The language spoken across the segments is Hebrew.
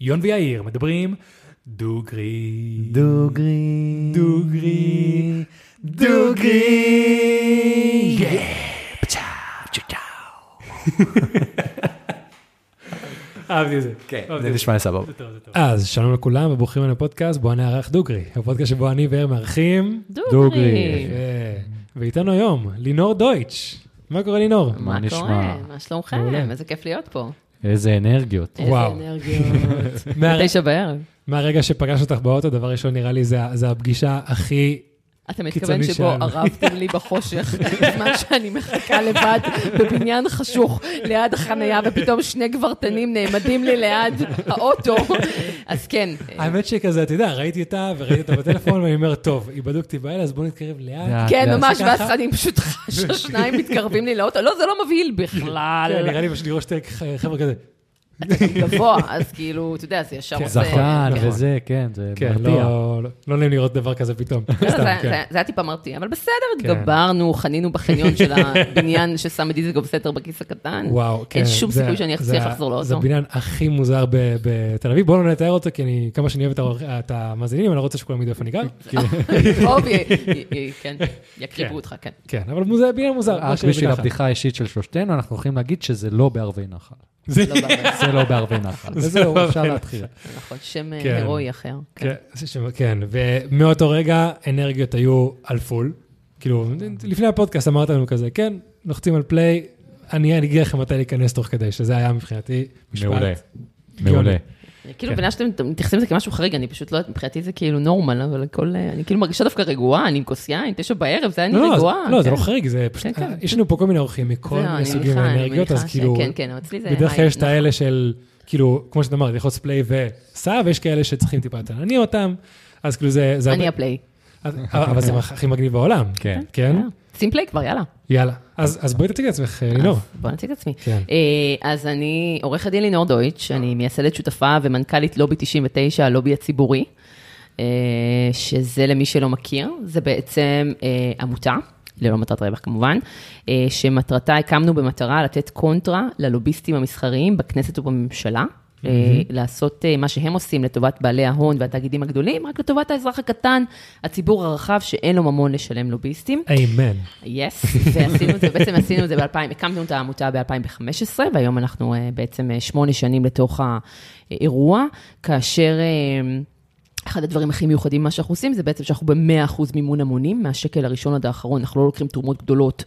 יון ויאיר מדברים דוגרי. דוגרי. דוגרי. דוגרי. אהבתי את זה. כן, זה נשמע סבבה. אז שלום לכולם וברוכים אלינו לפודקאסט בו אני אערך דוגרי. הפודקאסט שבו אני ואיר מארחים. דוגרי. ואיתנו היום לינור דויטש. מה קורה לינור? מה נשמע? מה שלומכם? איזה כיף להיות פה. איזה אנרגיות. וואו. איזה אנרגיות. מה- תשע בערב. מהרגע שפגש אותך באוטו, דבר ראשון נראה לי זה, זה הפגישה הכי... אתה מתכוון שבו. ערבתם לי בחושך, בזמן שאני מחכה לבד בבניין חשוך ליד החנייה, ופתאום שני גברתנים נעמדים לי ליד האוטו. אז כן, האמת שכזה, אתה יודע, ראיתי אותה וראיתי אותה בטלפון, ואני אומר, טוב, היא בדוק אותי באלה, אז בואו נתקרב לאט. לאט. כן, לאט. ממש? ואז אני פשוט חשה שניים מתקרבים לי לאוטו. לא, זה לא מבהיל כן, בכלל. נראה לי פשוט לראות שתי חבר'ה כזה. אתה גבוה, אז כאילו, אתה יודע, זה ישר כן, עושה... זקן נכון. וזה, כן, זה כן, מרתיע. לא לא- לא נעים לראות דבר כזה פתאום. זה- זה- כן. זה- זה היה טיפה מרתיע, אבל בסדר, כן. התגברנו, חנינו בחניון של הבניין ששם את דיזיגוב סתר בכיס הקטן. וואו, כן. אין שום זה- סיכוי שאני זה- אצליח לחזור לאוטו. זה הבניין הכי מוזר בתל אביב. בואו לא נתאר אותו, כי אני, כמה שאני אוהב את המאזינים, אני לא רוצה שכולם ידעו איפה אני גר. טוב, י- י- י- כן, יקריבו אותך, כן. כן, אבל מוזר, בניין מוזר. רק זה בשביל. הבדיחה האישית של שלושתנו, אנחנו יכולים להגיד שזה לא בערבי נחל. זה- לא בעיה. זה לא בערבי נחל. זה וזהו, לא אפשר בערבי להתחיל. נכון, שם אה, כן. הירואי אחר. כן. כן, כן, ומאותו רגע אנרגיות היו על פול. כאילו, לפני הפודקאסט אמרת לנו כזה, כן, לוחצים על פליי, אני אני אגיד לכם מתי להיכנס תוך כדי, שזה היה מבחינתי משפט. מעולה. מעולה. כאילו, כן. מבינה שאתם אתם מתייחסים לזה כמשהו חריג, אני פשוט לא, מבחינתי זה כאילו נורמל, אבל הכל, אה, אני כאילו מרגישה דווקא רגועה, אני עם כוס יין, תשע בערב, זה היה לא, אני לא, רגועה. לא, זה כן. לא חריג, זה פשוט, כן, כן. יש לנו פה כל מיני אורחים מכל מיני אני סוגים אני ואנרגיות, אז כאילו. בדרך כלל יש את האלה של, כאילו, כמו שאת אמרת, ללחוץ פליי וסע, ויש כאלה שצריכים טיפה יותר להניע אותם, אז כאילו זה... אני הפליי. אבל זה הכי מגניב בעולם. כן. כן? שים פליי כבר, יאללה. יאללה. אז אז בואי תציגי את עצמך, אה, לינור. אז בוא נציג את עצמי. כן. אה, אז אני עורכת דין לינור דויטש, אני מייסדת שותפה ומנכ"לית לובי 99, הלובי הציבורי, אה, שזה למי שלא מכיר, זה בעצם אה, עמותה. ללא מטרת רווח כמובן, אה, שמטרתה הקמנו במטרה לתת קונטרה ללוביסטים המסחריים בכנסת ובממשלה, אה, לעשות אה, מה שהם עושים לטובת בעלי ההון והתאגידים הגדולים, רק לטובת האזרח הקטן, הציבור הרחב שאין לו ממון לשלם לוביסטים. איימן. יס, ועשינו את זה, בעצם עשינו את זה ב-2000, הקמנו את העמותה ב-2015, והיום אנחנו אה, בעצם שמונה שנים לתוך האירוע, כאשר... אחד הדברים הכי מיוחדים ממה שאנחנו עושים, זה בעצם שאנחנו ב-100% מימון המונים, מהשקל הראשון עד האחרון, אנחנו לא לוקחים תרומות גדולות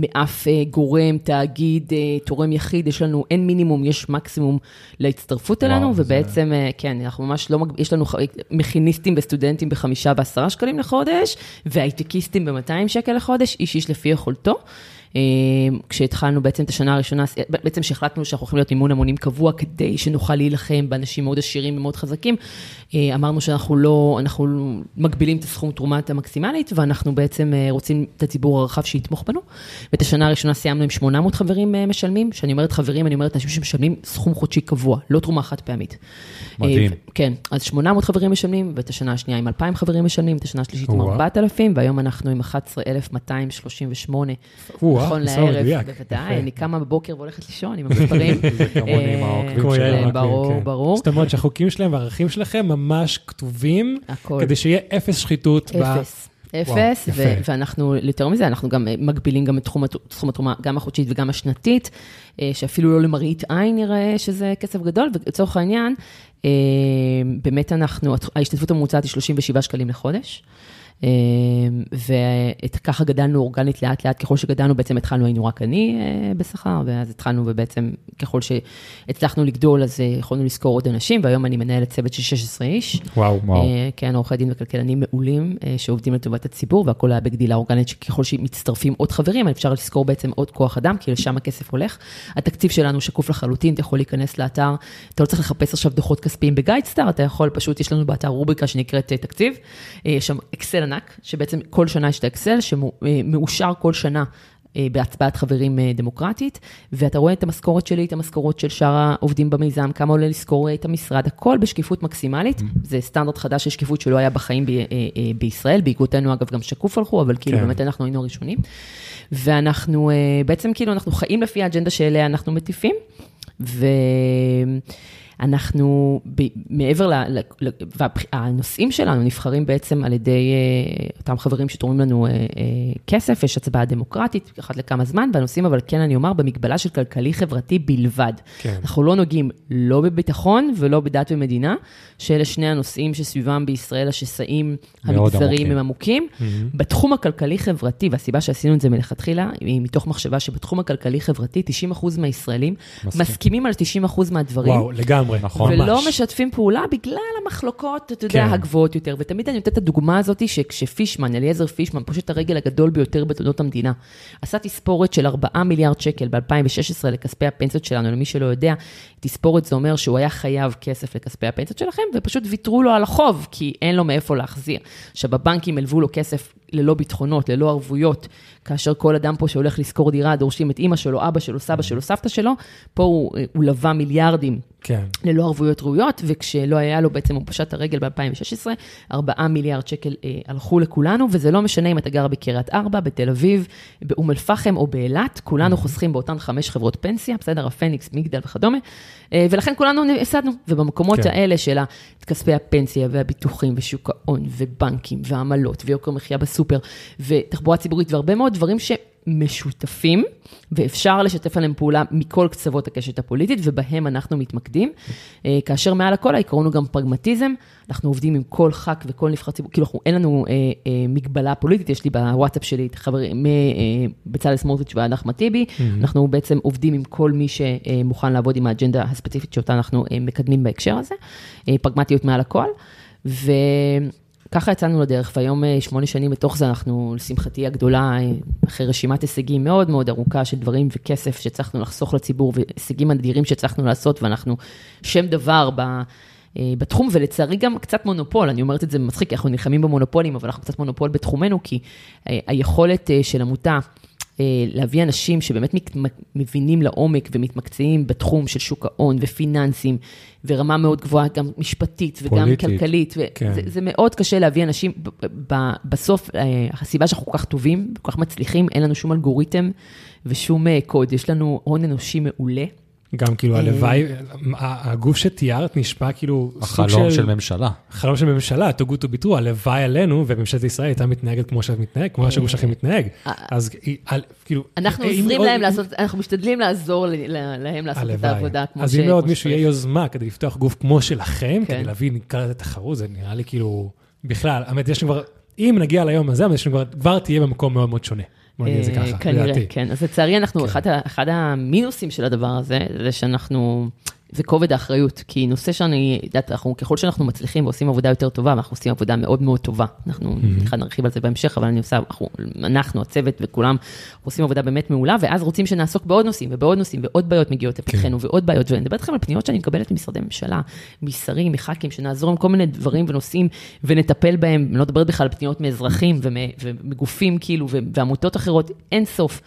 מאף אה, גורם, תאגיד, אה, תורם יחיד, יש לנו, אין מינימום, יש מקסימום להצטרפות וואו, אלינו, זה- ובעצם, אה, כן, אנחנו ממש לא, יש לנו מכיניסטים וסטודנטים בחמישה ועשרה שקלים לחודש, והייטקיסטים ב-200 שקל לחודש, איש איש לפי יכולתו. אה, כשהתחלנו בעצם את השנה הראשונה, בעצם שהחלטנו שאנחנו הולכים להיות מימון המונים קבוע כדי שנוכל להילחם באנשים מאוד עשירים ומאוד חזקים, אה, אמרנו שאנחנו לא, אנחנו מגבילים את הסכום תרומת המקסימלית, ואנחנו בעצם אה, רוצים את הציבור הרחב שיתמוך בנו. ואת השנה הראשונה סיימנו עם 800 חברים אה, משלמים, כשאני אומרת חברים, אני אומרת אנשים שמשלמים סכום חודשי קבוע, לא תרומה חד פעמית. מדהים. אה, כן, אז 800 חברים משלמים, ואת השנה השנייה עם 2,000 חברים משלמים, את השנה השלישית עם וואו. 4,000, והיום אנחנו עם 11,238. וואו, נכון מספר לערב. בוודאי, אני קמה בבוקר והולכת לישון עם המספרים. זה כמוני עם אה, העוקבים יאיר שלנו. מקלין, ברור, כן. ברור. זאת אומרת שהחוקים שלהם והערכים שלהם ממש כתובים. כדי שיהיה אפס שחיתות. אפס. וואו, אפס, יפה. ו- ואנחנו, יותר מזה, אנחנו גם אה, מגבילים גם את תחום סכום התרומה, גם החודשית וגם השנתית, אה, שאפילו לא למראית עין נראה שזה כסף גדול, ולצורך העניין, אה, באמת אנחנו, ההשתתפות הממוצעת היא 37 שקלים לחודש. אה, וככה גדלנו אורגנית לאט לאט, ככל שגדלנו בעצם התחלנו, היינו רק אני אה, בשכר, ואז התחלנו ובעצם ככל שהצלחנו לגדול, אז אה, יכולנו לשכור עוד אנשים, והיום אני מנהלת צוות של 16 איש. וואו. וואו. אה, כן, עורכי דין וכלכלנים מעולים שעובדים לטובת הציבור, והכל היה בגדילה אורגנית, שככל שמצטרפים עוד חברים, אפשר לשכור בעצם עוד כוח אדם, כי לשם הכסף הולך. התקציב שלנו שקוף לחלוטין, אתה יכול להיכנס לאתר, אתה לא צריך לחפש עכשיו דוחות כספיים בגיידסטאר, אתה יכול פשוט, יש לנו באתר רובריקה שנקראת תקציב, יש שם אקסל ענק, שבעצם כל שנה יש את האקסל, שמאושר כל שנה. אה, בהצבעת חברים אה, דמוקרטית, ואתה רואה את המשכורת שלי, את המשכורות של שאר העובדים במיזם, כמה עולה לשכור אה, את המשרד, הכל בשקיפות מקסימלית. זה סטנדרט חדש של שקיפות שלא היה בחיים ב, אה, אה, בישראל, בעקבותינו אגב גם שקוף הלכו, אבל כאילו כן. באמת אנחנו היינו הראשונים. ואנחנו אה, בעצם כאילו, אנחנו חיים לפי האג'נדה שאליה אנחנו מטיפים, ו... אנחנו, ב, מעבר ל... ל- ל- והנושאים שלנו נבחרים בעצם על ידי אה, אותם חברים שתורמים לנו אה, אה, כסף, יש הצבעה דמוקרטית אחת לכמה זמן, והנושאים, אבל כן אני אומר, במגבלה של כלכלי-חברתי בלבד. כן. אנחנו לא נוגעים לא בביטחון ולא בדת ומדינה, שאלה שני הנושאים שסביבם בישראל השסעים המגזריים עמוקים. הם עמוקים. בתחום הכלכלי-חברתי, והסיבה שעשינו את זה מלכתחילה, היא מתוך מחשבה שבתחום הכלכלי-חברתי, 90% מהישראלים מסכים. מסכימים על 90% מהדברים. וואו, לגמרי. נכון. ולא ממש. משתפים פעולה בגלל המחלוקות, אתה יודע, כן. הגבוהות יותר. ותמיד אני נותנת את הדוגמה הזאת, שכשפישמן, אליעזר פישמן, פושט הרגל הגדול ביותר בתולדות המדינה, עשה תספורת של 4 מיליארד שקל ב-2016 לכספי הפנסיות שלנו, למי שלא יודע, תספורת זה אומר שהוא היה חייב כסף לכספי הפנסיות שלכם, ופשוט ויתרו לו על החוב, כי אין לו מאיפה להחזיר. עכשיו, בבנקים הלוו לו כסף ללא ביטחונות, ללא ערבויות, כאשר כל אדם פה שהולך לשכור דירה, דורשים את אימא שלו, אבא שלו, סבא שלו, סבתא שלו, פה הוא, הוא לווה מיליארדים כן. ללא ערבויות ראויות, וכשלא היה לו, בעצם הוא פשט את הרגל ב-2016, 4 מיליארד שקל אה, הלכו לכולנו, וזה לא משנה אם אתה גר בקריית ארבע, בתל אביב, באום אל-פחם או באילת, כולנו חוסכים באותן חמש חברות פנסיה, בסדר, הפניקס, מגדל וכדומה, אה, ולכן כולנו הפסדנו. ובמקומות כן. האלה של כספי הפנסיה והביטוחים ושוק ההון ובנקים ועמלות ויוקר מחיה בסופר ותחבורה ציבורית והרבה מאוד דברים שמשותפים, ואפשר לשתף עליהם פעולה מכל קצוות הקשת הפוליטית, ובהם אנחנו מתמקדים. אה, כאשר מעל הכל העיקרון הוא גם פרגמטיזם, אנחנו עובדים עם כל ח"כ וכל נבחר ציבור, כאילו אנחנו, אין לנו אה, אה, מגבלה פוליטית, יש לי בוואטסאפ שלי את חברים, מבצלאל סמוטריץ' ועד אחמד טיבי, אנחנו בעצם עובדים עם כל מי שמוכן לעבוד עם האג'נדה הספציפית שאותה אנחנו אה, מקדמים בהקשר הזה, אה, פרגמטיות מעל הכל. ו... ככה יצאנו לדרך, והיום אה, שמונה שנים בתוך זה, אנחנו, לשמחתי הגדולה, אה, אחרי רשימת הישגים מאוד מאוד ארוכה של דברים וכסף שהצלחנו לחסוך לציבור, והישגים אדירים שהצלחנו לעשות, ואנחנו שם דבר ב... אה, בתחום, ולצערי גם קצת מונופול, אני אומרת את זה מצחיק, אנחנו נלחמים במונופולים, אבל אנחנו קצת מונופול בתחומנו, כי היכולת של עמותה להביא אנשים שבאמת מת- מבינים לעומק ומתמקצעים בתחום של שוק ההון ופיננסים, ורמה מאוד גבוהה, גם משפטית וגם פוליטית. כלכלית. כן. וזה, זה מאוד קשה להביא אנשים, ב- ב- בסוף, אה, הסיבה שאנחנו כל כך טובים, כל כך מצליחים, אין לנו שום אלגוריתם ושום אה, קוד, יש לנו הון אנושי מעולה. גם כאילו אה. הלוואי, הגוף שתיארת נשמע כאילו סוג החלום של ממשלה. חלום של ממשלה, too good to be true, הלוואי עלינו, וממשלת ישראל הייתה מתנהגת כמו שאת מתנהג, כמו שהגוש שלכם מתנהג. אז היא- על- כאילו... אנחנו עוזרים להם לעשות, אנחנו משתדלים לעזור להם לעשות את. העבודה כמו אז ש- אם לעוד מישהו. יהיה יוזמה כדי לפתוח גוף כמו שלכם, כן. כדי להביא, נקרא לזה תחרות, זה נראה לי כאילו, בכלל, האמת, יש לנו כבר, אם נגיע ליום הזה, אז יש לנו כבר, כבר תהיה במקום מאוד מאוד שונה. בוא נגיד את זה אה, ככה, כנראה. כן. אז לצערי אנחנו, כן. אחד אחד המינוסים של הדבר הזה, זה שאנחנו, זה כובד האחריות, כי נושא שאני, יודעת, אנחנו, ככל שאנחנו מצליחים ועושים עבודה יותר טובה, ואנחנו עושים עבודה מאוד מאוד טובה, אנחנו, אחד נרחיב על זה בהמשך, אבל אני עושה, אנחנו, אנחנו, הצוות וכולם, עושים עבודה באמת מעולה, ואז רוצים שנעסוק בעוד נושאים ובעוד נושאים, ועוד בעיות מגיעות לפתחנו, ועוד בעיות, ואני מדברת איתכם על פניות שאני מקבלת ממשרדי ממשלה, משרים, מח"כים, שנעזור עם כל מיני דברים ונושאים, ונטפל בהם, אני לא מדברת בכלל על פניות מאזרחים ומ- ומגופים כאילו, ועמותות אחרות, אין סוף.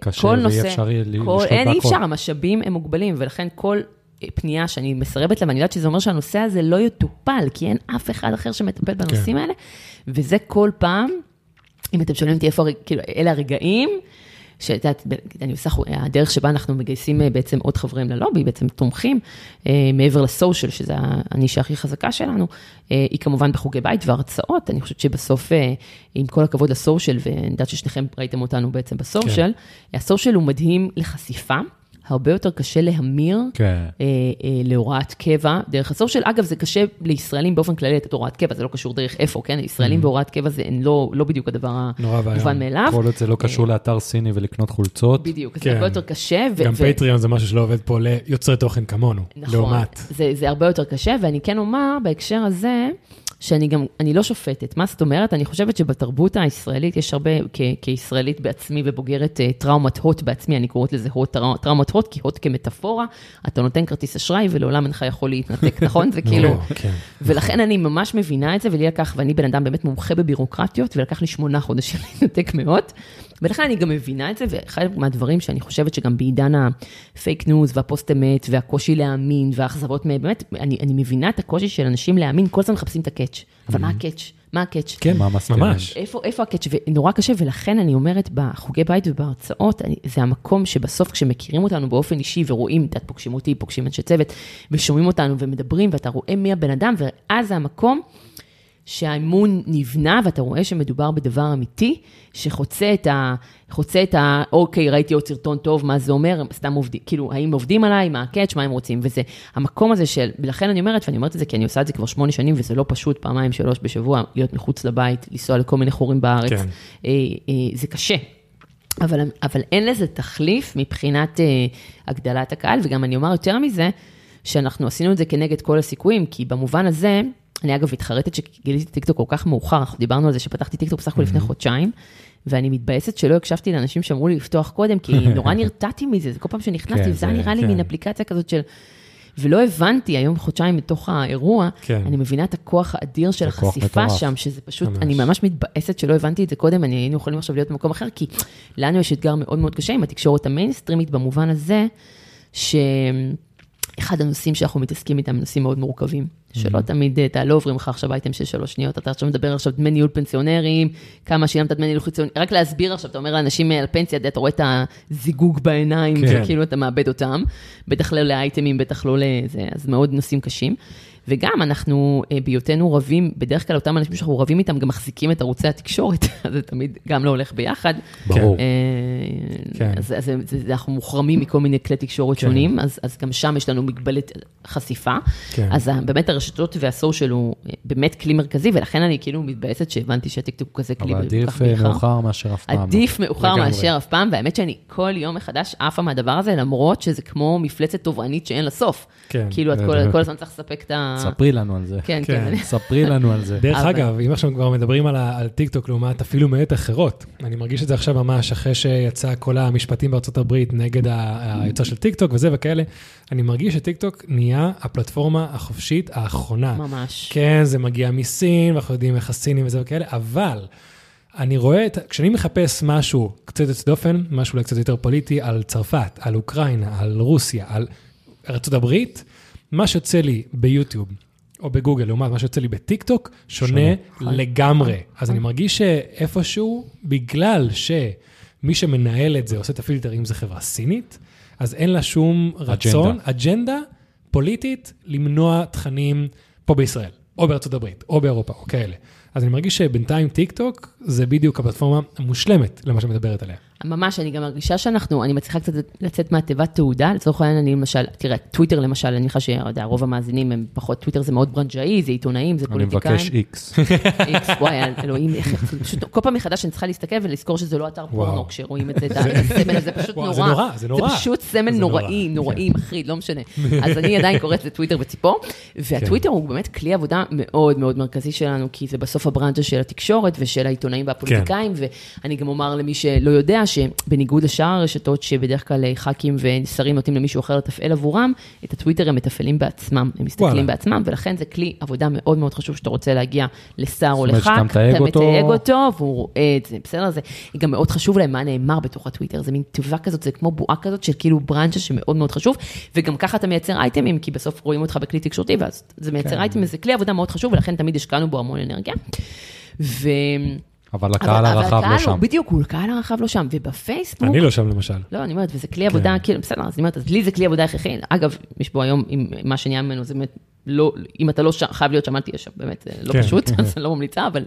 קשה, וכל ואי נושא, אפשר יהיה לי- כל, לשלוט אין, אי בהכל. אפשר, המשאבים הם מוגבלים, ולכן כל פנייה שאני מסרבת לה, ואני יודעת שזה אומר שהנושא הזה לא יטופל, כי אין אף אחד אחר שמטפל בנושאים האלה, וזה כל פעם, אם אתם שואלים אותי איפה, כאילו, אלה הרגעים, שאת יודעת, אני עושה, הדרך שבה אנחנו מגייסים אה, בעצם עוד חברים ללובי, בעצם תומכים, אה, מעבר לסושיאל, שזה הנישה הכי חזקה שלנו, אה, היא כמובן בחוגי בית והרצאות. אני חושבת שבסוף, עם כל הכבוד לסושיאל, ואני יודעת ששניכם ראיתם אותנו בעצם בסושיאל, הסושיאל הוא מדהים לחשיפה. הרבה יותר קשה להמיר כן. אה, אה, להוראת קבע דרך הסושיאל. אגב, זה קשה לישראלים באופן כללי לתת הוראת קבע, זה לא קשור דרך איפה, כן? ישראלים בהוראת קבע זה לא, לא בדיוק הדבר. המובן מאליו. כל עוד זה לא קשור לאתר סיני ולקנות חולצות. בדיוק, זה כן. הרבה יותר קשה. ו- גם ו- פטריון זה משהו שלא עובד פה ליוצרי תוכן כמונו, נכון, לעומת. זה, זה הרבה יותר קשה, ואני כן אומר בהקשר הזה, שאני גם, אני לא שופטת. מה זאת אומרת? אני חושבת שבתרבות הישראלית יש הרבה, כ, כישראלית בעצמי ובוגרת אה, טראומת הוט בעצמי, אני קוראת לזה הוט, טרא- טראומת הוט, כי הוט כמטאפורה, אתה נותן כרטיס אשראי ולעולם אינך יכול להתנתק, נכון? זה כאילו... נו, כן. ולכן אני ממש מבינה את זה, ולי לקח, ואני בן אדם באמת מומחה בבירוקרטיות, ולקח לי שמונה חודשים להתנתק מאוד. ולכן אני גם מבינה את זה, ואחד מהדברים שאני חושבת שגם בעידן הפייק ניוז והפוסט אמת, והקושי להאמין, והאכזבות, באמת, אני, אני מבינה את הקושי של אנשים להאמין, כל הזמן מחפשים את ה catch. אבל מה ה catch? מה ה catch? כן, מה מסכימים? ממש. איפה, איפה ה catch? ונורא קשה, ולכן אני אומרת, בחוגי בית ובהרצאות, אני, זה המקום שבסוף כשמכירים אותנו באופן אישי ורואים, את פוגשים אותי, פוגשים אנשי צוות, ושומעים אותנו ומדברים, ואתה רואה מי הבן אדם, ואז זה המקום שהאמון נבנה, ואתה רואה שמדובר בדבר אמיתי, שחוצה את ה... חוצה את ה... אוקיי, ראיתי עוד סרטון טוב, מה זה אומר? סתם עובדים, כאילו, האם עובדים עליי, מה הקאץ', מה הם רוצים, וזה המקום הזה של... ולכן אני אומרת, ואני אומרת את זה כי אני עושה את זה כבר שמונה שנים, וזה לא פשוט פעמיים, שלוש בשבוע, להיות מחוץ לבית, לנסוע לכל מיני חורים בארץ. כן. אה, אה, זה קשה. אבל, אבל אין לזה תחליף מבחינת אה, הגדלת הקהל, וגם אני אומר יותר מזה, שאנחנו עשינו את זה כנגד כל הסיכויים, כי במובן הזה, אני אגב מתחרטת שגיליתי טיקטוק כל כך מאוחר, אנחנו דיברנו על זה שפתחתי טיקטוק בסך הכל לפני חודשיים, ואני מתבאסת שלא הקשבתי לאנשים שאמרו לי לפתוח קודם, כי נורא נרתעתי מזה, זה כל פעם שנכנסתי, כן, וזה היה זה- נראה לי כן. מין אפליקציה כזאת של... ולא הבנתי, היום חודשיים מתוך האירוע, כן. אני מבינה את הכוח האדיר של זה החשיפה מטורף. שם, שזה פשוט, ממש. אני ממש מתבאסת שלא הבנתי את זה קודם, אני היינו יכולים עכשיו להיות במקום אחר, כי לנו יש אתגר מאוד מאוד קשה עם התקשורת המיינסטרימית במובן הזה, שאחד הנושאים שאנחנו מתעסקים איתם נושאים מאוד מורכבים, שלא תמיד, אה, אתה לא עוברים לך עכשיו אייטם של שלוש שניות, אתה עכשיו מדבר עכשיו דמי ניהול פנסיונרים, כמה שילמת דמי ניהול חיצוני, רק להסביר עכשיו, אתה אומר לאנשים אה, על פנסיה, אתה רואה את הזיגוג בעיניים, כן. וכאילו אתה מאבד אותם, בטח לא לאייטמים, בטח לא לזה, אז מאוד נושאים קשים. וגם אנחנו, אה, בהיותנו רבים, בדרך כלל אותם אנשים שאנחנו רבים איתם גם מחזיקים את ערוצי התקשורת, אז זה תמיד גם לא הולך ביחד. ברור. אה, כן. אז, אז זה, אנחנו מוחרמים מכל מיני כלי תקשורת כן. שונים, אז, אז גם שם יש לנו מגבלת חשיפה. כן. אז ה- באמת הרשתות וה social הוא אה, באמת כלי מרכזי, ולכן אני כאילו מתבאסת שהבנתי שהטיקטוק הוא כזה כלי אבל כל עדיף כך אה, מאוחר. מאוחר מאשר אף פעם. עדיף מאוחר. מאשר אף פעם, והאמת שאני כל יום מחדש עפה מהדבר הזה, למרות שזה כמו מפלצת תובענית שאין לה סוף. כן. כאילו, את כל, כל הזמן צריך לספק את ה... ספרי לנו על זה. כן, כן. כן. ספרי לנו על זה. דרך אגב, אם עכשיו כבר מדברים על, ה- על טיק טוק לעומת אפילו מעת אחרות, אני מרגיש את זה עכשיו ממש אחרי שיצא כל המשפטים בארצות הברית נגד ה- היוצר של טיק טוק וזה וכאלה, אני מרגיש שטיק טוק נהיה הפלטפורמה החופשית האחרונה. ממש. כן, זה מגיע מסין, ואנחנו יודעים איך הסינים וזה וכאלה, אבל אני רואה, את, כשאני מחפש משהו קצת יוצא דופן, משהו אולי קצת יותר פוליטי, על צרפת, על אוקראינה, על רוסיה, על ארצות הברית, מה שיוצא לי ביוטיוב או בגוגל, לעומת מה שיוצא לי בטיק טוק, שונה נכון. לגמרי. אז אני מרגיש שאיפשהו, בגלל שמי שמנהל את זה, עושה את הפילטר, אם זה חברה סינית, אז אין לה שום רצון, אג'נדה פוליטית, למנוע תכנים פה בישראל, או בארצות הברית, או באירופה, או כאלה. אז אני מרגיש שבינתיים טיק טוק זה בדיוק הפלטפורמה המושלמת למה שמדברת עליה. ממש, אני גם מרגישה שאנחנו, אני מצליחה קצת לצאת מהתיבת תהודה, לצורך העניין, אני למשל, תראה, טוויטר למשל, אני מניחה שרוב המאזינים הם פחות, טוויטר זה מאוד ברנג'אי, זה עיתונאים, זה אני פוליטיקאים. מבקש איקס. איקס, וואי, אלוהים, איך, זה פשוט, כל פעם מחדש אני צריכה להסתכל ולזכור שזה לא אתר פורנו. כשרואים את זה, את הסמל הזה, פשוט נורא. זה נורא, זה נורא. זה פשוט סמל זה נוראי, נורא, נוראי, מחריד, לא משנה. אז אני עדיין קוראת לטוויטר בציפור, והטוויטר הוא באמת כלי עבודה מאוד מאוד מרכזי שלנו, כי זה בסוף הברנז'ה של התקשורת ושל העיתונאים והפוליטיקאים, ואני גם אומר למי שלא יודע, שבניגוד לשאר הרשתות, שבדרך כלל ח"כים ושרים נותנים למישהו אחר לתפעל עבורם, את הטוויטר הם מתפעלים בעצמם, הם מסתכלים וואלה. בעצמם, ולכן זה כלי עבודה מאוד מאוד חשוב שאתה רוצה להגיע לשר או לח"כ, מתייג אתה אותו. מתייג אותו, והוא רואה את זה, בסדר? זה גם מאוד חשוב להם מה נאמר בתוך הטוויטר, זה מין תיבה כזאת, זה כמו בועה כזאת של כאילו ברנצ'ה שמאוד מאוד חשוב, וגם ככה אתה מייצר אייטמים, כי בסוף רואים אותך בכלי תקשורתי, ואז זה מייצר כן. אייטמים, זה כלי עבודה מאוד חשוב, ולכן תמיד השקענו בו המון אנרגיה. ו... אבל הקהל הרחב לא שם. בדיוק, הקהל הרחב לא שם, ובפייסבוק... אני לא שם למשל. לא, אני אומרת, וזה כלי עבודה, כאילו, בסדר, אז אני אומרת, אז לי זה כלי עבודה הכרחי. אגב, יש פה היום, מה שנהיה ממנו, זה באמת, לא, אם אתה לא שם, חייב להיות שם, אל תהיה שם, באמת, זה לא כן. פשוט, אז אני לא ממליצה, אבל...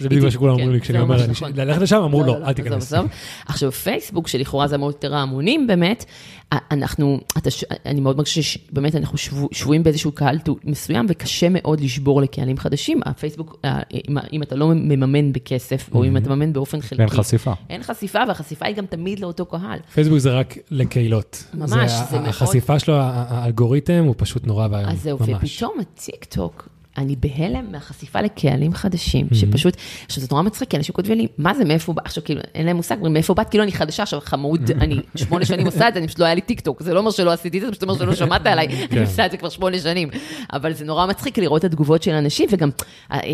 זה בדיוק מה שכולם כן, אומרים לי כשאני אומר, נכון. ללכת לשם, אמרו לא, אל עזוב, תיכנס. עזוב. עכשיו, פייסבוק, שלכאורה זה מאוד יותר ההמונים, באמת, אנחנו, אתה, אני מאוד מרגישה שבאמת אנחנו שבו- שבויים באיזשהו קהל מסוים, וקשה מאוד לשבור לקהלים חדשים. הפייסבוק, אם, אם אתה לא מממן בכסף, או אם אתה מממן באופן חלקי. אין חשיפה. אין חשיפה, והחשיפה היא גם תמיד לאותו קהל. פייסבוק זה רק לקהילות. ממש, זה זה מאוד- החשיפה שלו, האלגוריתם הוא פשוט נורא ואיום. אז זהו, ממש. ופתאום הטיקטוק, אני בהלם מהחשיפה לקהלים חדשים, שפשוט, עכשיו זה נורא מצחיק, כי אנשים כותבים לי, מה זה, מאיפה באת, עכשיו כאילו, אין להם מושג, מאיפה באת, כאילו אני חדשה, עכשיו חמוד, אני שמונה שנים עושה את זה, אני פשוט לא היה לי טיקטוק, זה לא אומר שלא עשיתי את זה, זה פשוט אומר שלא שמעת עליי, אני עושה את זה כבר שמונה שנים. אבל זה נורא מצחיק לראות את התגובות של אנשים, וגם אה, אה, אה,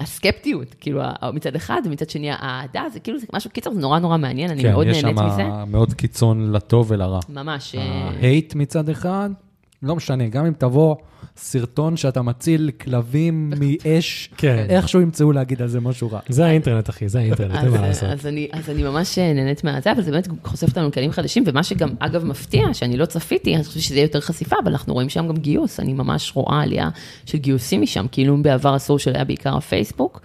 הסקפטיות, כאילו, מצד אחד, ומצד שני האהדה, זה כאילו, זה משהו, קיצר, זה נורא נורא מעניין, אני כן, מאוד יש נהנית שם מזה. מאוד קיצון לטוב ולרע. ממש. ה hate מצד אחד, לא משנה, גם אם תבוא סרטון שאתה מציל כלבים מאש, כן. איכשהו ימצאו להגיד על זה משהו רע. זה האינטרנט, אחי, זה האינטרנט, אין מה אז, לעשות. אז, אני, אז אני ממש נהנית מהזה, אבל זה באמת חושף אותנו לכלים חדשים, ומה שגם, אגב, מפתיע, שאני לא צפיתי, אני חושבת שזה יהיה יותר חשיפה, אבל אנחנו רואים שם גם גיוס, אני ממש רואה עלייה של גיוסים משם, כאילו אם בעבר הסושיאל היה בעיקר הפייסבוק,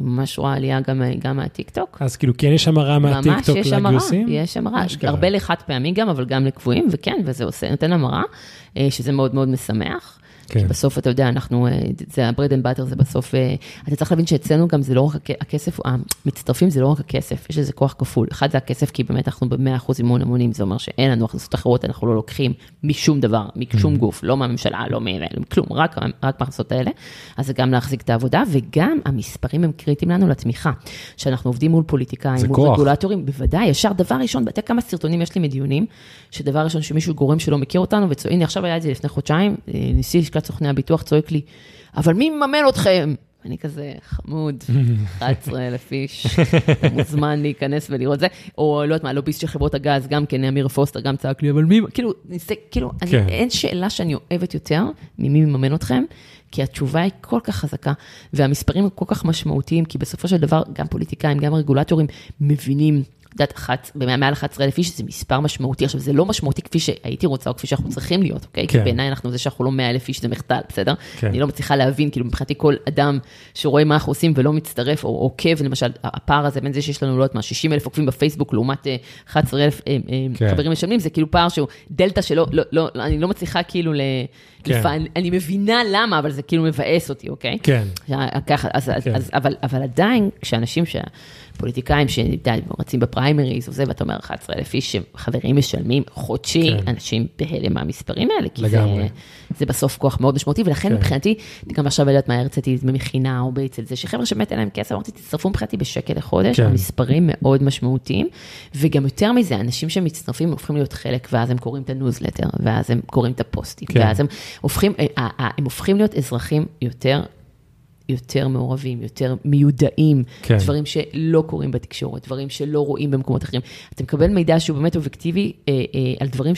אני ממש רואה עלייה גם, גם מהטיקטוק. אז כאילו, כן יש המרה ממש מהטיקטוק יש המרה, לגיוסים? יש המרה. הרבה לחד פעמי גם, אבל גם לקבועים, וכן, וזה עושה, נותן המרה, אה, שזה מאוד מאוד משמח. כן. כי בסוף, אתה יודע, אנחנו, אה, זה ה-bread and butter, זה בסוף, אה, אתה צריך להבין שאצלנו גם זה לא רק הכ- הכסף, המצטרפים זה לא רק הכסף, יש לזה כוח כפול. אחד זה הכסף, כי באמת אנחנו ב-100% אימון המונים, זה אומר שאין לנו הכנסות אחרות, אנחנו לא לוקחים משום דבר, משום גוף, לא מהממשלה, לא מ... כלום, רק, רק מההכנסות האלה. אז זה גם להחזיק את העבודה, וגם המספרים הם קריטיים לנו לתמיכה. שאנחנו עובדים מול פוליטיקאים, מול כוח. רגולטורים, בוודאי, ישר דבר ראשון, אתה כמה סרטונים יש לי מדיונים, שדבר ראשון שמישהו גורם שלא מכיר אותנו, וצועק, הנה עכשיו היה את זה לפני חודשיים, אה, נשיא לשכת סוכני הביטוח צועק לי, אבל מי מממן אתכם? אני כזה, חמוד, 11,000 איש, אתה מוזמן להיכנס ולראות זה, או לא יודעת מה, לוביסט של חברות הגז, גם כן, אמיר פוסטר, גם צעק לי, אבל מי, כאילו, ניסה, כאילו, אני, כן. אין שאלה שאני אוהבת יותר ממי מממן אתכם, כי התשובה היא כל כך חזקה, והמספרים כל כך משמעותיים, כי בסופו של דבר, גם פוליטיקאים, גם רגולטורים מבינים. את יודעת, אחת, מעל 11,000 איש זה מספר משמעותי. עכשיו, זה לא משמעותי כפי שהייתי רוצה, או כפי שאנחנו צריכים להיות, אוקיי? כן. כי בעיניי אנחנו, זה שאנחנו לא 100,000 איש זה מחדל, בסדר? כן. אני לא מצליחה להבין, כאילו, מבחינתי כל אדם שרואה מה אנחנו עושים ולא מצטרף, או עוקב, למשל, הפער הזה בין זה שיש לנו, לא יודעת מה, 60,000 עוקבים בפייסבוק לעומת אה, 11,000 אה, אה, כן. חברים משלמים, זה כאילו פער שהוא דלתא שלא, לא, לא, אני לא מצליחה כאילו ל... כן. לפע- אני מבינה למה, אבל זה כאילו מבאס אותי, אוקיי? כן. ככה, אז, כן. אז, אבל, אבל עדיין, כשאנשים, פוליטיקאים שרצים בפריימריז וזה, ואתה אומר 11,000 איש שחברים משלמים חודשי, כן. אנשים בהלם מהמספרים האלה, כי לגמרי. זה, זה בסוף כוח מאוד משמעותי, ולכן כן. מבחינתי, גם עכשיו, יודעת מה, הרציתי במכינה או אצל זה, שחבר'ה שבאמת אין להם כסף, אמרתי, תצטרפו מבחינתי בשקל לחודש, כן. המספרים מאוד משמעותיים, וגם יותר מזה, אנשים שמצטרפים הופכים להיות חלק, ואז הם קוראים את הניוזלטר, ואז הם קוראים את הפוסטים, כן. ואז הם הופכים, אה, אה, אה, הם הופכים להיות אזרחים יותר יותר מעורבים, יותר מיודעים, כן. דברים שלא קורים בתקשורת, דברים שלא רואים במקומות אחרים. אתה מקבל מידע שהוא באמת אובייקטיבי אה, אה, על דברים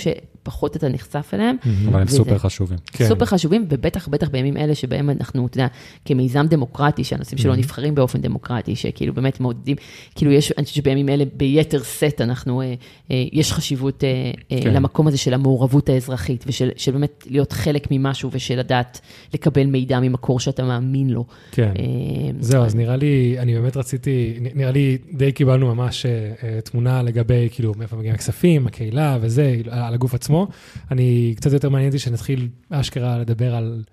שפחות אתה נחשף אליהם. אבל הם סופר חשובים. כן. סופר חשובים, ובטח, בטח בימים אלה שבהם אנחנו, אתה יודע, כמיזם דמוקרטי, שהנושאים שלו נבחרים באופן דמוקרטי, שכאילו באמת מעודדים, כאילו יש, אני חושבת שבימים אלה ביתר שאת אנחנו, אה, אה, יש חשיבות אה, כן. למקום הזה של המעורבות האזרחית, ושל של באמת להיות חלק ממשהו, ושל לדעת לקבל מידע ממקור שאתה מאמין לו. כן. זהו, אז נראה לי, אני באמת רציתי, נראה לי די קיבלנו ממש תמונה לגבי, כאילו, מאיפה מגיעים הכספים, הקהילה וזה, על הגוף עצמו. אני, קצת יותר מעניין אותי שנתחיל אשכרה לדבר על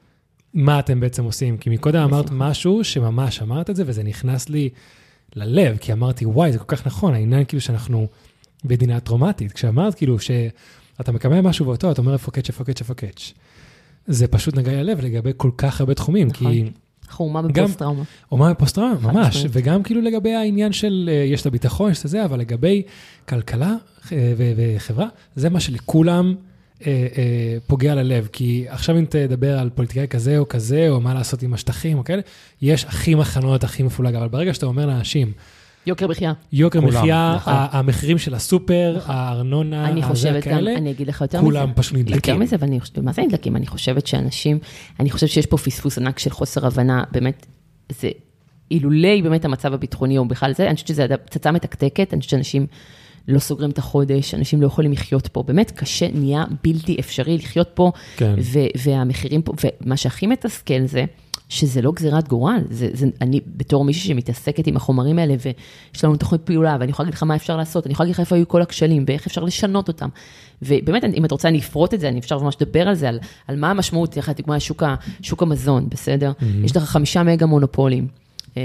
מה אתם בעצם עושים, כי מקודם אמרת בשמחה. משהו שממש אמרת את זה, וזה נכנס לי ללב, כי אמרתי, וואי, זה כל כך נכון, העניין כאילו שאנחנו מדינה טראומטית. כשאמרת כאילו שאתה מקבל משהו באותו, אתה אומר catch, איפה catch. זה פשוט נגע לי ללב לגבי כל כך הרבה תחומים, נכון. כי... גם- בפוסט-טראומה. אומה בפוסט-טראומה, ממש. וגם כאילו לגבי העניין של, אה, יש את הביטחון, יש את זה, אבל לגבי כלכלה אה, וחברה, זה מה שלכולם אה, פוגע ללב. כי עכשיו אם תדבר על פוליטיקאי כזה או כזה, או מה לעשות עם השטחים או כאלה, יש הכי מחנות, הכי מפולג. אבל ברגע שאתה אומר לאנשים, יוקר מחיה. יוקר מחיה, נכון. המחירים של הסופר, הארנונה, אני חושבת גם, אני אגיד לך יותר מזה. כולם פשוט יותר נדלקים. מזה, ואני חושבת, מה זה נדלקים? אני חושבת שאנשים, אני חושבת שיש פה פספוס ענק של חוסר הבנה, באמת, זה אילולי באמת המצב הביטחוני או בכלל זה, אני חושבת שזו פצצה מתקתקת, אני חושבת שאנשים לא סוגרים את החודש, אנשים לא יכולים לחיות פה, באמת קשה, נהיה בלתי אפשרי לחיות פה, כן. והמחירים פה, ומה שהכי מתסכל זה, שזה לא גזירת גורל, זה, זה, אני בתור מישהי שמתעסקת עם החומרים האלה, ויש לנו תוכנית פעולה, ואני יכולה להגיד לך מה אפשר לעשות, אני יכולה להגיד לך איפה היו כל הכשלים, ואיך אפשר לשנות אותם. ובאמת, אם את רוצה, אני אפרוט את זה, אני אפשר ממש לדבר על זה, על, על מה המשמעות, איך לדוגמה, שוק, שוק המזון, בסדר? Mm-hmm. יש לך חמישה מגה מונופולים. אה,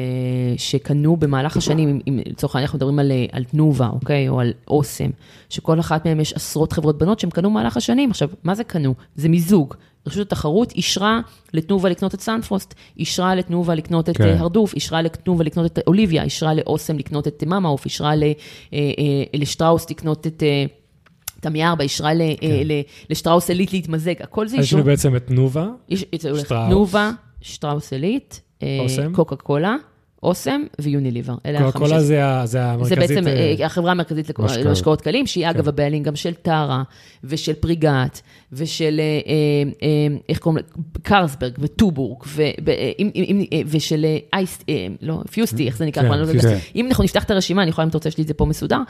שקנו במהלך השנים, אם- לצורך העניין אנחנו מדברים על, אה, על תנובה, אוקיי? או על אוסם, שכל אחת מהן יש עשרות חברות בנות שהם קנו במהלך השנים. עכשיו, מה זה קנו? זה מיזוג. רשות התחרות אישרה לתנובה לקנות את סנפרוסט, אישרה לתנובה לקנות את כן. כן. הרדוף, אישרה לתנובה לקנות את אוליביה, אישרה לאוסם לקנות את מאמא עוף, אישרה אה, אה, לשטראוס לקנות את... אה, את עמיארבע, אישרה אה, ל- לשטראוס עילית להתמזג, הכל זה אז יש לנו אישור. בעצם את תנובה, שטראוס. תנובה, שטראוס עילית, אה. קוקה קולה אוסם ויוניליבר. אלה קוקה החמישה. קולה זה זה זה המרכזית. בעצם אה, אה, החברה המרכזית. למשקאות קלים, שהיא אגב כן. הבעלים גם של טרה, ושל פריגת, ושל, אה, איך קוראים לה? קרסברג, וטובורג, ו- אה, ושל אייס, לא, פיוסטי, איך זה נקרא? כן, לא. פיוסטי. אם אנחנו נפתח את הרשימה, אני יכולה, אם אתה רוצה, יש לי את זה פה מסודר,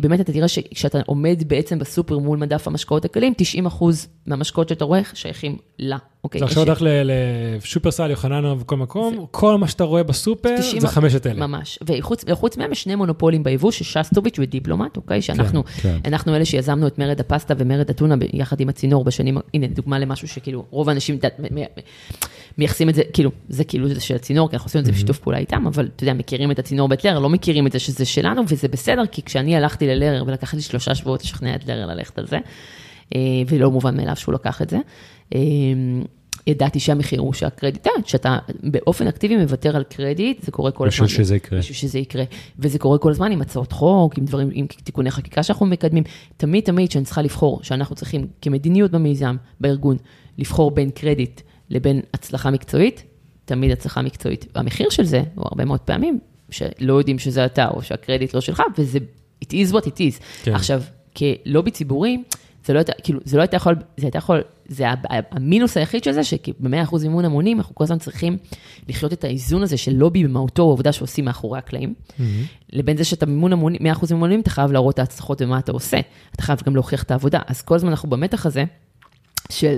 באמת אתה תראה שכשאתה עומד בעצם בסופר מול מדף המשקאות הקלים, 90 אחוז מהמשקאות שאתה רואה שייכים לה, אוקיי? זה עכשיו הולך לשופרסל, יוחננוף וכל מקום, כל מה שאתה רואה בסופר 90 זה חמשת אלה. ממש. וחוץ מהם יש שני מונופולים ביבוא, ששסטוביץ' ודיפלומט, אוקיי? שאנחנו כן. אלה שיזמנו את מרד הפסטה ומרד אתונה יחד עם הצינור בשנים, הנה, דוגמה למשהו שכאילו, רוב האנשים מייחסים את זה, כאילו, זה כאילו זה של הצינור, כי אנחנו עושים את זה בשיתוף פעולה איתם, אבל אתה יודע, מכירים את הצינור בית לרר, לא מכירים את זה שזה שלנו, וזה בסדר, כי כשאני הלכתי ללרר ולקח לי שלושה שבועות לשכנע את לרר ללכת על זה, אה, ולא מובן מאליו שהוא לקח את זה. ידעתי שהמחיר הוא שהקרדיט, שאתה באופן אקטיבי מוותר על קרדיט, זה קורה כל הזמן. בשביל שזה יקרה. בשביל שזה יקרה. וזה קורה כל הזמן עם הצעות חוק, עם דברים, עם תיקוני חקיקה שאנחנו מקדמים. תמיד תמיד שאני צריכה לבחור, שאנחנו צריכים כמדיניות במיזם, בארגון, לבחור בין קרדיט לבין הצלחה מקצועית, תמיד הצלחה מקצועית. והמחיר של זה, הוא הרבה מאוד פעמים, שלא יודעים שזה אתה, או שהקרדיט לא שלך, וזה, it is what it is. כן. עכשיו, כלובי ציבורי, זה לא כאילו, זה לא הייתה יכול, זה הייתה יכול, זה המינוס היחיד של זה, שב-100% מימון המונים, אנחנו כל הזמן צריכים לחיות את האיזון הזה של לובי במהותו, העובדה שעושים מאחורי הקלעים, לבין זה שאתה מימון המונים, 100% מימון המונים, אתה חייב להראות את ההצלחות ומה אתה עושה, אתה חייב גם להוכיח את העבודה. אז כל הזמן אנחנו במתח הזה, של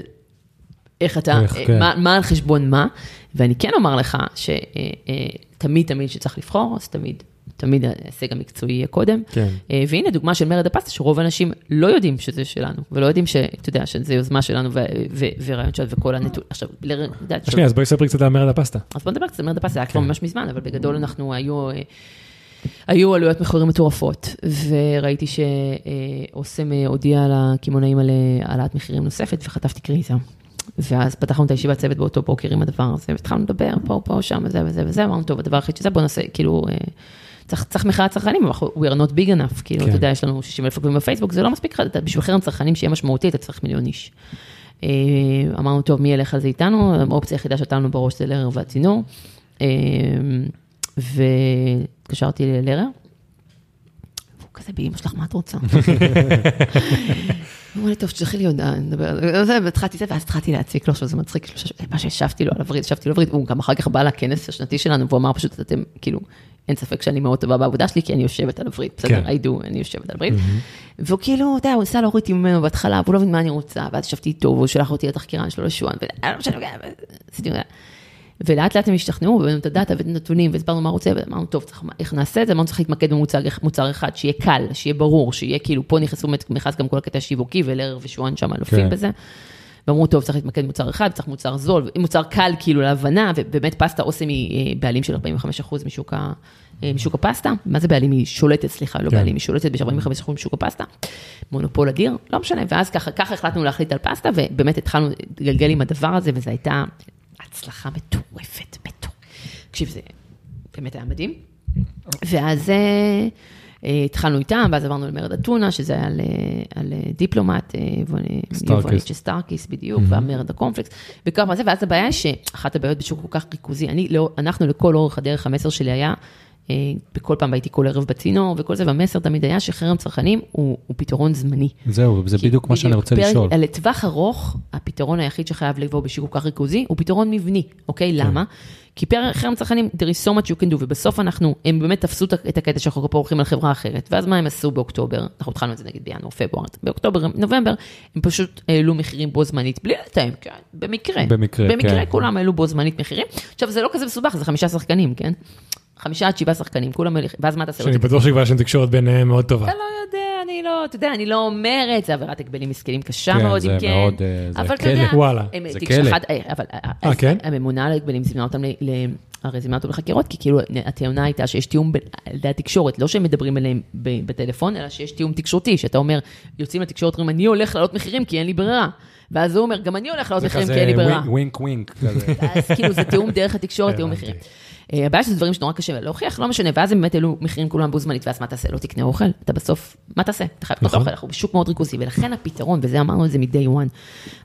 איך אתה, איך, אה, כן. מה, מה על חשבון מה, ואני כן אומר לך שתמיד תמיד שצריך לבחור, אז תמיד, תמיד ההישג המקצועי יהיה קודם. כן. אה, והנה דוגמה של מרד הפסטה, שרוב האנשים לא יודעים שזה שלנו, ולא יודעים שאתה יודע, שזה יוזמה שלנו ורעיון שלנו וכל הנתון. עכשיו, לר- את יודעת, שנייה, אז בואי ספרי קצת על מרד הפסטה. אז בוא נדבר קצת על מרד הפסטה, זה היה כבר כן. ממש מזמן, אבל בגדול אנחנו היו... אה, היו עלויות מחירים מטורפות, וראיתי שאוסם אה, הודיע לקמעונאים על אה, העלאת מחירים נוספת, וחטפתי קריזה. ואז פתחנו את הישיבת צוות באותו בוקר עם הדבר הזה, והתחלנו לדבר פה, פה, שם, וזה וזה וזה, אמרנו, טוב, הדבר היחיד שזה, בוא נעשה, כאילו, אה, צריך, צריך מחאת צרכנים, אבל אנחנו- we are not big enough, כאילו, כן. אתה יודע, יש לנו 60 אלף עוקבים בפייסבוק, זה לא מספיק אתה- בשביל חרם צרכנים שיהיה משמעותי, אתה צריך מיליון איש. אה, אמרנו, טוב, מי ילך על זה איתנו? האופציה היחידה שהייתה לנו בראש זה לרר והצינור. אה, והתקשרתי ללרר. והוא כזה, באמא שלך, מה את רוצה? הוא אמר לי, טוב, תשלחי לי הודעה, נדבר על זה, והתחלתי זה, ואז התחלתי להציק לו, עכשיו זה מצחיק, כאילו, מה שהשבתי לו על הווריד, השבתי לו על הווריד, הוא גם אחר כך בא לכנס השנתי שלנו, והוא אמר פשוט, אתם, כאילו, אין ספק שאני מאוד טובה בעבודה שלי, כי אני יושבת על הווריד, בסדר, כן. I do, אני יושבת על הווריד. והוא כאילו, אתה יודע, הוא ניסה להוריד אותי ממנו בהתחלה, והוא לא מבין מה אני רוצה, ואז ישבתי איתו, והוא שלח אותי לתחקירן שלו לשוען, ולא משנה. ולאט לאט הם השתכנעו, והבאנו את הדאטה ואת הנתונים, והסברנו מה רוצה, ואמרנו, טוב, צריך, איך נעשה את זה? אמרנו, צריך להתמקד במוצר מוצר אחד, שיהיה קל, שיהיה ברור, שיהיה כאילו, פה נכנסו, נכנס גם כל הקטע השיווקי, ולר ושוען שם אלופים כן. בזה. ואמרו, טוב, צריך להתמקד במוצר אחד, צריך מוצר זול, מוצר קל כאילו להבנה, ובאמת פסטה אוסם היא אה, בעלים של 45% משוק, ה, אה, משוק הפסטה. מה זה בעלים? היא שולטת, סליחה, לא כן. בעלים, היא שולטת ב-45% משוק הפסטה. מונופול אדיר, לא משנה. ואז ככה, ככה החלטנו להחליט על פסטה, ובאמת התחלנו להתגלגל עם הדבר הזה, וזו הייתה הצלחה מטורפת, מטורפת. תקשיב, זה באמת היה מדהים. ואז... אה, אה, התחלנו איתם, ואז עברנו למרד אתונה, שזה היה על, אה, על דיפלומט, סטארקיס. סטארקיס בדיוק, והמרד הקומפלקס, וכמה זה, ואז הבעיה היא שאחת הבעיות בשוק כל כך ריכוזי, אני, לא, אנחנו לכל אורך הדרך, המסר שלי היה, בכל פעם הייתי כל ערב בצינור וכל זה, והמסר תמיד היה שחרם צרכנים הוא, הוא פתרון זמני. זהו, זה בדיוק מה שאני רוצה פרק- לשאול. לטווח ארוך, הפתרון היחיד שחייב לבוא בשוק כל כך ריכוזי, הוא פתרון מבני, אוקיי? למה? כי פר חרם צרכנים, there is so much you can do, ובסוף אנחנו, הם באמת תפסו את- הקטע שאנחנו פה הולכים על חברה אחרת, ואז מה הם עשו באוקטובר? אנחנו התחלנו את זה נגיד בינואר, פברואר, באוקטובר, נובמבר, הם פשוט העלו מחירים בו זמנית, בלי לתאם, כן, במקרה. במקרה, במקרה כן. כולם העלו בו זמנית מחירים. עכשיו, זה לא כזה מסובך, זה חמישה שחקנים, כן? חמישה עד שבעה שחקנים, כולם, העלו- ואז מה תעשה? לא שאני בטוח שכבר יש תקשורת ביניהם מאוד טובה. אתה לא יודע, אני לא, אתה יודע, אני לא אומרת, זה עבירת הגבלים עסקיים קשה כן, מאוד, זה אם כן. מאוד, אה, זה אבל אתה כלא. וואלה, זה כלא. אבל כן? הממונה על ההגבלים זימנה אותם ל... הרי זימנה אותו לחקירות, כי כאילו הטענה הייתה שיש תיאום על ידי התקשורת, לא שהם מדברים אליהם בטלפון, אלא שיש תיאום תקשורתי, שאתה אומר, יוצאים לתקשורת, אומרים, אני הולך לעלות מחירים כי אין לי ברירה. ואז הוא אומר, גם אני הולך לעלות זה מחירים כזה כי אין לי ברירה. wink wink wink כזה. אז כאילו זה תיאום דרך התקשורת, תיאום הבנתי. מחירים. אה, הבעיה שזה דברים שנורא קשה להוכיח, לא משנה, ואז הם באמת העלו מחירים כולם בו זמנית, ואז מה תעשה? לא תקנה אוכל? אתה בסוף, מה תעשה? אתה חייב לקנות נכון. אוכל, אנחנו בשוק מאוד ריכוזי, ולכן הפתרון, וזה אמרנו את זה מ-day one,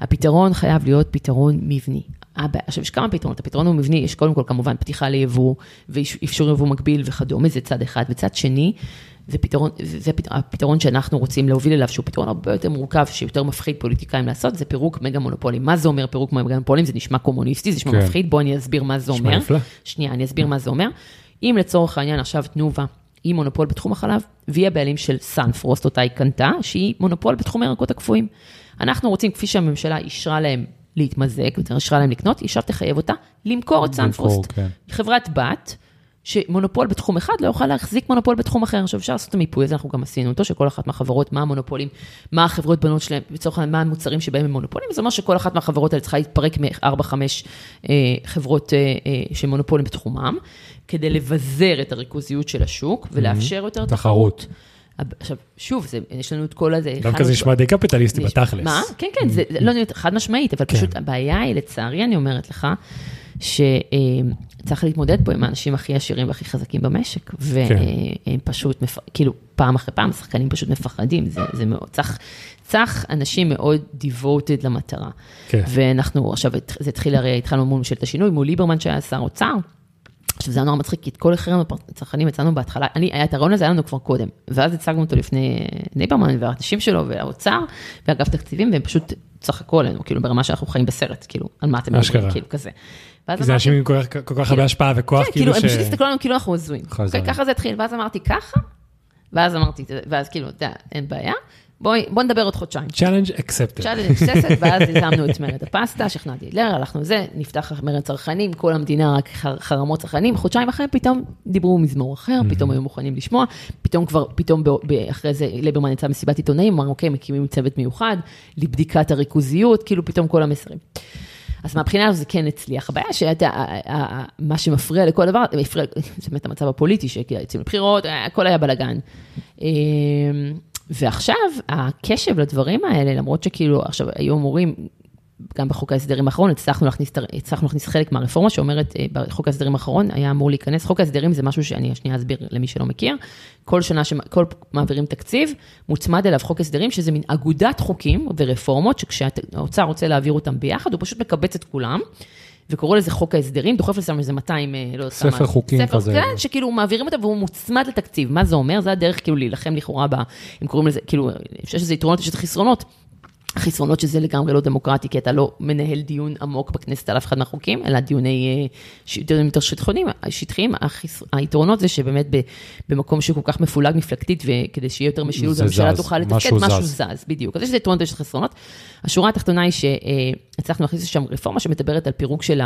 הפתרון חייב להיות פתרון מבני. עכשיו, יש כמה פתרונות, הפתרון הוא מבני, יש קודם כל כמובן פתיחה ליבוא, ואפשור יבוא מקביל וכדומה, זה צד אחד, וצד שני, זה פתרון, זה פת- הפתרון שאנחנו רוצים להוביל אליו, שהוא פתרון הרבה יותר מורכב, שיותר מפחיד פוליטיקאים לעשות, זה פירוק מגה מונופולים. מה זה אומר פירוק מגה מונופולים? זה נשמע קומוניסטי, זה נשמע כן. מפחיד, בואו אני אסביר מה זה אומר. נפלא. שנייה, אני אסביר מה זה אומר. אם לצורך העניין עכשיו תנובה היא מונופול בתחום החלב, והיא הבעלים של סאנפרוסט, אותה היא קנתה, שהיא מונופול בתחום הירקות הקפואים. אנחנו רוצים, כפי שהממשלה אישרה להם להתמזג, אישרה להם לקנות, היא עכשיו תחייב אותה למכור את סאנפרוסט. כן. חברת בת, שמונופול בתחום אחד לא יוכל להחזיק מונופול בתחום אחר. עכשיו אפשר לעשות את המיפוי הזה, אנחנו גם עשינו אותו, שכל אחת מהחברות, מה המונופולים, מה החברות בנות שלהם, לצורך העניין, מה המוצרים שבהם הם מונופולים, זה אומר שכל אחת מהחברות האלה צריכה להתפרק מ-4-5 אה, חברות אה, אה, שמונופולים בתחומם, כדי לבזר את הריכוזיות של השוק ולאפשר יותר תחרות. עכשיו, שוב, זה, יש לנו את כל הזה. דווקא הכנו- זה נשמע די קפיטליסטי בתכלס. מה? כן, כן, זה לא נראה חד משמעית, אבל כן. פשוט הבעיה היא, לצערי, אני אומרת לך, שצריך להתמודד פה עם האנשים הכי עשירים והכי חזקים במשק, כן. והם פשוט, מפ- כאילו, פעם אחרי פעם, השחקנים פשוט מפחדים, זה, זה מאוד, צריך, צריך אנשים מאוד devoted למטרה. כן. ואנחנו, עכשיו, זה התחיל הרי, התחלנו מול ממשלת השינוי, מול ליברמן שהיה שר אוצר. עכשיו, זה היה נורא מצחיק, כי את כל החרם הצרכנים הצענו בהתחלה, אני, היה את הרעיון הזה, היה לנו כבר קודם, ואז הצגנו אותו לפני ליברמן והאנשים שלו והאוצר, ואגף תקציבים, והם פשוט צחקו עלינו, כאילו, ברמה שאנחנו חיים בסרט, כאילו, על מה אתם. מדברים, כאילו, כזה. ואז כי זה אנשים עם כל כך- כל כך הרבה השפעה וכוח, כן, כאילו כאילו, הם ש... פשוט הסתכלו עלינו כאילו אנחנו הזויים. ככה זה התחיל, ואז אמרתי, ככה? ואז אמרתי, ואז כאילו, אתה יודע, אין בעיה, בואי, בוא נדבר עוד חודשיים. challenge accepted. challenge accepted, ואז יזמנו את מרד הפסטה, שכנעתי אותם לא, הלכנו זה, נפתח מרד צרכנים, כל המדינה רק חר- חרמות צרכנים, חודשיים אחרי פתאום דיברו מזמור אחר, פתאום היו מוכנים לשמוע, פתאום כבר, פתאום ב- ב- אחרי זה ליברמן יצא מסיבת עיתונאים, אמרנו, אוקיי, מקימים צוות מיוחד לבדיקת הריכוזיות, כאילו פתאום כל המסרים. אז מהבחינה הזו זה כן הצליח. הבעיה שהייתה, מה שמפריע לכל דבר, מפריע, זה באמת המצב הפוליטי, שיוצאים לבחירות, הכל היה בלאגן. אמ, ועכשיו, הקשב לדברים האלה, למרות שכאילו, עכשיו, היו אמורים, גם בחוק ההסדרים האחרון, הצלחנו להכניס, הצלחנו להכניס חלק מהרפורמה שאומרת, אה, בחוק ההסדרים האחרון היה אמור להיכנס, חוק ההסדרים זה משהו שאני שנייה אסביר למי שלא מכיר, כל שנה, כל מעבירים תקציב, מוצמד אליו חוק הסדרים, שזה מין אגודת חוקים ורפורמות, שכשהאוצר רוצה להעביר אותם ביחד, הוא פשוט מקבץ את כולם. וקורא לזה חוק ההסדרים, דוחף לזה איזה 200, אה, לא יודעת כמה. ספר חוקים ספר, כזה. כן, שכאילו מעבירים אותו והוא מוצמד לתקציב. מה זה אומר? זה הדרך כאילו להילחם לכאורה, ב, הם קוראים לזה, כאילו, יש לזה יתרונות, יש לזה חסרונות. שזה לגמרי לא דמוקרטי, כי אתה לא מנהל דיון עמוק בכנסת על אף אחד מהחוקים, אלא דיוני, אה, דיונים יותר שטחיים, שטחיים. החס... היתרונות זה שבאמת ב, במקום שהוא כל כך מפולג מפלגתית, וכדי שיהיה יותר משילות, זז, תוכל לתפקד, משהו משהו זז. זז, בדיוק. אז יש יתרונות ויש חסרונות. השורה התחתונה היא שהצלחנו להכניס לשם רפורמה שמדברת על פירוק של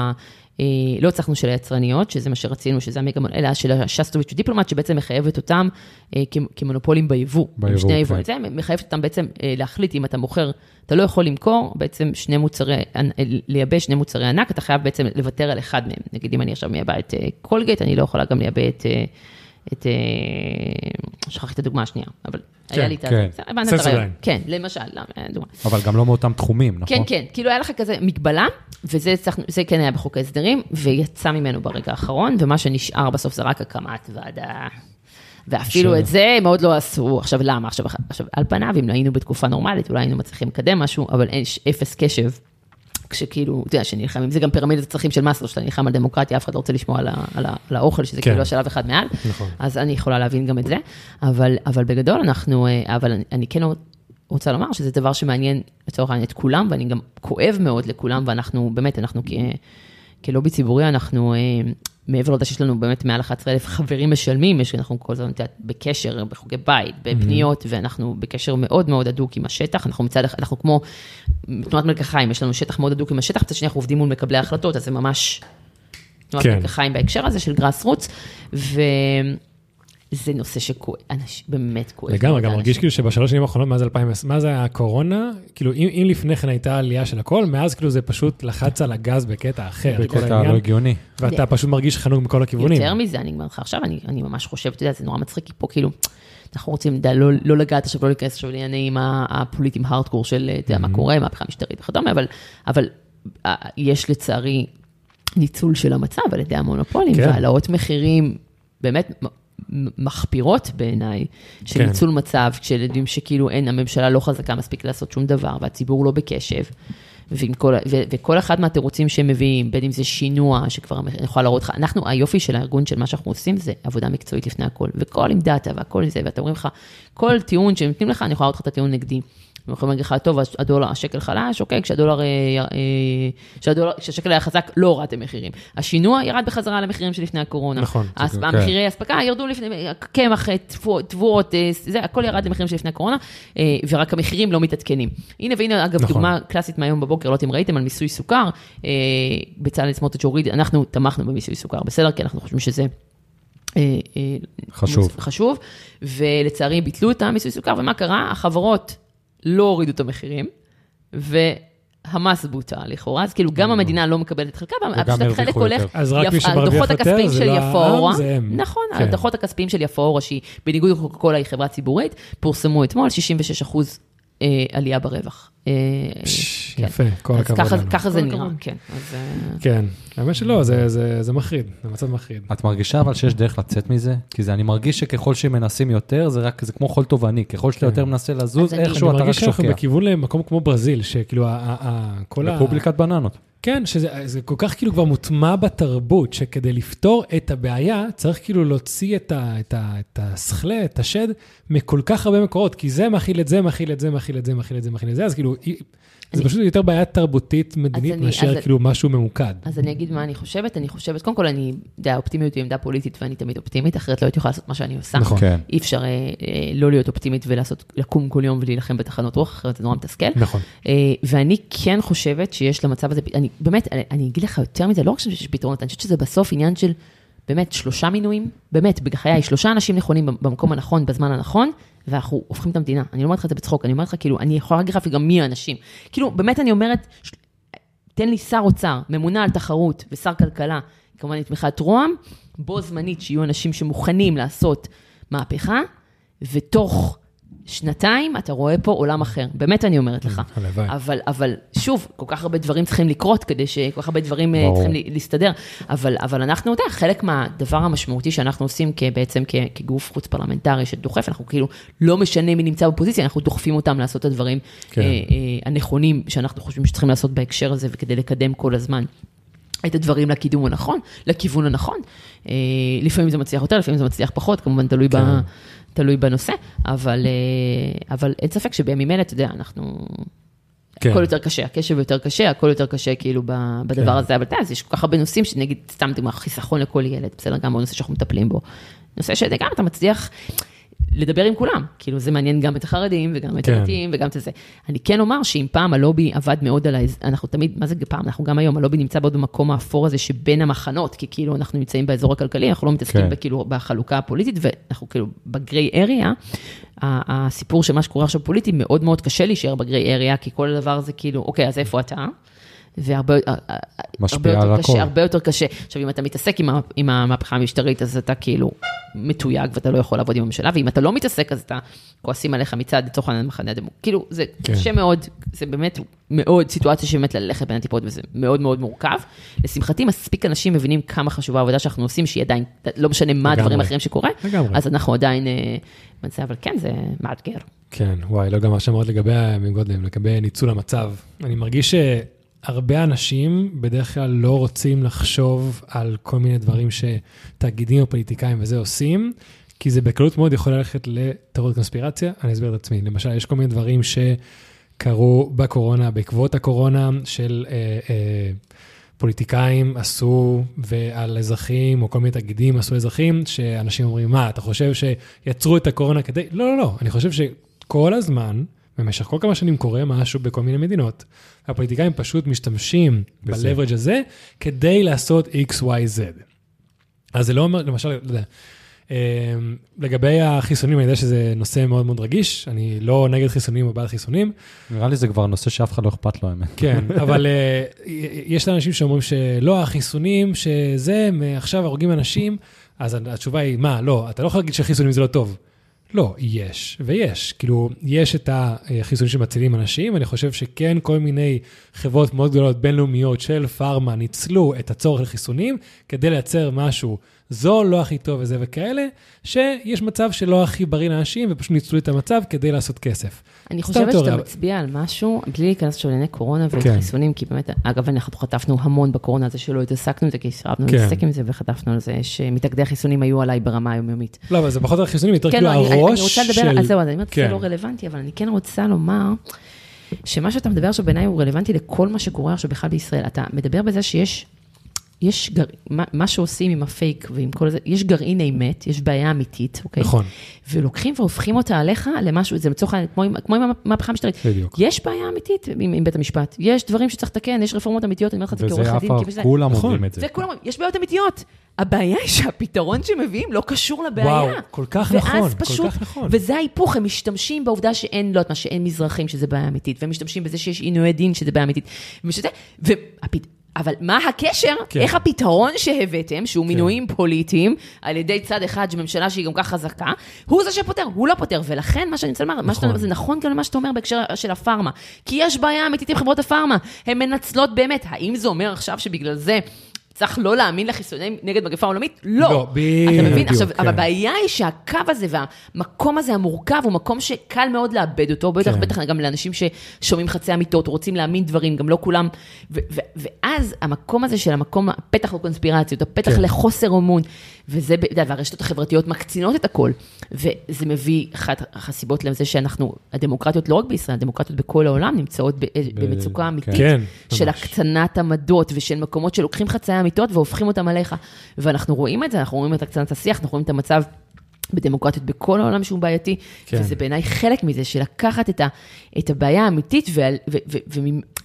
לא הצלחנו של היצרניות, שזה מה שרצינו, שזה המגה, אלא של השסטוביץ' ודיפלומט, שבעצם מחייבת אותם אה, כמונופולים ביבוא. ביבוא, שני כן. היבואנים, זה מחייבת אותם בעצם אה, להחליט אם אתה מוכר, אתה לא יכול למכור בעצם שני מוצרי, אה, לייבא שני מוצרי ענק, אתה חייב בעצם לוותר על אחד מהם. נגיד אם אני עכשיו מייבא את אה, קולגייט, אני לא יכולה גם לייבא את... את, אה, שכחתי את הדוגמה השנייה, אבל היה לי את ה... כן. הרעיון. סנסודיין. כן, למשל, אה, דוגמה. אבל גם לא מאותם תחומים, נכון? כן, כן, כאילו היה לך כזה מגבלה, וזה זה כן היה בחוק ההסדרים, ויצא ממנו ברגע האחרון, ומה שנשאר בסוף זה רק הקמת ועדה. ואפילו בסדר. את זה הם עוד לא עשו. עכשיו, למה? עכשיו, עכשיו, על פניו, אם היינו בתקופה נורמלית, אולי היינו מצליחים לקדם משהו, אבל אין אפס קשב. כשכאילו, אתה יודע, שנלחמים, זה גם פירמידת הצרכים של מאסלו, שאתה נלחם על דמוקרטיה, אף אחד לא רוצה לשמוע על, ה, על, ה, על האוכל, שזה כן. כאילו השלב אחד מעל. נכון. אז אני יכולה להבין גם את זה, אבל, אבל בגדול אנחנו, אה, אבל אני, אני כן רוצה לומר שזה דבר שמעניין לצורך העניין את כולם, ואני גם כואב מאוד לכולם, ואנחנו, באמת, אנחנו כ, כלובי ציבורי, אנחנו, אה, מעבר לעובדה שיש לנו באמת מעל 11,000 חברים משלמים, יש, אנחנו כל הזמן, בקשר, בחוגי בית, בפניות, ואנחנו בקשר מאוד מאוד הדוק עם השטח, אנחנו מצד אחד, אנחנו כמו תנועת מלקחיים, יש לנו שטח מאוד הדוק עם השטח, מצד שני אנחנו עובדים מול מקבלי ההחלטות, אז זה ממש תנועת כן. מלקחיים בהקשר הזה של גראס רוץ, וזה נושא שכואב, באמת כואב. לגמרי, גם. מרגיש כאילו שבשלוש שנים האחרונות, מאז 2020, מאז הקורונה, כאילו אם אם לפני כן הייתה עלייה של הכל, מאז כאילו זה פשוט לחץ על הגז בקטע אחר, בקטע לא העניין, הגיוני. ואתה פשוט מרגיש חנוק מכל הכיוונים. יותר מזה, אני אומר לך עכשיו, אני, אני ממש חושבת, אתה יודע, זה נורא מצחיק, כי פה כאילו, אנחנו רוצים, יודע, לא, לא לגעת עכשיו, לא להיכנס עכשיו לעניינים הפוליטיים הארדקור של, אתה יודע, מה קורה, מהפכה משטרית וכדומה, אבל, אבל אה, יש לצערי ניצול של המצב על ידי המונופולים, כן. והעלאות מחירים באמת מחפירות בעיניי, של כן. ניצול מצב, כשילדים שכאילו אין, הממשלה לא חזקה מספיק לעשות שום דבר, והציבור לא בקשב. כל, ו, וכל אחד מהתירוצים שהם מביאים, בין אם זה שינוע, שכבר אני יכולה להראות לך, אנחנו, היופי של הארגון של מה שאנחנו עושים זה עבודה מקצועית לפני הכל, וכל עם דאטה והכל זה, ואתה אומרים לך, כל טיעון שהם נותנים לך, אני יכולה להראות לך את הטיעון נגדי. הם יכולים להגיד לך, טוב, אז הדולר, השקל חלש, אוקיי, כשהדולר, אה, אה, כשהדולר, כשהשקל היה חזק, לא הורדתם מחירים. השינוע ירד בחזרה למחירים שלפני הקורונה. נכון, הס- כן. המחירי אספקה ירדו לפני, קמח, אה, תבואות, זה, הכל ירד למחירים שלפני הקורונה, ורק המחירים לא מתעדכנים. הנה, והנה, אגב, נכון. דוגמה קלאסית מהיום בבוקר, לא יודעת אם ראיתם, על מיסוי סוכר, בצלאל סמוטריץ' הוריד, אנחנו תמכנו במיסוי סוכר, בסדר? כי אנחנו חושבים שזה... חשוב. חשוב, ולצערי ביטלו את המיסוי סוכר, ומה קרה? החברות לא הורידו את המחירים, והמס בוטל לכאורה, אז כאילו גם המדינה לא מקבלת את חלקה, פשוט החלק הולך. אז רק מי שמרוויח יותר זה של לא העם, זה הם. נכון, כן. הדוחות הכספיים של יפאורה, שהיא בניגוד לקוקה קולה היא חברה ציבורית, פורסמו אתמול 66 אחוז אה, עלייה ברווח. אה, פש, כן. יפה, כל הכבוד ככה- לנו. ככה זה נראה. כן. אז, אה, כן, האמת שלא, זה- זה זה מחריד, זה מצב מחריד. את מרגישה אבל שיש דרך לצאת מזה? כי זה, אני מרגיש שככל שמנסים יותר, זה רק, זה כמו חול תובעני, ככל שאתה כן. יותר מנסה לזוז, אני- איכשהו אני אתה רק מרגיש שאנחנו שוקע. בכיוון למקום כמו ברזיל, שכאילו, ה- ה- ה- כל ה... רפובליקת בננות. כן, שזה זה כל כך כאילו כבר מוטמע בתרבות, שכדי לפתור את הבעיה, צריך כאילו להוציא את, ה, את, ה, את הסכלה, את השד, מכל כך הרבה מקורות, כי זה מכיל את זה, מכיל את זה, מכיל את זה, מכיל את זה, מכיל את זה, אז כאילו, אי- זה פשוט יותר בעיה תרבותית מדינית אני- מאשר אז- כאילו משהו ממוקד. אז אני אגיד מה אני חושבת, אני חושבת, קודם כל אני, אתה יודע, אופטימיות היא עמדה פוליטית ואני תמיד אופטימית, אחרת לא הייתי יכולה לעשות מה שאני עושה. נכון. כן. אי אפשר אה, אה, לא להיות אופטימית ולעשות, לקום כל יום ולהילחם בתחנות רוח, אחרת זה נורא מתסכל. נכון. אה, ואני כן חושבת שיש למצב הזה, אני באמת, אני, אני אגיד לך יותר מזה, לא רק שיש פתרונות, אני חושבת שזה בסוף עניין של באמת שלושה מינויים, באמת, בחיי, שלושה אנשים נכונים במקום הנכון, בזמן הנכון, ואנחנו הופכים את המדינה. אני לא אומרת לך את זה בצחוק, אני אומרת לך, כאילו, אני יכולה להגיד לך גם מי האנשים. כאילו, באמת אני אומרת, ש- תן לי שר אוצר, ממונה על תחרות ושר כלכלה, כמובן לתמיכת רוה"מ, בו זמנית שיהיו אנשים שמוכנים לעשות מהפכה, ותוך שנתיים אתה רואה פה עולם אחר. באמת אני אומרת לך. הלוואי. אבל, אבל שוב, כל כך הרבה דברים צריכים לקרות כדי ש... כל כך הרבה דברים אה, ברור. צריכים לה- להסתדר. אבל, אבל אנחנו, אתה יודע, חלק מהדבר המשמעותי שאנחנו עושים בעצם כגוף חוץ פרלמנטרי שדוחף, אנחנו כאילו לא משנה מי נמצא בפוזיציה, אנחנו דוחפים אותם לעשות את הדברים כן. אה, אה, הנכונים שאנחנו חושבים שצריכים לעשות בהקשר הזה וכדי לקדם כל הזמן. את הדברים לקידום הנכון, לכיוון הנכון. לפעמים זה מצליח יותר, לפעמים זה מצליח פחות, כמובן תלוי, כן. ב, תלוי בנושא, אבל, אה, אבל אין ספק שבימים אלה, אתה יודע, אנחנו... כן. הכל יותר קשה, הקשב יותר קשה, הכל יותר קשה כאילו בדבר כן. הזה, אבל אתה יודע, יש כל כך הרבה נושאים שנגיד, סתם דוגמא, חיסכון לכל ילד, בסדר, גם עוד נושא שאנחנו מטפלים בו. נושא שגם אתה מצליח לדבר עם כולם, כאילו זה מעניין גם את החרדים וגם את כן. הדתיים וגם את זה. אני כן אומר שאם פעם הלובי עבד מאוד על ה... אנחנו תמיד, מה זה פעם? אנחנו גם היום, הלובי נמצא בעוד במקום האפור הזה שבין המחנות, כי כאילו אנחנו נמצאים באזור הכלכלי, אנחנו לא מתעסקים כן. בכאילו בחלוקה הפוליטית, ואנחנו כאילו בגריי אריה, הסיפור של מה שקורה עכשיו פוליטי, מאוד מאוד קשה להישאר בגריי אריה, כי כל הדבר הזה כאילו, אוקיי, אז איפה אתה? והרבה משפיע הרבה על יותר הכל. קשה, הרבה יותר קשה. עכשיו, אם אתה מתעסק עם, עם המהפכה המשטרית, אז אתה כאילו מתויג ואתה לא יכול לעבוד עם הממשלה, ואם אתה לא מתעסק, אז אתה כועסים עליך מצד, לצורך העניין, המחנה הדמוקרטי. כאילו, זה כן. קשה מאוד, זה באמת מאוד סיטואציה שבאמת ללכת בין הטיפות, וזה מאוד מאוד מורכב. לשמחתי, מספיק אנשים מבינים כמה חשובה העבודה שאנחנו עושים, שהיא עדיין, לא משנה מה. הדברים האחרים שקורה, לגמרי. אז אנחנו עדיין, אה, אבל כן, זה מאתגר. כן, וואי, לא גם מה שאמרת לגבי, מקודם, לגבי ניצול המצב. אני מרגיש שהרבה אנשים בדרך כלל לא רוצים לחשוב על כל מיני דברים שתאגידים או פוליטיקאים וזה עושים, כי זה בקלות מאוד יכול ללכת לתיאוריות קונספירציה. אני אסביר את עצמי. למשל, יש כל מיני דברים שקרו בקורונה, בעקבות הקורונה, של אה, אה, פוליטיקאים עשו ועל אזרחים, או כל מיני תאגידים עשו אזרחים, שאנשים אומרים, מה, אתה חושב שיצרו את הקורונה כדי... לא, לא, לא. אני חושב שכל הזמן, במשך כל כמה שנים קורה משהו בכל מיני מדינות. הפוליטיקאים פשוט משתמשים. ב-leverage הזה כדי לעשות X, Y, Z. אז זה לא אומר, למשל, לא יודע, אמ, לגבי החיסונים, אני יודע שזה נושא מאוד מאוד רגיש, אני לא נגד חיסונים או בעד חיסונים, נראה לי זה כבר נושא שאף אחד לא אכפת לו, האמת. כן, אבל אה, יש אנשים שאומרים שלא, החיסונים, שזה, עכשיו הורגים אנשים, אז התשובה היא, מה, לא, אתה לא יכול להגיד שחיסונים זה לא טוב. לא, יש, ויש. כאילו, יש את החיסונים שמצילים אנשים, אני חושב שכן, כל מיני חברות מאוד גדולות, בינלאומיות של פארמה, ניצלו את הצורך לחיסונים כדי לייצר משהו זו לא הכי טוב וזה וכאלה, שיש מצב שלא הכי בריא לאנשים ופשוט ניצלו את המצב כדי לעשות כסף. אני חושבת. שאתה מצביע על משהו, בלי להיכנס עכשיו לענייני קורונה כן. וחיסונים, כי באמת, אגב, אנחנו חטפנו המון בקורונה על זה שלא התעסקנו עם זה, כי סירבנו כן. להתעסק עם זה וחטפנו על זה, שמתאגדי החיסונים היו עליי ברמה היומיומית. לא, אבל זה פחות על חיסונים, יותר כן, כאילו לא, אני, אני הראש רוצה לדבר, של... אז זהו, אז אני אומרת, כן. זה לא רלוונטי, אבל אני כן רוצה לומר, שמה שאתה מדבר עכשיו בעיניי הוא רלוונטי לכל מה שקורה עכשיו בכלל בישראל. אתה מדבר בזה שיש, יש גר... מה, מה שעושים עם הפייק ועם כל זה, יש גרעין אמת, יש בעיה אמיתית, אוקיי? נכון, ולוקחים והופכים אותה עליך למשהו, זה לצורך העניין, כמו, כמו עם המהפכה המשטרית. בדיוק. יש בעיה אמיתית עם, עם בית המשפט, יש דברים שצריך לתקן, יש רפורמות אמיתיות, אני אומרת לך את זה כעורך וזה דין. אף כמי שזה- כולם נכון. אומרים את זה. זה כולם, אומרים, יש בעיות אמיתיות. הבעיה היא שהפתרון שמביאים לא קשור לבעיה. וואו, כל כך נכון, פשוט, כל כך נכון. וזה ההיפוך, הם משתמשים בעובדה שאין, לא יודעת מה, שאין מזרחים, שזה בעיה אמיתית, והם משתמשים בזה שיש עינויי דין, שזה בעיה אמיתית. ושזה, והפת... אבל מה הקשר? כן. איך הפתרון שהבאתם, שהוא כן. מינויים פוליטיים, על ידי צד אחד, שממשלה שהיא גם כך חזקה, הוא זה שפותר, הוא לא פותר. ולכן, מה שאני רוצה לומר, מה שאתה אומר, זה נכון גם למה שאתה אומר בהקשר של הפארמה. כי יש בעיה אמיתית עם חברות הפארמה. הן מנצלות באמת. האם זה אומר עכשיו שבגלל זה... צריך לא להאמין לחיסונים נגד מגפה עולמית? לא. לא, בדיוק, אתה מבין? עכשיו, כן. אבל הבעיה היא שהקו הזה והמקום הזה המורכב הוא מקום שקל מאוד לאבד אותו, בטח, כן. בטח גם לאנשים ששומעים חצי אמיתות, רוצים להאמין דברים, גם לא כולם. ו- ו- ואז המקום הזה של המקום, הפתח לקונספירציות, הפתח כן. לחוסר אמון, וזה, ב- אתה יודע, והרשתות החברתיות מקצינות את הכל. וזה מביא, אחת הסיבות לזה שאנחנו, הדמוקרטיות, לא רק בישראל, הדמוקרטיות בכל העולם נמצאות ב- במצוקה אמיתית. כן, של ממש. הקצנת עמדות ושל מקומות שלוקחים חצאי אמיתות והופכים אותם עליך. ואנחנו רואים את זה, אנחנו רואים את הקצנת השיח, אנחנו רואים את המצב בדמוקרטיות בכל העולם שהוא בעייתי, כן. כן. וזה בעיניי חלק מזה, של לקחת את, ה, את הבעיה האמיתית, ועל- ו- ו- ו-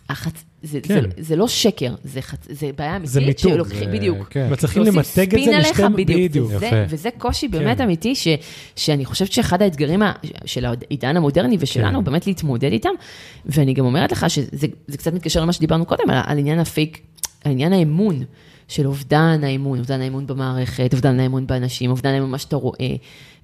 והחצ... זה, כן. זה, זה לא שקר, זה, חצ... זה בעיה אמיתית. זה מיתוג, שלוקחים, זה- בדיוק. כן. מצליחים שעושים למתג את זה לשתי... בדיוק. בדיוק. וזה, יפה. וזה קושי באמת כן. אמיתי, ש, שאני חושבת שאחד האתגרים ה- של העידן המודרני ושלנו, כן. באמת להתמודד איתם, ואני גם אומרת לך שזה זה קצת מתקשר למה שדיברנו קודם, על, על עניין הפייק, על עניין האמון. של אובדן האמון, אובדן האמון במערכת, אובדן האמון באנשים, אובדן האמון במה שאתה רואה,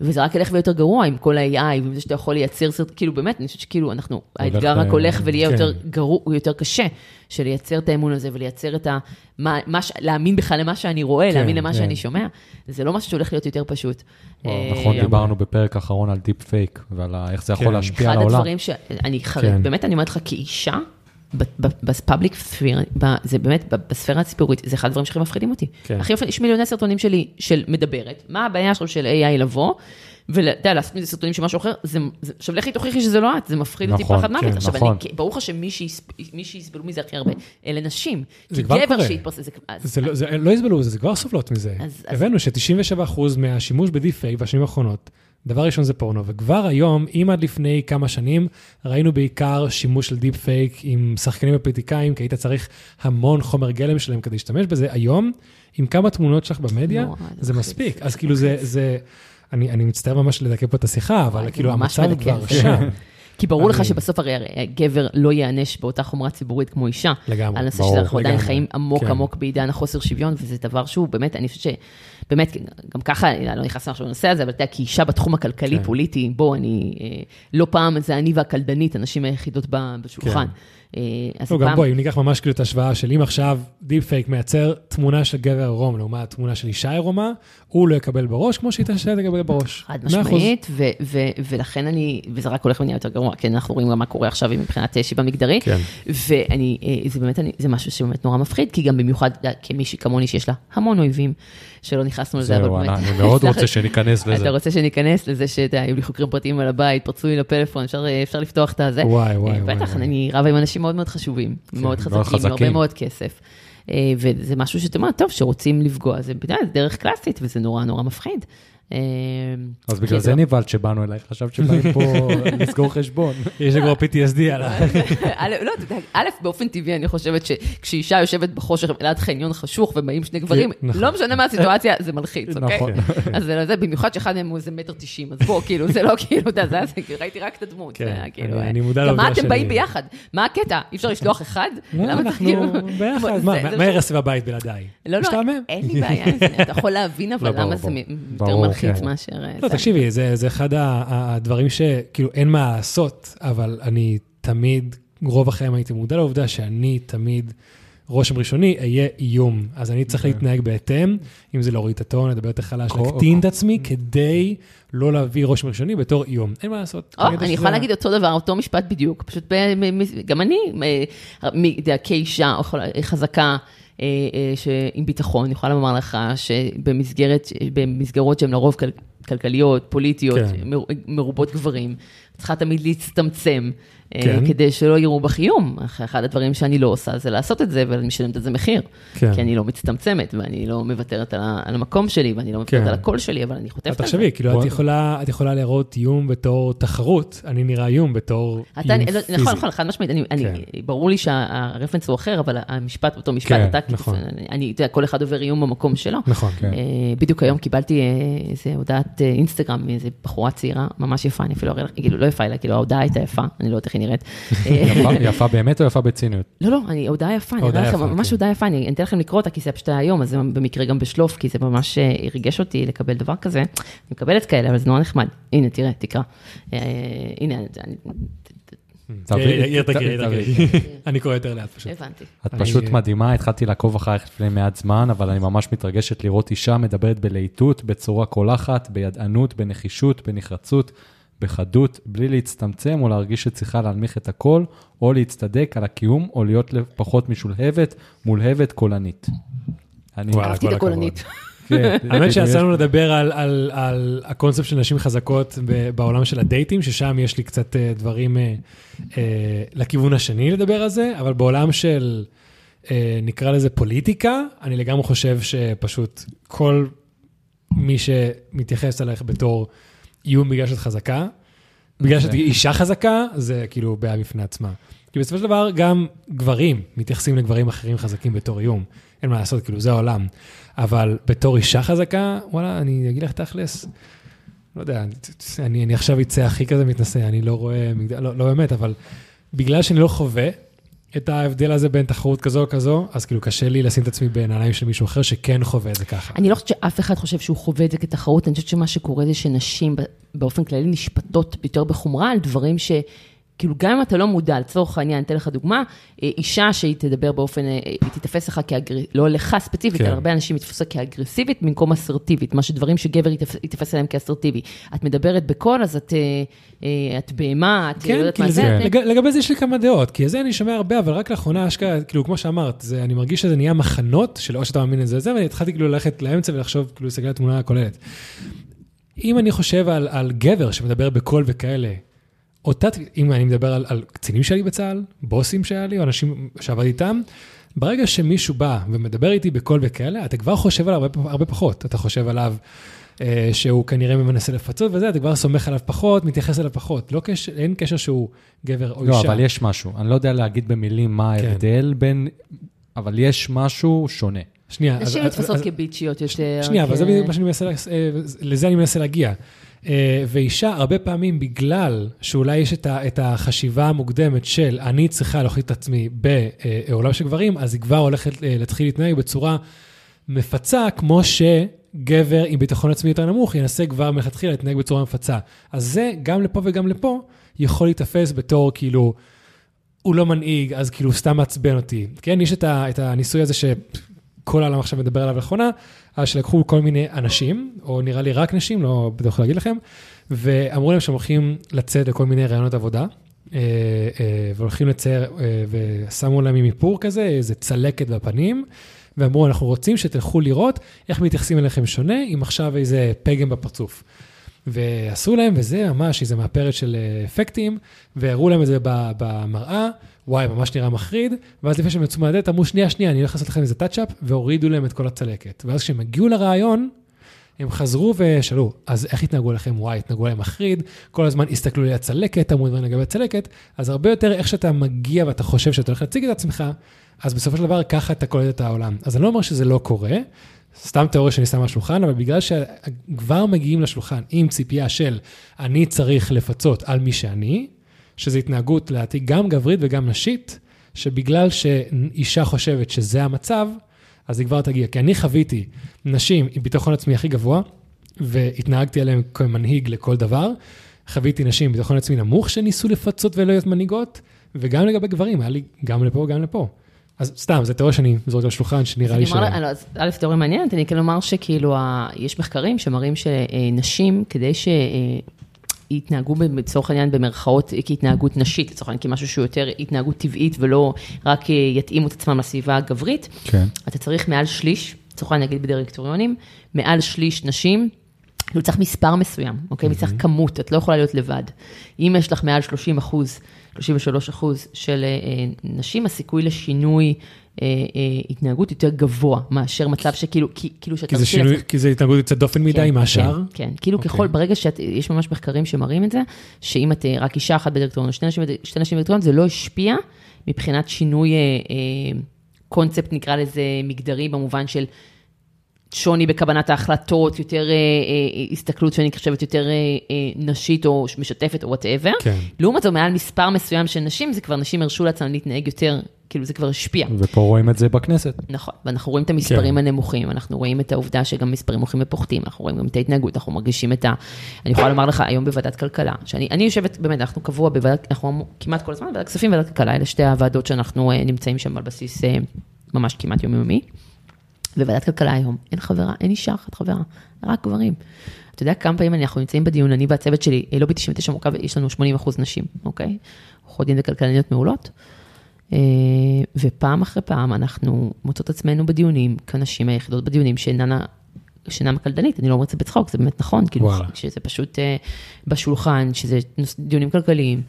וזה רק ילך ויותר גרוע עם כל ה-AI, ועם זה שאתה יכול לייצר סרט, כאילו באמת, אני חושבת שכאילו אנחנו, האתגר רק הולך ולהיה כן. יותר גרוע, הוא יותר קשה, של לייצר את האמון הזה ולייצר את ה... מה, מה, להאמין בכלל למה שאני רואה, כן, להאמין למה כן. שאני שומע, זה לא משהו שהולך להיות יותר פשוט. וואו, אה, נכון, דיברנו בפרק האחרון על deep fake ועל איך זה יכול כן. להשפיע אחד על העולם. הדברים שאני חרד, כן. באמת אני אומרת לך כאישה, ב public sphere, זה באמת, בספירה הציבורית, זה אחד הדברים שהכי מפחידים אותי. כן. הכי מפחיד, יש מיליוני סרטונים שלי של מדברת, מה הבעיה שלו של AI לבוא, ואתה יודע, לעשות מזה סרטונים של משהו אחר, זה, זה, עכשיו לכי תוכיחי שזה לא את, זה מפחיד אותי נכון, פחד מוות. כן, עכשיו, נכון. אני, ברור לך שמי שיסב- מי שיסבלו מזה הכי הרבה, אלה נשים. זה כבר קורה. שיתפרסם, זה- זה לא, זה, לא יסבלו בזה, זה כבר סובלות מזה. אז- הבאנו ש-97% מהשימוש ב deep fake בשנים האחרונות, דבר ראשון זה פורנו, וכבר היום, אם עד לפני כמה שנים, ראינו בעיקר שימוש של deep fake עם שחקנים ופוליטיקאים, כי היית צריך המון חומר גלם שלהם כדי להשתמש בזה, היום, עם כמה תמונות שלך במדיה, נורא, זה מלחיץ, מספיק. אז כאילו זה, זה, אני, אני מצטער ממש לדכא פה את השיחה, אבל כאילו המצב כבר שם. כי ברור לך אני- שבסוף הרי גבר לא ייענש באותה חומרה ציבורית כמו אישה. לגמרי, על נושא ברור, שאנחנו עדיין לגמרי, חיים עמוק כן. עמוק בעידן החוסר שוויון, וזה דבר שהוא באמת, אני חושבת שבאמת, גם ככה, אני לא נכנסנו עכשיו לנושא הזה, אבל אתה יודע, כאישה בתחום כן. הכלכלי-פוליטי, בוא, אני, אה, לא פעם זה אני והקלדנית, הנשים היחידות בשולחן. אה, אז לא, גם פעם- בואי, אם ניקח ממש כאילו את ההשוואה של אם עכשיו deep fake מייצר תמונה של גבר עירום לעומת תמונה של אישה עירומה, הוא לא יקבל בראש כמו שהיא תשאיר תקבל בראש. חד. משמעית, ו- ו- ולכן אני, וזה רק הולך ונהיה יותר גרוע, כן, אנחנו רואים גם מה קורה עכשיו מבחינת אה, שוויון מגדרי, כן. ואני, אה, זה באמת, אני, זה משהו שבאמת נורא מפחיד, כי גם במיוחד אה, כמישהי כמוני שיש לה המון אויבים, שלא נכנסנו לזה, אבל באמת. אני מאוד רוצה שניכנס לזה. אתה רוצה שניכנס לזה שאתה היו לי חוקרים פרטיים על הבית, פרצו לי לפלאפון, אפשר, אפשר לפתוח את הזה. וואי, וואי, וואי, בטח. אני רבה עם אנשים מאוד מאוד חשובים, מאוד מאוד חזקים, הרבה. מאוד כסף. אה, וזה משהו שאתה אומר, טוב, שרוצים לפגוע, זה דרך קלאסית, וזה נורא נורא מפחיד. אה, אז בגלל זה נבהלת שבאנו אלייך, חשבת שבאים פה לסגור חשבון. יש לי כבר PTSD על ה... א', לא, אתה יודע, א', באופן טבעי, אני חושבת שכשאישה יושבת בחושך ליד חניון חשוך ובאים שני גברים, נכון. לא משנה מה הסיטואציה, זה מלחיץ, אוקיי? נכון. אז זה לא זה, במיוחד שאחד מהם הוא איזה מטר תשעים, אז בוא, כאילו, זה לא כאילו, אתה יודע, זה, זה, ראיתי רק את הדמות. כן, כאילו, אני- אה, אני מודע גם מה לעובדה אתם באים ביחד? מה הקטע? אי אפשר לשלוח אחד? לא, למה צריך אנחנו כאילו... ביחד. מה, זה- מה ירס בבית בלעדיי? לא, לא. אין לי בעיה אתה יכול להבין, אבל לא, למה זה יותר מלחיץ כן. מאשר... אה, לא, זה. תקשיבי, זה, זה אחד הדברים שכאילו אין מה לעשות, אבל אני תמיד, רוב החיים הייתי מודע לעובדה שאני תמיד רושם ראשוני, אהיה איום. אז אני צריך אוקיי. להתנהג בהתאם, אם זה להוריד את הטון, לדבר יותר חלש, להקטין את עצמי, כדי לא להביא רושם ראשוני בתור איום. אין מה לעשות. כנראה אני שזה- יכולה להגיד אותו דבר, אותו משפט בדיוק, פשוט ב- גם אני, כאישה חזקה, אה, אה, ש- עם ביטחון, אני יכולה לומר לך שבמסגרת, במסגרות שהן לרוב כל- כלכליות, פוליטיות, כן. מר- מרובות גברים, צריכה תמיד להצטמצם, כן. כדי שלא יראו בך איום. אחד הדברים שאני לא עושה זה לעשות את זה, ואני משלמת על זה מחיר. כן. כי אני לא מצטמצמת, ואני לא מוותרת על המקום שלי, ואני לא מוותרת כן. על הקול שלי, אבל אני חוטפת על זה. תחשבי, כאילו, את. יכולה, את יכולה להראות איום בתור תחרות, אני נראה איום בתור אתה, איום לא, פיזי. נכון, נכון, חד משמעית, אני, אני, כן. ברור לי שהרפרנס הוא אחר, אבל המשפט אותו משפט, כן, אתה, נכון. אני, אני, אתה יודע, כל אחד עובר איום במקום שלו. נכון. כן. אה, בדיוק היום קיבלתי אה, איזה הודעת אה, אינסטגרם מאיזה בחורה צעירה, ממש יפה, אני אפילו אראה לך, כאילו, לא יפה, אלא כאילו ההודעה הייתה יפה, אני לא יודעת איך היא נראית. יפה- באמת או יפה בציניות? לא, לא, אני, הודעה יפה, אני אראה לכם, יפה, ממש כן. הודעה יפה, אני אתן לכם לקרוא אותה, כי זה פשוט היום, אז זה במקרה גם בשלוף, כי זה ממש אה, ריגש אותי לקבל דבר כזה. אני מקבלת כאלה, אבל זה נורא נחמד. הנה, תראה, תקרא. אה, הנה, אני-. תקריא. אני קורא יותר לאט פשוט. הבנתי. את פשוט מדהימה, התחלתי לעקוב אחרייך לפני מעט זמן, אבל אני ממש מתרגשת לראות אישה מדברת בלהיטות, בצורה קולחת, בידענות, בנחישות, בנחרצות, בחדות, בלי להצטמצם או להרגיש שצריכה להנמיך את הכל, או להצטדק על הקיום, או להיות פחות משולהבת, מולהבת, קולנית. אני... אהבתי את הקולנית. כן, האמת שיצא לנו לדבר על, הקונספט של נשים חזקות בעולם של הדייטים, ששם יש לי קצת אה, דברים אה, אה, לכיוון השני לדבר על זה, אבל בעולם של, נקרא לזה פוליטיקה, אני לגמרי חושב שפשוט כל מי שמתייחס אלייך בתור איום בגלל שאת חזקה, בגלל שאת אוקיי. אישה חזקה, זה כאילו בעיה בפני עצמה. כי בסופו של דבר, גם גברים מתייחסים לגברים אחרים חזקים בתור איום. אין מה לעשות, כאילו, זה העולם. אבל בתור אישה חזקה, וואלה, אני אגיד לך תכלס, לא יודע, אני, אני עכשיו אצא הכי כזה מתנשא, אני לא רואה, לא, לא באמת, אבל בגלל שאני לא חווה את ההבדל הזה בין תחרות כזו או כזו, אז כאילו קשה לי לשים את עצמי בנעליים של מישהו אחר שכן חווה את זה ככה. אני לא חושבת שאף אחד חושב שהוא חווה את זה כתחרות, אני חושבת שמה שקורה זה שנשים באופן כללי נשפטות יותר בחומרה על דברים ש... כאילו, גם אם אתה לא מודע, לצורך העניין, אני אתן לך דוגמה, אה, אישה שהיא תדבר באופן, אה, היא תתפס לך כאגרסיבית, לא לך ספציפית, כן. אלא הרבה אנשים יתפסו כאגרסיבית במקום אסרטיבית, מה שדברים שגבר יתפס, עליהם כאסרטיבי. את מדברת בקול, אז את, אה, את בהמה, את לא כן, יודעת כי מה זה. לג, לגבי זה יש לי כמה דעות, כי זה אני שומע הרבה, אבל רק לאחרונה אשכרה, כאילו, כמו שאמרת, זה, אני מרגיש שזה נהיה מחנות, של או שאתה מאמין לזה, זה, ואני התחלתי כאילו ללכת לאמצע ולחשוב, כאילו, להסתכל על התמונה הכוללת. אם אני חושב על, על גבר שמדבר בקול וכאלה, אותה, אם אני מדבר על, על קצינים שלי בצה"ל, בוסים שהיה לי, או אנשים שעבדתי איתם, ברגע שמישהו בא ומדבר איתי בקול וכאלה, אתה כבר חושב עליו הרבה, הרבה פחות. אתה חושב עליו אה, שהוא כנראה מנסה לפצות וזה, אתה כבר סומך עליו פחות, מתייחס אליו פחות. לא קשר, אין קשר שהוא גבר או לא, אישה. אבל יש משהו. אני לא יודע להגיד במילים מה כן. ההבדל בין... אבל יש משהו שונה. שנייה, נשים נתפסות אז- כביצ'יות יותר. שנייה, אבל זה מה שאני מנסה, אה, לזה אני מנסה להגיע. אה, ואישה, הרבה פעמים, בגלל שאולי יש את ה- את החשיבה המוקדמת של אני צריכה להוכיח את עצמי בעולם של גברים, אז היא כבר הולכת אה, להתחיל להתנהג בצורה מפצה, כמו שגבר עם ביטחון עצמי יותר נמוך ינסה כבר מלכתחילה להתנהג בצורה מפצה. אז זה, גם לפה וגם לפה, יכול להיתפס בתור כאילו, הוא לא מנהיג, אז כאילו סתם מעצבן אותי. כן, יש את, ה, את הניסוי הזה שכל העולם עכשיו מדבר עליו לאחרונה, אז שלקחו כל מיני אנשים, או נראה לי רק נשים, לא בטוח להגיד לכם, ואמרו להם שהם הולכים לצאת לכל מיני רעיונות עבודה, אה, אה, והולכים לצייר, אה, ושמו להם עם איפור כזה, איזה צלקת בפנים, ואמרו, אנחנו רוצים שתלכו לראות איך מתייחסים אליכם שונה, עם עכשיו איזה פגם בפרצוף. ועשו להם, וזה ממש איזה מאפרת של אפקטים, והראו להם את זה במראה, וואי, ממש נראה מחריד, ואז לפני שהם יצאו מהדלת, אמרו, שנייה, שנייה, אני הולך לעשות לכם איזה טאצ'אפ, והורידו להם את כל הצלקת. ואז כשהם הגיעו לרעיון, הם חזרו ושאלו, אז איך התנהגו לכם? וואי, התנהגו להם מחריד, כל הזמן הסתכלו לי הצלקת, אמרו דברים לגבי הצלקת, אז הרבה יותר איך שאתה מגיע ואתה חושב שאתה הולך להציג את עצמך, אז בסופו של דבר ככה אתה קולט את העולם. אז אני לא אומר שזה לא קורה, סתם תיאוריה שאני שם על השולחן, אבל בגלל שכבר מגיעים לשולחן עם ציפייה של אני צריך לפצות על מי שאני, שזו התנהגות לדעתי גם גברית וגם נשית, שבגלל שאישה חושבת שזה המצב, אז היא כבר תגיע. כי אני חוויתי נשים עם ביטחון עצמי הכי גבוה, והתנהגתי עליהן כמנהיג לכל דבר. חוויתי נשים עם ביטחון עצמי נמוך שניסו לפצות ולא להיות מנהיגות, וגם לגבי גברים, היה לי גם לפה וגם לפה. אז סתם, זו תיאוריה שאני זורק על השולחן, שנראה לי אני ש... לא, א', תיאוריה מעניינת, אני כן אומר שכאילו, יש מחקרים שמראים שנשים, כדי שיתנהגו לצורך העניין במרכאות כהתנהגות נשית, לצורך העניין כמשהו שהוא יותר התנהגות טבעית ולא רק אה, יתאימו את עצמם לסביבה הגברית, כן. אתה צריך מעל שליש, לצורך העניין נגיד בדירקטוריונים, מעל שליש נשים, כאילו צריך מספר מסוים, אוקיי? צריך כמות, את לא יכולה להיות לבד. אם יש לך מעל 30 אחוז, 33 אחוז של אה, נשים, הסיכוי לשינוי התנהגות יותר גבוה מאשר מצב שכאילו, כאילו שאתה... כי זה שינוי, כי זה התנהגות יוצאת דופן מדי כן, מהשאר. כן, כן, כאילו אוקיי. ככל, ברגע שאת, יש ממש מחקרים שמראים את זה, שאם את אה, רק אישה אחת בדירקטוריון, או שתי נשים, בד- שתי נשים בדירקטוריון, זה לא השפיע מבחינת שינוי אה, אה, קונספט, נקרא לזה מגדרי, במובן של שוני בקבלת ההחלטות, יותר אה, אה, הסתכלות שאני חושבת יותר אה, אה, נשית או משתפת או whatever. כן. לעומת זאת, מעל מספר מסוים של נשים, זה כבר נשים הרשו לעצמם להתנהג יותר, כאילו זה כבר השפיע. ופה רואים את זה בכנסת. נכון, ואנחנו רואים את המספרים כן. הנמוכים, אנחנו רואים את העובדה שגם מספרים הולכים ופוחתים, אנחנו רואים גם את ההתנהגות, אנחנו מרגישים את ה... אני יכולה לומר לך היום בוועדת כלכלה, שאני אני יושבת, באמת, אנחנו קבוע בוועדת, אנחנו כמעט כל הזמן, בוועדת כספים וועדת כלכלה, אלה שתי הוועדות שאנחנו אה, נמצאים שם על בסיס אה, ממש כמעט יומיומי. בוועדת כלכלה היום, אין חברה, אין אישה אחת חברה, רק גברים. אתה יודע כמה פעמים אנחנו נמצאים בדיון, אני והצוות שלי, אה, לובי 99 מורכב, יש לנו 80 אחוז נשים, אוקיי? עורכות דין וכלכלניות מעולות. אה, ופעם אחרי פעם אנחנו מוצאות עצמנו בדיונים, כנשים היחידות בדיונים שאינן שאינם הקלדנית, אני לא אומרת את זה בצחוק, זה באמת נכון, כאילו, וואלה. שזה פשוט אה, בשולחן, שזה דיונים כלכליים,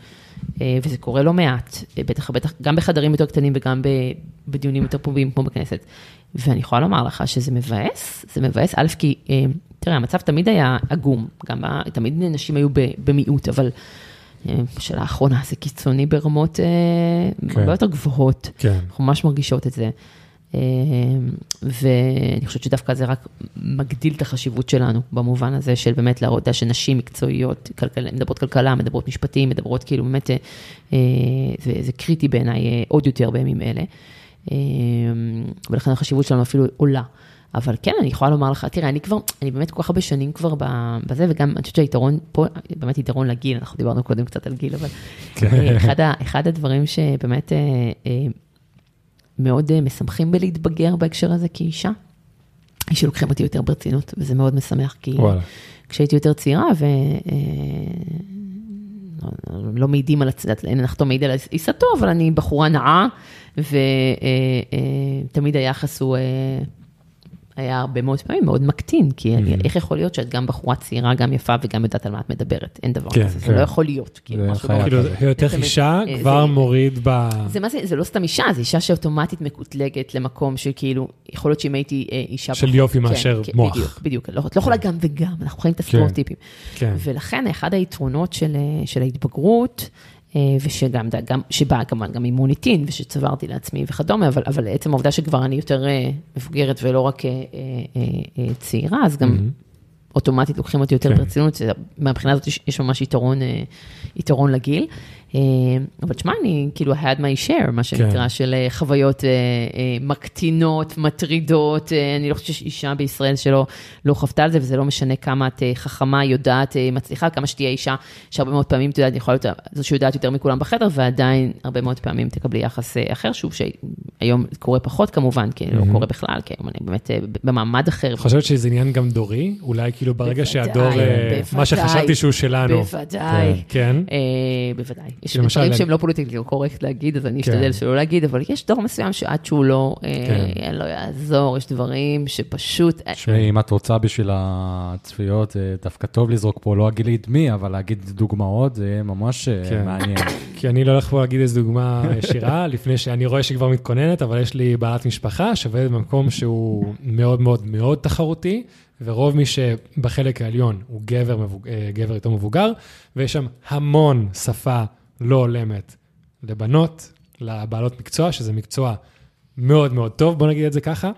וזה קורה לא מעט, אה, בטח, בטח, גם בחדרים יותר קטנים וגם בדיונים יותר פומביים כמו בכנסת. ואני יכולה לומר לך שזה מבאס, זה מבאס, א', כי, אה, תראה, המצב תמיד היה עגום, גם תמיד נשים היו במיעוט, אבל אה, בשאלה האחרונה זה קיצוני ברמות אה, כן. הרבה יותר גבוהות. כן. אנחנו ממש מרגישות את זה. אה, ואני חושבת שדווקא זה רק מגדיל את החשיבות שלנו, במובן הזה של באמת להראות שנשים מקצועיות, כלכל, מדברות כלכלה, מדברות משפטים, מדברות כאילו באמת, אה, זה, זה קריטי בעיניי אה, עוד יותר בימים אלה. אה, ולכן החשיבות שלנו אפילו עולה. אבל כן, אני יכולה לומר לך, תראה, אני כבר, אני באמת כל כך הרבה שנים כבר בזה, וגם אני חושבת שהיתרון פה, באמת יתרון לגיל, אנחנו דיברנו קודם קצת על גיל, אבל אה, אחד, אחד הדברים שבאמת מאוד אה, משמחים בלהתבגר בהקשר הזה כאישה, שלוקחים אותי יותר ברצינות, וזה מאוד משמח, כי וואלה. כשהייתי יותר צעירה, ו... אה, לא- מעידים על הצדת, אין הנחתום מעיד על עיסתו, אבל אני בחורה נאה, ותמיד היחס הוא... אה, היה הרבה מאוד פעמים מאוד מקטין, כי אני, איך יכול להיות שאת גם בחורה צעירה, גם יפה וגם יודעת על מה את מדברת? אין דבר כן, כזה, זה כן. לא יכול להיות. כאילו, לא- כאילו. היותך אישה זה- כבר מוריד ב... זה מה זה, זה לא סתם אישה, זה אישה שאוטומטית מקוטלגת למקום שכאילו, יכול להיות שאם הייתי אה, אישה... של יופי כן, מאשר כן, מוח. בדיוק, בדיוק. לא, את לא יכולה גם וגם, אנחנו חיים את הסטריאוטיפים. כן. ולכן אחד היתרונות של, אה, של ההתבגרות, אה, ושגם, גם, שבא כמובן גם עם מוניטין, ושצברתי לעצמי וכדומה, אבל, אבל עצם העובדה שכבר אני יותר אה, מבוגרת ולא רק אה, אה, אה, אה, צעירה, אז גם אוטומטית לוקחים אותי יותר כן. ברצינות, מהבחינה הזאת יש, ממש יתרון, אה, יתרון לגיל. אה, אבל תשמע, אני כאילו had my share, מה שנקרא, של אה, חוויות אה, מקטינות, מטרידות. אני לא חושבת שיש אישה בישראל שלא לא חוותה על זה, וזה לא משנה כמה את חכמה, יודעת, מצליחה, כמה שתהיה אישה, שהרבה מאוד פעמים, את יודעת, יכולה להיות זו שיודעת יותר מכולם בחדר, ועדיין הרבה מאוד פעמים תקבלי יחס אחר, שוב, שהיום קורה פחות כמובן, כי לא קורה בכלל, כי היום אני באמת במעמד אחר. חושבת שזה עניין גם דורי? אולי כאילו ברגע בוודאי, שהדור, בוודאי. מה שחשבתי שהוא שלנו. בוודאי. כן. אה, בוודאי. יש למשל, דברים שהם לא פוליטיקלי קורקט להגיד, אז אני כן. אשתדל שלא להגיד, אבל יש דור מסוים שעד שהוא לא, אה, כן. לא יעזור, יש דברים שפשוט... אה, תשמעי, אם את רוצה בשביל הצפיות, זה דווקא טוב לזרוק פה, לא אגיד לי את מי, אבל להגיד דוגמאות, זה יהיה ממש אה, כן. מעניין. כי אני לא הולך פה להגיד איזו דוגמה ישירה, לפני שאני רואה שהיא כבר מתכוננת, אבל יש לי בעלת משפחה שעובדת במקום שהוא מאוד מאוד מאוד תחרותי, ורוב מי שבחלק העליון הוא גבר, מבוג... אה, גבר יותר מבוגר, ויש שם המון שפה לא הולמת לבנות, לבעלות מקצוע, שזה מקצוע מאוד מאוד טוב, בוא נגיד את זה ככה.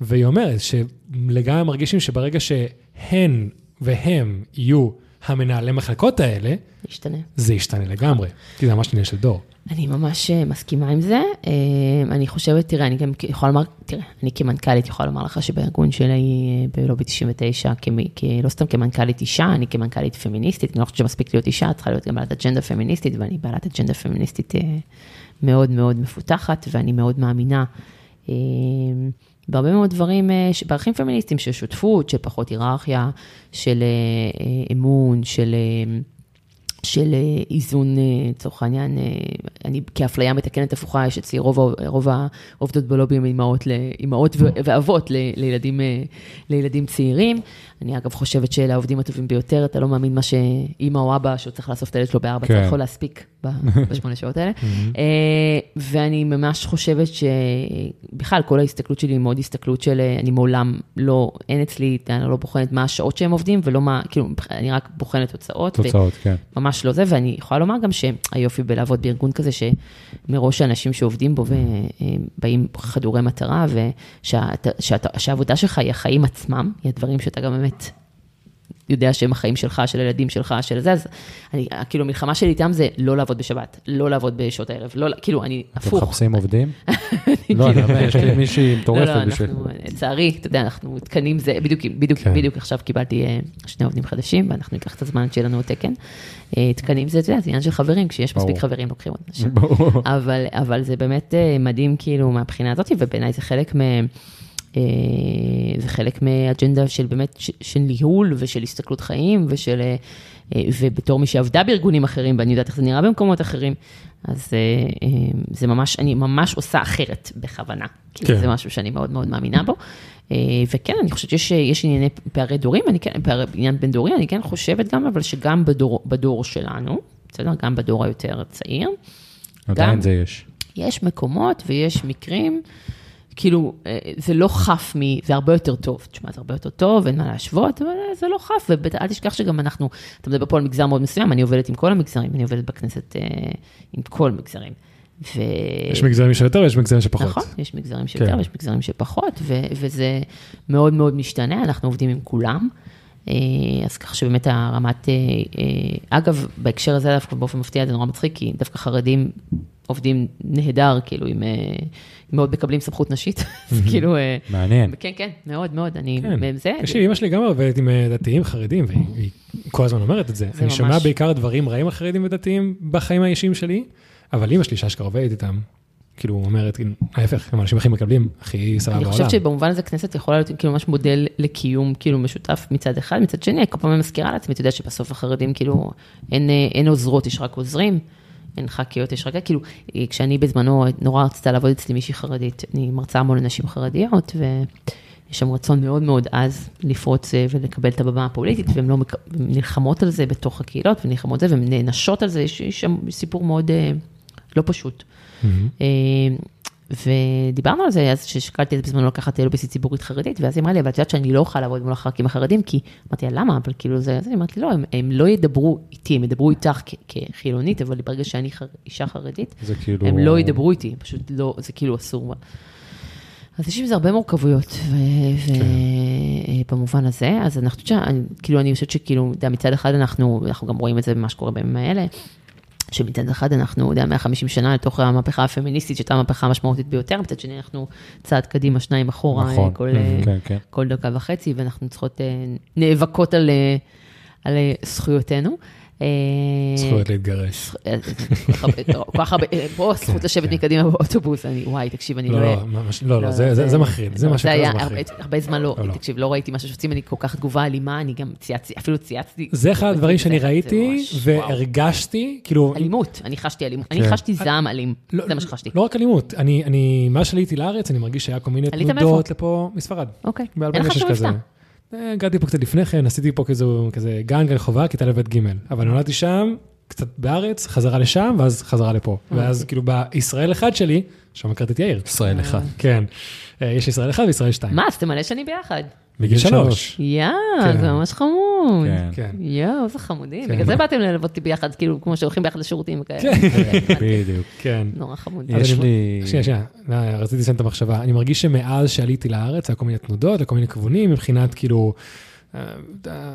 והיא אומרת שלגמרי מרגישים שברגע שהן והם יהיו המנהלי מחלקות האלה, ישתנה. זה ישתנה לגמרי, כי זה ממש עניין של דור. אני ממש אה, מסכימה עם זה. אה, אני חושבת, תראה, אני גם יכולה לומר, תראה, אני כמנכ"לית יכולה לומר לך שבארגון שלי אה, בלובי 99, כמי- לא סתם כמנכ"לית אישה, אני כמנכ"לית פמיניסטית, אני לא חושבת שמספיק להיות אישה, צריכה להיות גם בעלת אג'נדה פמיניסטית, ואני בעלת אג'נדה פמיניסטית מאוד מאוד מפותחת, ואני מאוד מאמינה בהרבה מאוד דברים, בערכים פמיניסטיים של שותפות, של פחות היררכיה, של אמון, של... של אה, איזון, אה, לצורך העניין, אה, אני כאפליה מתקנת הפוכה, יש אצלי רוב, רוב העובדות בלובי הם אימהות, ואבות ל- לילדים, לילדים צעירים. אני אגב חושבת שאלה העובדים הטובים ביותר, אתה לא מאמין מה שאימא או אבא, שהוא צריך לאסוף את הילד שלו בארבע, אתה כן. יכול להספיק בשמונה שעות האלה. ואני ממש חושבת שבכלל, כל ההסתכלות שלי היא מאוד הסתכלות של, אני מעולם לא, אין אצלי, אני לא בוחנת מה השעות שהם עובדים, ולא מה, כאילו, אני רק בוחנת תוצאות. תוצאות, כן. ממש לא זה, ואני יכולה לומר גם שהיופי בלעבוד בארגון כזה, שמראש האנשים שעובדים בו ובאים חדורי מטרה, ושהעבודה שלך היא החיים עצמם, היא הדברים שאתה גם באמת יודע שהם החיים שלך, של הילדים שלך, של זה, אז אני, כאילו, המלחמה שלי איתם זה לא לעבוד בשבת, לא לעבוד בשעות הערב, לא, כאילו, אני אתם הפוך. מחפשים עובדים? לא, אני אומר, יש לי מישהי לא, מטורפת לא, בשביל... אנחנו, לצערי, אתה יודע, אנחנו תקנים זה, בדיוק, בדיוק, כן. בדיוק עכשיו קיבלתי אה, שני עובדים חדשים, ואנחנו ניקח את הזמן שיהיה לנו תקן. אה, תקנים זה, אתה יודע, זה עניין של חברים, כשיש מספיק. חברים לוקחים עוד אנשים. אבל, זה באמת אה, מדהים כאילו מהבחינה הזאת, ובעיניי זה חלק מ... אה, זה חלק מאג'נדה של באמת, של ניהול ושל הסתכלות חיים ושל, אה, אה, ובתור מי שעבדה בארגונים אחרים, ואני יודעת איך זה נראה במקומות אחרים, אז זה ממש, אני ממש עושה אחרת בכוונה. כי כן. זה משהו שאני מאוד מאוד מאמינה בו. וכן, אני חושבת שיש יש ענייני פערי דורים, אני כן, פערי, עניין בין דורי, אני כן חושבת גם, אבל שגם בדור, בדור שלנו, בסדר? גם בדור היותר צעיר, עדיין זה יש. יש מקומות ויש מקרים, כאילו, אה, זה לא חף מ... זה הרבה יותר טוב. תשמע, זה הרבה יותר טוב, אין מה להשוות, אבל אה, זה לא חף, ואל תשכח שגם אנחנו, אתה מדבר פה על מגזר מאוד מסוים, אני עובדת עם כל המגזרים, אני עובדת בכנסת אה, עם כל המגזרים. ו... יש מגזרים שיותר ויש מגזרים שפחות. נכון, יש מגזרים שיותר כן. ויש מגזרים שפחות, ו- וזה מאוד מאוד משתנה, אנחנו עובדים עם כולם. אה, אז כך שבאמת הרמת, אה, אה, אגב, בהקשר הזה דווקא באופן מפתיע זה נורא מצחיק, כי דווקא חרדים עובדים נהדר, כאילו, אה, מאוד מקבלים סמכות נשית, אז כאילו, מעניין. כן, כן, מאוד מאוד, אני, כן. לי, אמא שלי גם עובדת עם דתיים חרדים, והיא היא כל הזמן אומרת את זה. אני שומע בעיקר דברים רעים על חרדים ודתיים בחיים האישיים שלי, אבל אמא שלי שאשכרה עובדת איתם, כאילו אומרת, כאילו, ההפך, הם האנשים הכי מקבלים, הכי סבבה אני בעולם. חושבת שבמובן הזה כנסת יכולה להיות כאילו ממש מודל לקיום כאילו משותף מצד אחד, מצד שני, כל פעם אני מזכירה לעצמי, אתה יודע שבסוף החרדים כאילו, אין, אה, אין עוזרות, יש רק עוזרים, אין ח"כיות, יש רק, כאילו, אה, כשאני בזמנו נורא רצתה לעבוד אצלי מישהי חרדית, אני מרצה המון לנשים חרדיות, ויש שם רצון מאוד מאוד עז לפרוץ אה, ולקבל את הבמה הפוליטית, והן לא מק- נלחמות על זה בתוך הקהילות, ונלחמות על זה, והן נענשות על זה, יש יש שם סיפור מאוד לא פשוט. מהמם. אה, ודיברנו על זה, אז ששקלתי את זה בזמנו לקחת לוביסטית ציבורית חרדית, ואז היא אמרה לי, אבל את יודעת שאני לא אוכל לעבוד מול הח"כים החרדים, כי אמרתי לה, למה? אבל כאילו זה, אז היא אמרת לי, לא, הם, הם לא ידברו איתי, הם ידברו איתך כ- כחילונית, אבל ברגע שאני חר, אישה חרדית, כאילו... הם לא ידברו איתי, פשוט לא, זה כאילו אסור. אז יש עם זה הרבה מורכבויות, ובמובן הזה, אז אני חושבת כאילו, אני חושבת שכאילו, מצד אחד אנחנו, אנחנו גם רואים את זה במה שקורה בימים האלה, שמצד אחד אנחנו, יודע, 150 שנה לתוך המהפכה הפמיניסטית, שהייתה המהפכה המשמעותית ביותר, מצד שני אנחנו צעד קדימה, שניים אחורה, נכון. כל, אה, כן, כן. כל דקה וחצי, ואנחנו צריכות, אה, נאבקות על, אה, על אה, זכויותינו. אה, זכויות להתגרש. אה, כל כך הרבה, אה, פה הזכות לשבת מקדימה באוטובוס, אני, וואי, תקשיב, אני לא, לא... לא, ממש- לא, לא, זה- מחריד, זה לא, מה שקורה, היה זה מחריד. הרבה זמן לא, לא, לא. תקשיב, לא ראיתי משהו שעושים, אני כל כך תגובה אלימה, אני גם צייצתי, אפילו צייצתי. זה אחד הדברים שאני ראיתי. והרגשתי, כאילו, אלימות, אני חשתי אלימות, אני כן. חשתי זעם אלים, לא- זה מה שחשתי. לא רק אלימות, אני, מאז שעליתי לארץ, אני מרגיש שהיה כל מיני תנודות לפה מספרד. אוקיי, אין לך ב-2006 שום. מבטא. אה, הגעתי פה קצת לפני כן, עשיתי פה כזה, כזה גן גן חובה, כיתה לבית ג', אבל נולדתי שם, קצת בארץ, חזרה לשם, ואז חזרה לפה. ואז כאילו בישראל אחד שלי, שם הכרתי את יאיר. ישראל אחד. כן. אה, יש ישראל אחד וישראל שתיים. מה, אז אתם מלא שנים ביחד. בגיל שלוש. יא, כן. זה ממש חמוד. כן. כן. יואו, איזה חמודים. כן. בגלל זה באתם ללוות אותי ביחד, כאילו, כמו שהולכים ביחד לשירותים וכאלה. כן. בדיוק. כן. נורא חמוד. יש אז אני- לי... שנייה, שנייה, אה, רציתי לסיים את המחשבה. אני מרגיש שמאז שעליתי לארץ, היה כל מיני תנודות, היה כל מיני כיוונים, מבחינת כאילו, אה, אה,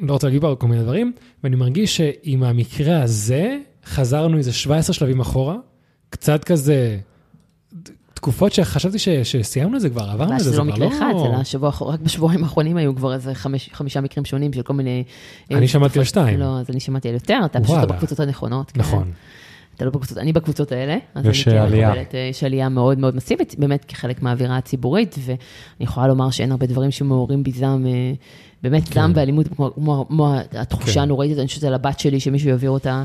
לא רוצה להגיד פה כל מיני דברים, ואני מרגיש שעם המקרה הזה, חזרנו איזה 17 שלבים אחורה, קצת כזה, תקופות שחשבתי ש- שסיימנו את זה כבר, עברנו את זה, שזה זה לא כבר מקרה אחד, זה לשבוע, האחר- רק בשבועיים האחרונים היו כבר איזה חמש- חמישה מקרים שונים של כל מיני... אני שמעתי על שתיים. לא, אז אני שמעתי על יותר, אתה פשוט לא. בקבוצות הנכונות. כן. נכון. אתה לא בקבוצות, אני בקבוצות האלה. יש כן עלייה. מקבלת, אה, יש עלייה מאוד מאוד מסיבית, באמת כחלק מהאווירה הציבורית, ואני יכולה לומר שאין הרבה דברים שמעוררים בי זעם, אה, באמת כן. זעם ואלימות, כמו- כמו כמו התחושה כן. הנוראית הזאת, אני חושבת על הבת שלי, שמישהו יעביר אותה.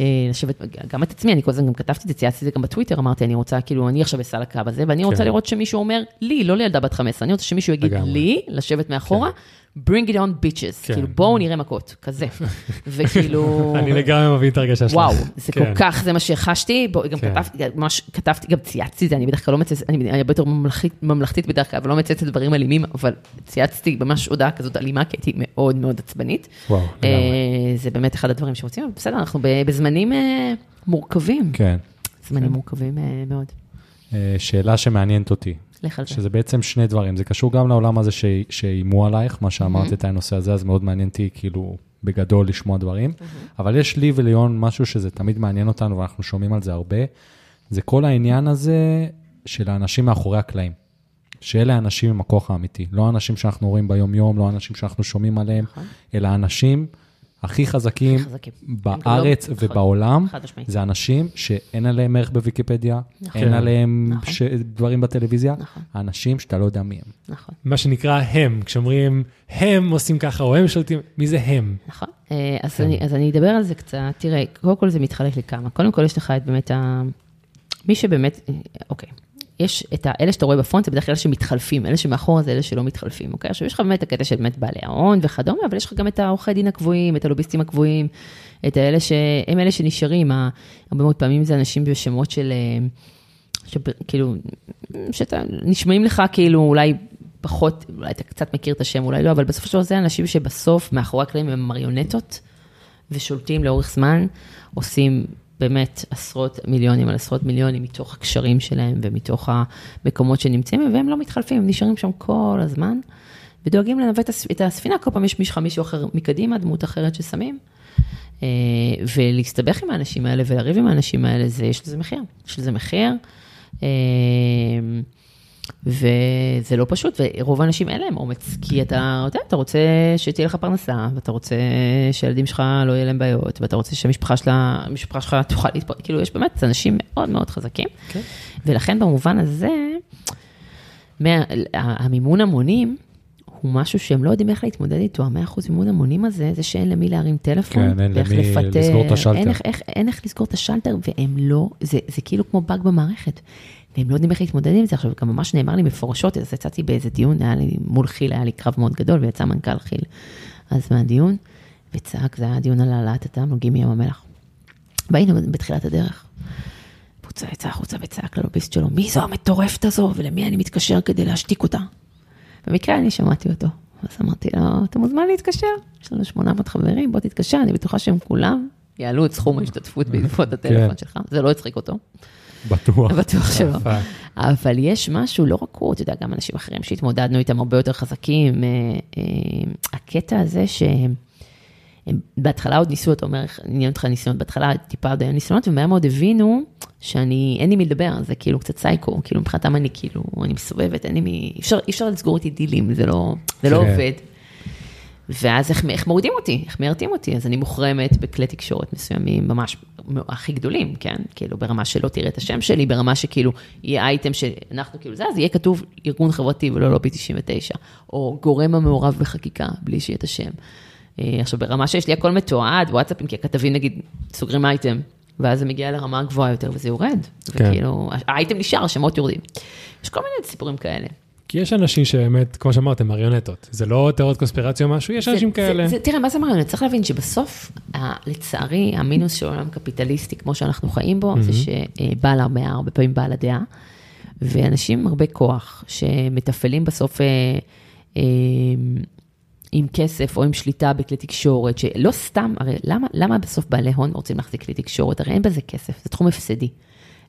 אה, לשבת, גם את עצמי, אני כל הזמן גם כתבתי את זה, צייצתי את זה גם בטוויטר, אמרתי, אני רוצה, כאילו, אני עכשיו בסל הקו הזה, ואני רוצה כן. לראות שמישהו אומר לי, לא לילדה בת 15, אני רוצה שמישהו יגיד. לי, לשבת מאחורה, bring it on bitches, כן. כאילו, בואו נראה מכות, כזה. וכאילו... אני לגמרי מבין את הרגשה שלך. וואו, זה כל כן. כך, זה מה שחשתי, בוא, גם כן. כתבתי, גם ממש כתבתי, גם צייצתי את זה, אני בדרך כלל לא מצייצת, אני הרבה יותר ממלכתית, ממלכתית בדרך כלל, ולא מצייצת דברים אלימים, אבל צייצתי ממש הודעה כזאת אלימה, כי הייתי מאוד מאוד עצבנית. וואו, אה, לגמרי. זה באמת אחד הדברים שרוצים, אבל בסדר, אנחנו בזמנים אה, מורכבים, כן. זמנים מורכבים אה, מאוד. שאלה שמעניינת אותי, לך על זה. שזה בעצם שני דברים, זה קשור גם לעולם הזה שאיימו עלייך, מה שאמרת את הנושא הזה, אז מאוד מעניין אותי כאילו בגדול לשמוע דברים, אבל יש לי וליון משהו שזה תמיד מעניין אותנו ואנחנו שומעים על זה הרבה, זה כל העניין הזה של האנשים מאחורי הקלעים. שאלה האנשים עם הכוח האמיתי, לא האנשים שאנחנו רואים ביום-יום, לא האנשים שאנחנו שומעים עליהם, נכון. אלא האנשים הכי חזקים הכי חזקים. בארץ לא- ובעולם, חד משמעית. זה אנשים שאין עליהם ערך בוויקיפדיה, נכון. אין. עליהם נכון. ש... דברים בטלוויזיה, נכון. האנשים שאתה לא יודע מי הם. נכון. מה שנקרא הם, כשאומרים הם עושים ככה או הם שולטים, מי זה הם? נכון. אה, אז, כן. אני, אז אני אדבר על זה קצת. תראה, קודם כל זה מתחלק לכמה. קודם כל יש לך את באמת ה... מי שבאמת, אה, אוקיי. יש את האלה שאתה רואה בפרונט, זה בדרך כלל אלה שמתחלפים, אלה שמאחורה זה אלה שלא מתחלפים, אוקיי? עכשיו, יש לך באמת את הקטע של באמת בעלי ההון וכדומה, אבל יש לך גם את העורכי דין הקבועים, את הלוביסטים הקבועים, את האלה שהם אלה שנשארים, הרבה מאוד פעמים זה אנשים בשמות של, אה, שכאילו, שאתה, נשמעים לך כאילו אולי פחות, אולי אתה קצת מכיר את השם, אולי לא, אבל בסופו של דבר זה אנשים שבסוף, מאחורי הקלעים הם מריונטות, ושולטים לאורך זמן, עושים באמת עשרות מיליונים על עשרות מיליונים מתוך הקשרים שלהם ומתוך המקומות שנמצאים, והם לא מתחלפים, הם נשארים שם כל הזמן, ודואגים לנווט את הספ- את הספינה, כל פעם יש מישהו אחר מקדימה, דמות אחרת ששמים. אה, ולהסתבך עם האנשים האלה ולריב עם האנשים האלה, זה, יש לזה מחיר. יש לזה מחיר, אה, וזה לא פשוט, ורוב האנשים אין להם אומץ, כי אתה יודע, אתה רוצה שתהיה לך פרנסה, ואתה רוצה שהילדים שלך לא יהיה להם בעיות, ואתה רוצה שהמשפחה שלה, שלך תוכל להתפרק, כאילו, יש באמת אנשים מאוד מאוד חזקים, כן. ולכן במובן הזה, מה, המימון המונים, הוא משהו שהם לא יודעים איך להתמודד איתו, ה-100% מימון המונים הזה, זה שאין למי להרים טלפון, כן, אין ואיך למי לפטר, לסגור את השלטר. אין איך, איך, אין איך לסגור את השלטר, והם לא, זה, זה כאילו כמו באג במערכת, והם לא יודעים איך להתמודד עם זה. עכשיו, גם ממש נאמר לי מפורשות, אז יצאתי באיזה דיון, היה לי, מול כי"ל היה לי קרב מאוד גדול, ויצא מנכ"ל כי"ל אז מהדיון, וצעק, זה היה דיון על העלאת התמלוגים מים המלח. והיינו בתחילת הדרך. והוא יצא החוצה וצעק ללוביסט שלו, מי זו המטורפת הזו, ולמי אני מתקשר כדי להשתיק אותה? במקרה אני שמעתי אותו, אז אמרתי לו, אתה מוזמן להתקשר, יש לנו 800 חברים, בוא תתקשר, אני בטוחה שהם כולם יעלו את סכום ההשתתפות בעקבות הטלפון שלך, זה לא הצחיק אותו, בטוח. בטוח שלא. אבל יש משהו, לא רק הוא, אתה יודע, גם אנשים אחרים שהתמודדנו איתם הרבה יותר חזקים, אה, אה, הקטע הזה שהם הם בהתחלה עוד ניסו, אתה אומר, עניין אותך ניסיונות, בהתחלה טיפה עוד היו ניסיונות, ומהר מאוד הבינו שאני, אין לי מי לדבר, זה כאילו קצת סייקו, כאילו מבחינתם אני כאילו, אני מסובבת, אין לי מי, אי אפשר, אי אפשר לסגור איתי דילים, זה לא, זה לא כן. עובד. ואז איך, איך מורידים אותי, איך מיירטים אותי, אז אני מוחרמת בכלי תקשורת מסוימים, ממש הכי גדולים, כן? כאילו ברמה שלא תראה את השם שלי, ברמה שכאילו יהיה אייטם שאנחנו כאילו זה, אז יהיה כתוב ארגון חברתי ולא לובי 99, או גורם המעורב בחקיקה, בלי שיהיה את השם. אה, עכשיו, ברמה שיש לי הכל מתועד, וואטסאפים, כי הכתבים נגיד סוגרים אייטם, ואז זה מגיע לרמה גבוהה יותר וזה יורד. כן. וכאילו, האייטם נשאר, השמות יורדים. יש כל מיני סיפורים כאלה. כי יש אנשים שבאמת, כמו שאמרתם, מריונטות. זה לא תיאוריות קונספירציה או משהו, יש זה- אנשים זה- כאלה. זה, תראה, מה זה מריונט? צריך להבין שבסוף, ה- לצערי, המינוס של עולם קפיטליסטי, כמו שאנחנו חיים בו, זה שבעל הרבה, הרבה פעמים בעל הדעה, ואנשים עם הרבה כוח, שמתפעלים בסוף אה, אה, עם כסף או עם שליטה בכלי תקשורת, שלא סתם, הרי למה, למה בסוף בעלי הון רוצים להחזיק כלי תקשורת? הרי אין בזה כסף, זה תחום הפסדי.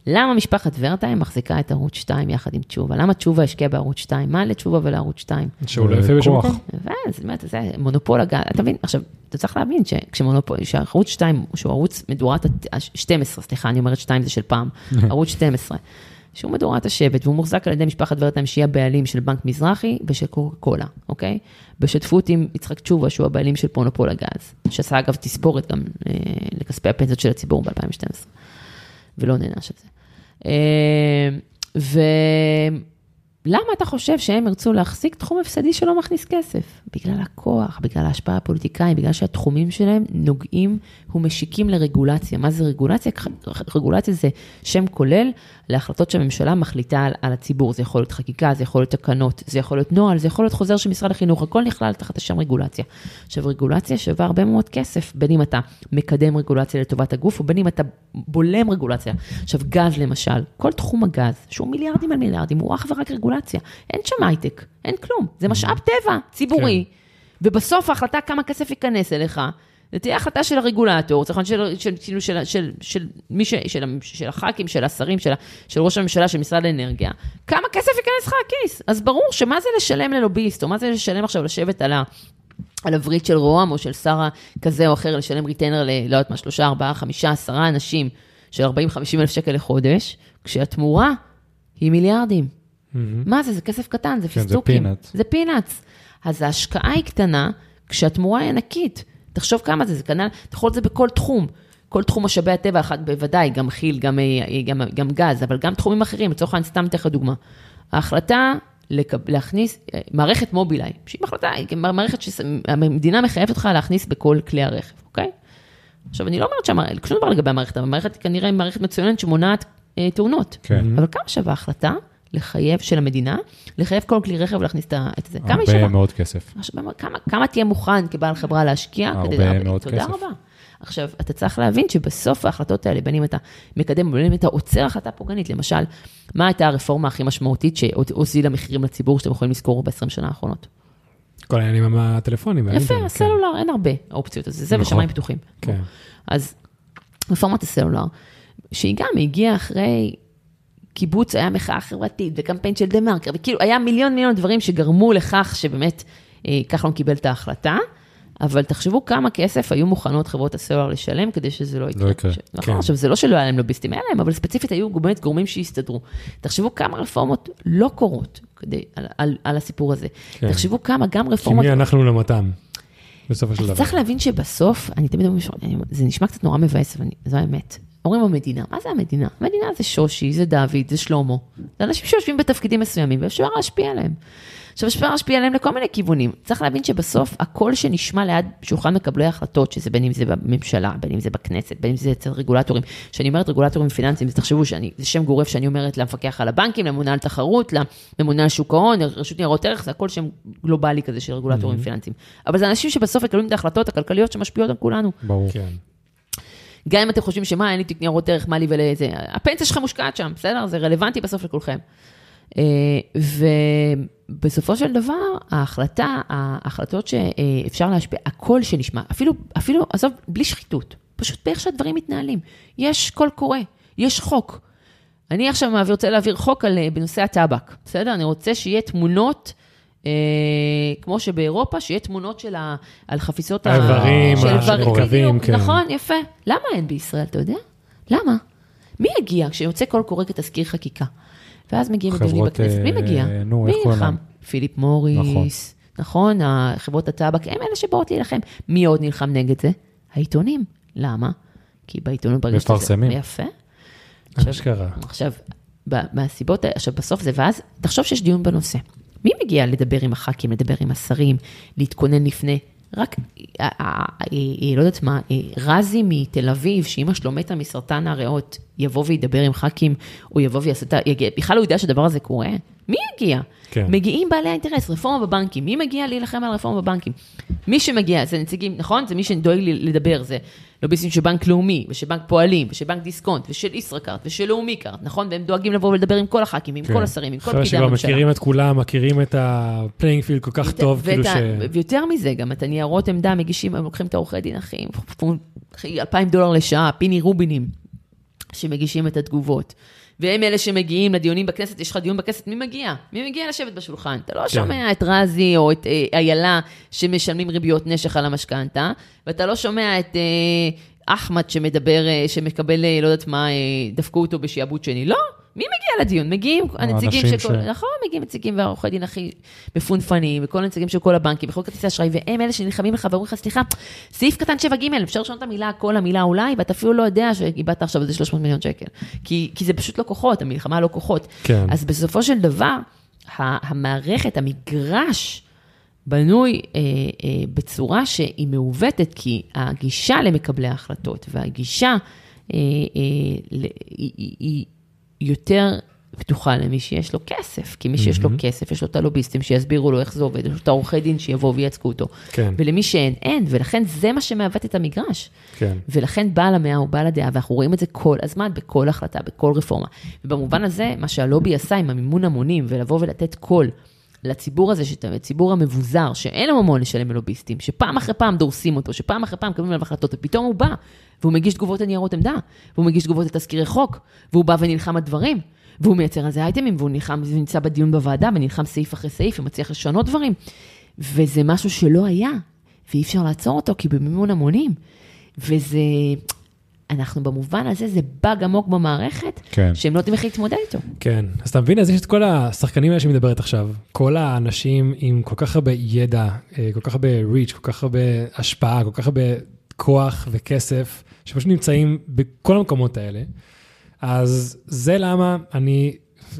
למה משפחת ורטיים מחזיקה את ערוץ 2 יחד עם תשובה? למה תשובה השקיעה בערוץ 2? מה לתשובה ולערוץ 2? שהוא לא יפה בשום כוח. מקום. ואז, באמת, זה מונופול הגל, אתה מבין? עכשיו, אתה צריך להבין שכשמונופול, שערוץ 2, שהוא ערוץ מדורת ה-12, סליחה, אני אומרת 2 זה של פעם, ערוץ 12, שהוא מדורת השבט, והוא מוחזק על ידי משפחת ורטיים, שהיא הבעלים של בנק מזרחי ושל קוקה קולה, אוקיי? בשותפות עם יצחק תשובה, שהוא הבעלים של מונופול הגז, שעשה אגב תספורת גם אה, לכספי הפנסיות של הציבור ב-2012. ולא נענש על זה. אה, ולמה אתה חושב שהם ירצו להחזיק תחום הפסדי שלא מכניס כסף? בגלל הכוח, בגלל ההשפעה הפוליטיקאית, בגלל שהתחומים שלהם נוגעים ומשיקים לרגולציה. מה זה רגולציה? רגולציה זה שם כולל להחלטות שהממשלה מחליטה על, על הציבור. זה יכול להיות חקיקה, זה יכול להיות תקנות, זה יכול להיות נוהל, זה יכול להיות חוזר של משרד החינוך, הכל נכלל תחת השם רגולציה. עכשיו, רגולציה שווה הרבה מאוד כסף, בין אם אתה מקדם רגולציה לטובת הגוף, ובין אם אתה בולם רגולציה. עכשיו, גז למשל, כל תחום הגז, שהוא מיליארדים על מיליארדים, הוא אך ורק רגולציה. אין שם הייטק, אין כלום. זה משאב טבע, ציבורי. כן. ובסוף ההחלטה כמה כסף ייכנס אליך, זו תהיה החלטה של הרגולטור, צריך להיות של, של, של, של, של, של, מי ש, של, של הח"כים, של השרים, של, של ראש הממשלה, של משרד האנרגיה, כמה כסף ייכנס לך לכיס. אז ברור שמה זה לשלם ללוביסט, או מה זה לשלם עכשיו לשבת על ה... על הברית של רה"מ או של שר כזה או אחר, לשלם retainer ל, לא יודעת מה, שלושה, ארבעה, חמישה, עשרה אנשים של 40-50 אלף שקל לחודש, כשהתמורה היא מיליארדים. אמממ. מה זה? זה כסף קטן, זה פיסטוקים. כן, זה peanuts. זה peanuts. אז ההשקעה היא קטנה, כשהתמורה היא ענקית. תחשוב כמה זה, זה כנ"ל, אתה יכול את זה בכל תחום. כל תחום משאבי הטבע, אחד בוודאי, גם כי"ל, גם, אה, גם, גם גז, אבל גם תחומים אחרים, לצורך העניין, סתם אתן לך דוגמה. ההחלטה לקב, להכניס, אה, מערכת מובילאיי, שהיא החלטה, מערכת שהמדינה מחייבת אותך להכניס בכל כלי הרכב, אוקיי? עכשיו, אני לא אומרת שהמערכת, שום דבר לגבי המערכת, אבל המערכת כנראה היא מערכת מצוינת שמונעת אה, תאונות. כן. אבל כמה שווה ההחלטה לחייב, של המדינה, לחייב כל כלי רכב להכניס את זה. כמה הרבה מאוד כסף. כמה, כמה תהיה מוכן כבעל חברה להשקיע? הרבה כדי מאוד תודה כסף. תודה רבה. עכשיו, אתה צריך להבין שבסוף ההחלטות האלה, בין אם אתה מקדם ובין אם אתה עוצר החלטה פוגענית, למשל, מה הייתה הרפורמה הכי משמעותית שהוזילה מחירים לציבור שאתם יכולים לזכור ב-20 שנה האחרונות? כל העניינים עם הטלפונים. יפה, הסלולר, כן. אין הרבה אופציות, אז זה נכון. ושמיים פתוחים. כן. אז רפורמת הסלולר, שהיא גם הגיעה אחרי קיבוץ היה מחאה חברתית, וקמפיין של דה מרקר, וכאילו היה מיליון מיליון דברים שגרמו לכך שבאמת אה, כחלון קיבל את ההחלטה, אבל תחשבו כמה כסף היו מוכנות חברות הסלולר לשלם כדי שזה לא יקרה. לא יקרה. נכון, כן. עכשיו זה לא שלא היה להם לוביסטים, היה להם, אבל ספציפית היו באמת גורמים שהסתדרו. תחשבו כמה רפורמות לא קורות כדי, על, על, על הסיפור הזה. כן. תחשבו כמה גם רפורמות... כי מי אנחנו למתם, בסופו של דבר. צריך להבין שבסוף, אני תמיד אומר, זה נשמע קצת נורא מבאס, אבל זו האמת. אומרים המדינה, מה זה המדינה? המדינה זה שושי, זה דוד, זה שלמה. זה אנשים שיושבים בתפקידים מסוימים ואפשר להשפיע עליהם. עכשיו, אפשר להשפיע עליהם לכל מיני כיוונים. צריך להבין שבסוף, הקול שנשמע ליד שולחן מקבלי ההחלטות, שזה בין אם זה בממשלה, בין אם זה בכנסת, בין אם זה אצל רגולטורים, כשאני אומרת רגולטורים פיננסיים, אז תחשבו שזה שם גורף שאני אומרת למפקח על הבנקים, לממונה על תחרות, לממונה על שוק ההון, רשות ניירות ערך, זה הכל שם גלובלי כזה של רגולטורים mm-hmm. פיננסיים. אבל זה אנשים שבסוף מקבלים את ההחלטות הכלכליות שמשפיעות על כולנו. ברור. כן. גם אם אתם חושבים שמה, אין לי תיק ניירות ערך, מה לי ולזה, הפנסיה שלכם מושקעת שם, בסדר? זה רלוונטי בסוף לכולכם. אה, ובסופו של דבר, ההחלטה, ההחלטות שאפשר להשפיע, הקול שנשמע, אפילו, אפילו, עזוב, בלי שחיתות, פשוט באיך שהדברים מתנהלים. יש קול קורא, יש חוק. אני עכשיו רוצה להעביר חוק על, בנושא הטבק, בסדר? אני רוצה שיהיה תמונות אה, כמו שבאירופה, שיהיה תמונות של ה... על חפיסות האיברים, האיברים, כן. נכון, יפה. למה אין בישראל, אתה יודע? למה? מי יגיע כשיוצא קול קורא כתזכיר חקיקה? ואז מגיעים לדיונים בכנסת. מי מגיע? אה, נו, מי נלחם? פיליפ מוריס, נכון, נכון חברות הטבק, הם אלה שבאות להילחם. מי עוד נלחם נגד זה? העיתונים. למה? כי בעיתונות ברגע שאתה... מפרסמים. יפה. אשכרה. עכשיו, מהסיבות, עכשיו בסוף זה, ואז תחשוב שיש דיון בנושא. מי מגיע לדבר עם הח"כים, לדבר עם השרים, להתכונן לפני? רק, אה, אה, אה, לא יודעת מה, רזי מתל אביב, שאימא שלו מתה מסרטן הריאות, יבוא וידבר עם ח"כים, או יבוא ויעשה את ה... בכלל הוא יודע שהדבר הזה קורה? מי יגיע? כן. מגיעים בעלי האינטרס, רפורמה בבנקים. מי מגיע להילחם על רפורמה בבנקים? מי שמגיע, זה נציגים, נכון? זה מי שדואג לדבר, זה לוביסטים של בנק לאומי, ושל בנק פועלים, ושל בנק דיסקונט, ושל ישראכרט, ושל לאומי קארט, נכון? והם דואגים לבוא ולדבר עם כל הח"כים, עם כן. כל השרים, עם כל פקידי הממשלה. אחרי שכבר מכירים את כולם, מכירים את ה playing field כל כך טוב, כאילו ש... ויותר מזה, גם את הניירות עמדה מגישים, הם לוקחים את העורכי דין אחים, 2,000 דולר לשעה, פיני רובינים, שמגישים את התגובות. והם אלה שמגיעים לדיונים בכנסת, יש לך דיון בכנסת, מי מגיע? מי מגיע לשבת בשולחן? אתה לא כן. שומע את רזי או את אה, איילה שמשלמים ריביות נשך על המשכנתה, ואתה לא שומע את אחמד שמדבר, אה, שמקבל, אה, לא יודעת מה, אה, דפקו אותו בשעבוד שני. לא, מי מגיע לדיון? מגיעים הנציגים של כל... ש- נכון, מגיעים נציגים והעורכי דין הכי מפונפנים, וכל הנציגים של כל הבנקים, וכל כרטיסי אשראי, והם אלה שנלחמים לך ואומרים לך, סליחה, סעיף קטן 7ג, אפשר לשנות את המילה הכל, המילה אולי, ואתה אפילו לא יודע שאיבדת עכשיו איזה 300 מיליון שקל. כי, כי זה פשוט לא כוחות, המלחמה לא כוחות. כן. אז בסופו של דבר, המערכת, המגרש, בנוי אה, אה, בצורה שהיא מעוותת, כי הגישה למקבלי ההחלטות והגישה אה, אה, ל- היא, היא, יותר פתוחה למי שיש לו כסף, כי מי שיש לו כסף, יש לו את הלוביסטים שיסבירו לו איך זה עובד, יש לו את העורכי דין שיבואו וייצגו אותו. כן. ולמי שאין, אין, ולכן זה מה שמעוות את המגרש. כן. ולכן בעל המאה הוא בעל הדעה, ואנחנו רואים את זה כל הזמן, בכל החלטה, בכל רפורמה. ובמובן הזה, מה שהלובי עשה עם המימון המונים, ולבוא ולתת קול לציבור הזה, הציבור המבוזר, שאין לו ממון לשלם ללוביסטים, שפעם אחרי פעם דורסים אותו, שפעם אחרי פעם מקבלים עליו החלטות, ופתאום הוא בא, והוא מגיש תגובות לניירות עמדה, והוא מגיש תגובות לתזכירי חוק, והוא בא ונלחם על דברים, והוא מייצר על זה אייטמים, והוא נלחם, ונמצא בדיון בוועדה, ונלחם סעיף אחרי סעיף, ומצליח לשנות דברים. וזה משהו שלא היה, ואי אפשר לעצור אותו, כי במימון המונים. וזה, אנחנו במובן הזה, זה באג עמוק במערכת, כן. שהם לא יודעים איך להתמודד איתו. כן, אז אתה מבין, אז יש את כל השחקנים האלה שמדברת עכשיו, כל האנשים עם כל כך הרבה ידע, אה, כל כך הרבה reach, כל כך הרבה השפעה, כל כך הרבה כוח וכסף, שפשוט נמצאים בכל המקומות האלה. אז זה למה אני,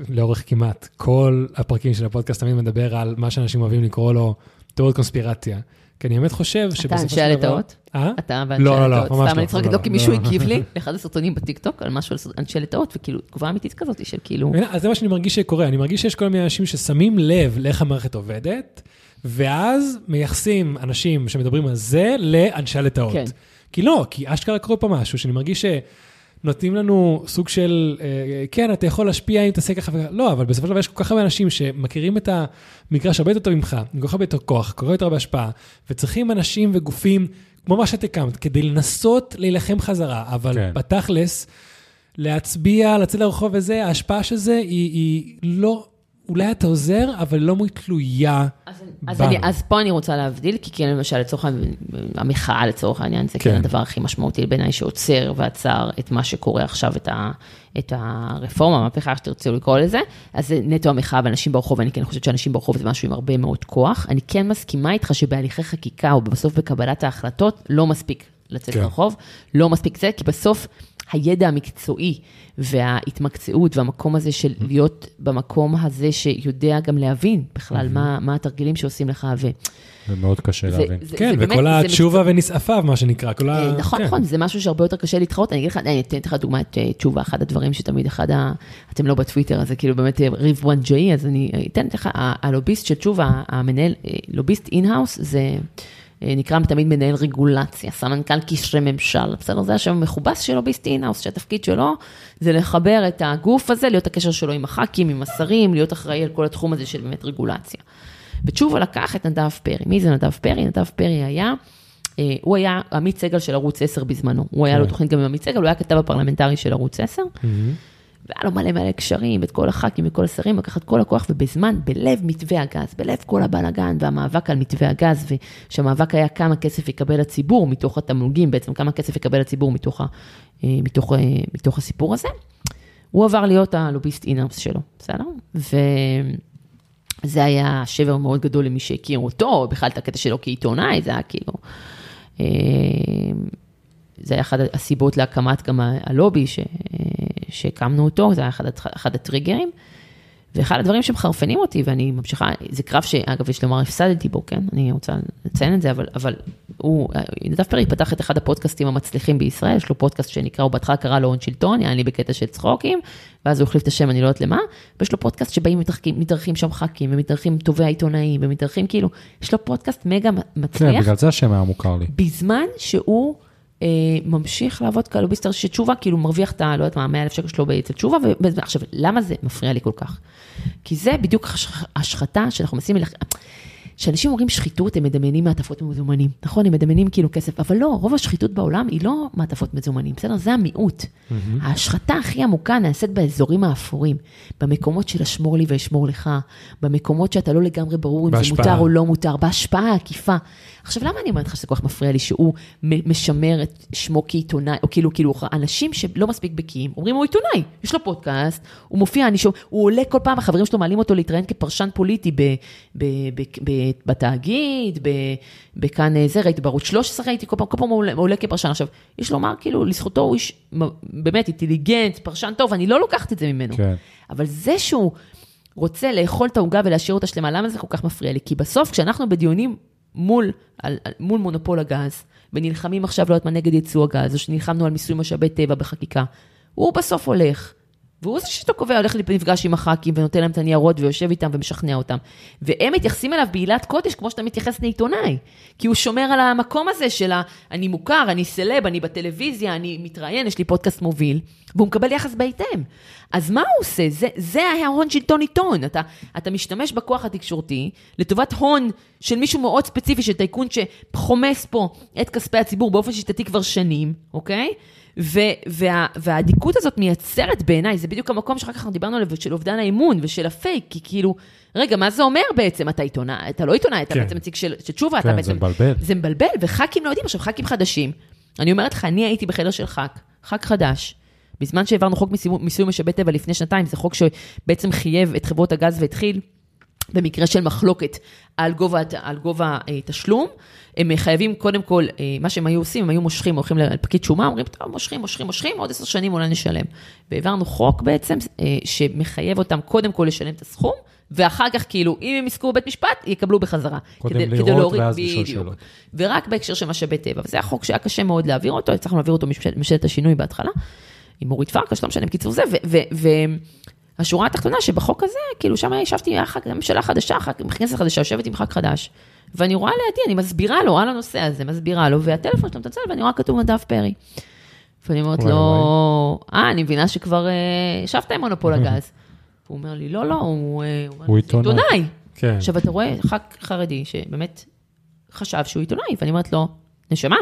לאורך כמעט כל הפרקים של הפודקאסט, תמיד מדבר על מה שאנשים אוהבים לקרוא לו תיאוריות קונספירציה. כי אני באמת חושב אתה שבסופו אנשי של דבר... הלטאות? אה? אתה ואנשי לא, לא, לא, הלטאות. ממש סתם לא, אני צוחקת לא, לא, כי לא. מישהו הגיב לי לאחד הסרטונים בטיקטוק על משהו על אנשי לטאות, וכאילו, תגובה אמיתית כזאת של כאילו... הנה, אז זה מה שאני מרגיש שקורה, אני מרגיש שיש כל מיני אנשים ששמים לב לאיך המערכת עובדת, ואז מייחסים אנשים שמדברים על זה לאנשי הלטאות. כן. כי לא, כי אשכרה קורה פה משהו שאני מרגיש שנותנים לנו סוג של, אה, כן, אתה יכול להשפיע אם תעשה ככה וככה, לא, אבל בסופו של דבר יש כל כך הרבה אנשים שמכירים את המגרש הרבה יותר טוב ממך, עם כל כך הרבה יותר כוח, כל כך יותר הרבה השפעה, וצריכים אנשים וגופים, כמו מה שאת הקמת, כדי לנסות להילחם חזרה, אבל כן. בתכלס, להצביע, לצאת לרחוב וזה, ההשפעה של זה היא, היא לא, אולי אתה עוזר, אבל לא מאוד תלויה אז, אז. אני, אז פה אני רוצה להבדיל, כי כן, למשל, לצורך המחאה לצורך העניין, זה כן. כן. כן הדבר הכי משמעותי בעיניי שעוצר ועצר את מה שקורה עכשיו, את, ה, את הרפורמה, המהפכה, איך שתרצו לקרוא לזה. אז זה נטו המחאה ואנשים ברחוב, אני כן חושבת שאנשים ברחוב זה משהו עם הרבה מאוד כוח. אני כן מסכימה איתך שבהליכי חקיקה, או בסוף בקבלת ההחלטות, לא מספיק לצאת כן. לרחוב, לא מספיק זה, כי בסוף הידע המקצועי וההתמקצעות והמקום הזה של להיות במקום הזה שיודע גם להבין בכלל מה, מה התרגילים שעושים לך. ו... זה מאוד קשה זה- להבין. זה- כן, זה באמת- וכל זה התשובה ונסעפיו, מה שנקרא, כל ה... אה, נכון, כן. נכון, זה משהו שהרבה יותר קשה להתחרות. אני אגיד לך, אני אתן לך דוגמא את אה, תשובה, אחד הדברים שתמיד אחד ה... אתם לא בטוויטר, אז זה כאילו באמת אה, ריב one guy, אז אני אתן לך, הלוביסט של תשובה, המנהל, לוביסט in-house, זה נקרא תמיד מנהל רגולציה, סמנכ"ל קשרי ממשל, בסדר? זה השם המכובס של לוביסט in-house, שהתפקיד שלו זה לחבר את הגוף הזה, להיות הקשר שלו עם הח"כים, עם השרים, להיות אחראי על כל התחום הזה של באמת רגולציה. ותשובה לקח את נדב פרי. מי זה נדב פרי? נדב פרי היה, אה, הוא היה עמית סגל של ערוץ 10 בזמנו. הוא היה לו כן. תוכנית גם עם עמית סגל, הוא היה הכתב הפרלמנטרי של ערוץ 10. והיה לו מלא מלא קשרים, את כל הח"כים וכל השרים, לקח את כל הכוח, ובזמן, בלב מתווה הגז, בלב כל הבלאגן והמאבק על מתווה הגז, ושהמאבק היה כמה כסף יקבל הציבור מתוך התמלוגים, בעצם כמה כסף יקבל הציבור מתוך, ה, אה, מתוך, אה, מתוך הסיפור הזה. הוא עבר להיות הלוביסט in-house שלו, בסדר? וזה היה שבר מאוד גדול למי שהכיר אותו, בכלל את הקטע שלו כעיתונאי, זה היה כאילו... אה, זה היה אחת הסיבות להקמת גם הלובי ש, שהקמנו אותו, זה היה אחד, אחד הטריגרים. ואחד הדברים שמחרפנים אותי, ואני ממשיכה, זה קרב שאגב, יש לומר, הפסדתי בו, כן? אני רוצה לציין את זה, אבל, אבל הוא, נדב פרי פתח את אחד הפודקאסטים המצליחים בישראל, יש לו פודקאסט שנקרא, הוא בהתחלה קרא לו הון שלטון, היה לי בקטע של צחוקים, ואז הוא החליף את השם, אני לא יודעת למה, ויש לו פודקאסט שבאים מתארחים, מתארחים שם ח"כים, ומתארחים טובי העיתונאים, ומתארחים כאילו, יש לו פודקאסט מגה כן, מצליח. בגלל זה השם היה מוכר לי. בזמן שהוא ממשיך לעבוד כלוביסט של תשובה, כאילו מרוויח את ה... לא יודעת מה, 100 אלף שקל שלו אצל תשובה, ובזמן- עכשיו, למה זה מפריע לי כל כך? כי זה בדיוק הש- השחתה שאנחנו מנסים... ללכ... כשאנשים אומרים שחיתות, הם מדמיינים מעטפות מזומנים. נכון, הם מדמיינים כאילו כסף, אבל לא, רוב השחיתות בעולם היא לא מעטפות מזומנים, בסדר? זה המיעוט. Mm-hmm. ההשחתה הכי עמוקה נעשית באזורים האפורים, במקומות של אשמור לי ואשמור לך, במקומות שאתה לא לגמרי ברור אם בהשפעה. זה מותר או לא מותר, בהשפעה העקיפה. עכשיו, למה אני אומרת לך שזה כל כך מפריע לי שהוא משמר את שמו כעיתונאי, או כאילו, כאילו, אנשים שלא מספיק בקיאים, אומרים, הוא עיתונאי, יש לו פודקאסט, הוא מופיע, אני שומע, הוא עולה כל פעם, החברים שלו מעלים אותו להתראיין כפרשן פוליטי ב, ב, ב, ב, בתאגיד, ב, בכאן אה, זה, ראיתי בערוץ 13, ראיתי כל פעם, כל פעם הוא עולה, עולה כפרשן. עכשיו, יש לומר, כאילו, לזכותו הוא איש באמת אינטליגנט, פרשן טוב, אני לא לוקחת את זה ממנו. כן. אבל זה שהוא רוצה לאכול את העוגה ולהשאיר אותה שלמה, למה זה כל כך מפריע לי? כי בסוף, כשאנחנו בדיונים מול, על, על, מול מונופול הגז, ונלחמים עכשיו, לא יודעת מה, נגד ייצוא הגז, או שנלחמנו על מיסוי משאבי טבע בחקיקה, הוא בסוף הולך, והוא זה שאתה קובע, הולך להיפגש עם הח"כים ונותן להם את הניירות ויושב איתם ומשכנע אותם. והם מתייחסים אליו בעילת קודש, כמו שאתה מתייחס לעיתונאי. כי הוא שומר על המקום הזה של ה... אני מוכר, אני סלב, אני בטלוויזיה, אני מתראיין, יש לי פודקאסט מוביל, והוא מקבל יחס בהתאם. אז מה הוא עושה? זה, זה ההון שלטון עיתון. אתה, אתה משתמש בכוח התקשורתי לטובת הון של מישהו מאוד ספציפי, של טייקון שחומס פה את כספי הציבור באופן שיטתי כבר שנים, אוקיי? ו- וה- והאדיקות הזאת מייצרת בעיניי, זה בדיוק המקום שאחר כך אנחנו דיברנו עליו, של אובדן האמון ושל הפייק, כי כאילו, רגע, מה זה אומר בעצם? אתה עיתונאי, אתה לא עיתונאי, אתה כן. בעצם נציג של, של תשובה, כן, אתה זה בעצם... מבלבל. זה מבלבל, וח"כים לא יודעים, עכשיו ח"כים חדשים. אני אומרת לך, אני הייתי בחדר של ח"כ, ח"כ חדש. בזמן שהעברנו חוק מיסוי משאבי טבע לפני שנתיים, זה חוק שבעצם חייב את חברות הגז והתחיל במקרה של מחלוקת על גובה, על גובה אה, תשלום, הם חייבים קודם כל, אה, מה שהם היו עושים, הם היו מושכים, הולכים לפקיד שומה, אומרים, טוב, מושכים, מושכים, מושכים, עוד עשר שנים אולי נשלם. והעברנו חוק בעצם, אה, שמחייב אותם קודם כל לשלם את הסכום, ואחר כך, כאילו, אם הם יזכו בבית משפט, יקבלו בחזרה. קודם כדי, לראות כדי להוריד, ואז לשאול. שאלות. ורק בהקשר של משאבי טבע. וזה החוק שהיה קשה מאוד להעביר אותו, הצלחנו להעביר אותו ממשלת השינוי בהתחלה, עם אורית פרקש, לא משנה, בקיצור זה, והשורה התחתונה שבחוק הזה, כאילו שם ישבתי יחד, ממשלה חדשה, ח"כ- כנסת חדשה, יושבת עם ח"כ חדש, ואני רואה לידי, אני מסבירה לו על הנושא הזה, מסבירה לו, והטלפון שלו מצלצל, ואני רואה כתוב נדב פרי. ואני אומרת לו, אה, אני מבינה שכבר אה, ישבת עם מונופול הגז. הוא אומר לי, לא, לא, הוא אה. עיתונאי. כן. עכשיו, אתה רואה ח"כ חרדי שבאמת חשב שהוא עיתונאי, ואני אומרת לו, נשמה,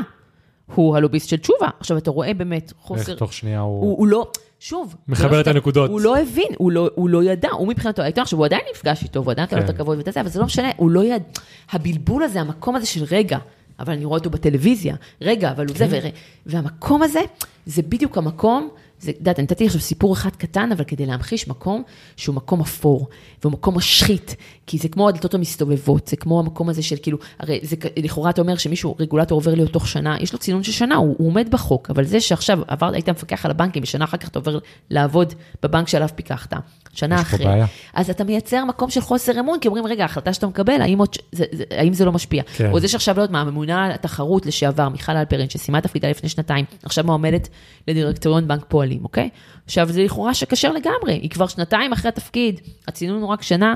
הוא הלוביסט של תשובה. עכשיו, אתה רואה באמת חוסר... איך תוך שנייה הוא... הוא, הוא לא, שוב, מחבר זה לא את שאתה- הנקודות. הוא לא הבין, הוא לא, הוא לא ידע, הוא מבחינתו העיתון, עכשיו הוא עדיין נפגש איתו, והוא עדיין נתן לו את כן. הכבוד ואת זה, אבל זה לא משנה, הוא לא ידע, הבלבול הזה, המקום הזה של רגע, אבל אני רואה אותו בטלוויזיה, רגע, אבל הוא זה, כן. ור... והמקום הזה, זה בדיוק המקום, זה, את יודעת, נתתי עכשיו סיפור אחד קטן, אבל כדי להמחיש מקום שהוא מקום אפור, והוא מקום משחית, כי זה כמו הדלתות המסתובבות, זה כמו המקום הזה של כאילו, הרי זה, לכאורה אתה אומר שמישהו, רגולטור עובר להיות תוך שנה, יש לו צינון של שנה, הוא, הוא עומד בחוק, אבל זה שעכשיו עבר, היית מפקח על הבנקים, ושנה אחר כך אתה עובר לעבוד בבנק שעליו פיקחת, שנה אחרי, בעיה. אז אתה מייצר מקום של חוסר אמון, כי אומרים, רגע, ההחלטה שאתה מקבל, האם, עוד, ש- זה, זה, האם זה לא משפיע? כן. או זה שעכשיו, לא יודעת מה, הממונה על התחרות לשעבר, מיכל אלפרין, שסיימה תפקידה לפני שנתיים, עכשיו מועמדת לדירקטוריון בנק פועלים, אוקיי? עכשיו, זה לכאורה שכשר לגמרי, היא כבר שנתיים אחרי התפקיד, הצינון הוא רק שנה.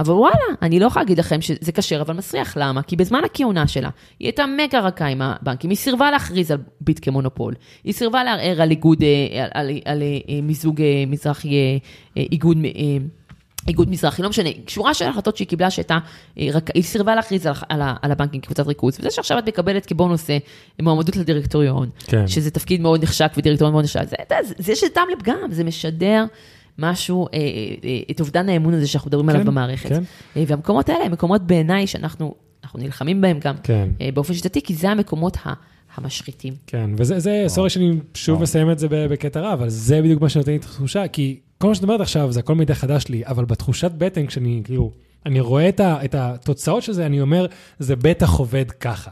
אבל וואלה, אני לא יכולה להגיד לכם שזה כשר, אבל מסריח. למה? כי בזמן הכהונה שלה, היא הייתה מגה רכה עם הבנקים, היא סירבה להכריז על ביט כמונופול, היא סירבה לערער על איגוד, אה, על, על, על אה, מיזוג אה, מזרחי, אה, אה, איגוד, אה, איגוד מזרחי, לא משנה, שורה של החלטות שהיא קיבלה שהייתה, אה, היא סירבה להכריז על, על, על הבנקים כקבוצת ריכוז, וזה שעכשיו את מקבלת כבונוס אה, מועמדות לדירקטוריון, כן. שזה תפקיד מאוד נחשק ודירקטוריון מאוד נחשק, זה, זה, זה יש טעם לפגם, זה משדר משהו, אה, אה, אה, את אובדן האמון הזה שאנחנו מדברים עליו כן, במערכת. כן. אה, והמקומות האלה הם מקומות בעיניי שאנחנו אנחנו נלחמים בהם גם כן. אה, באופן שיטתי, כי זה המקומות ה- המשחיתים. כן, וזה, זה, סורי שאני שוב וואו. מסיים את זה בקטע רע, אבל זה בדיוק מה שנותן לי את התחושה, כי כל מה שאת אומרת עכשיו זה הכל מידע חדש לי, אבל בתחושת בטן, כשאני, כאילו, אני רואה את, ה, את התוצאות של זה, אני אומר, זה בטח עובד ככה,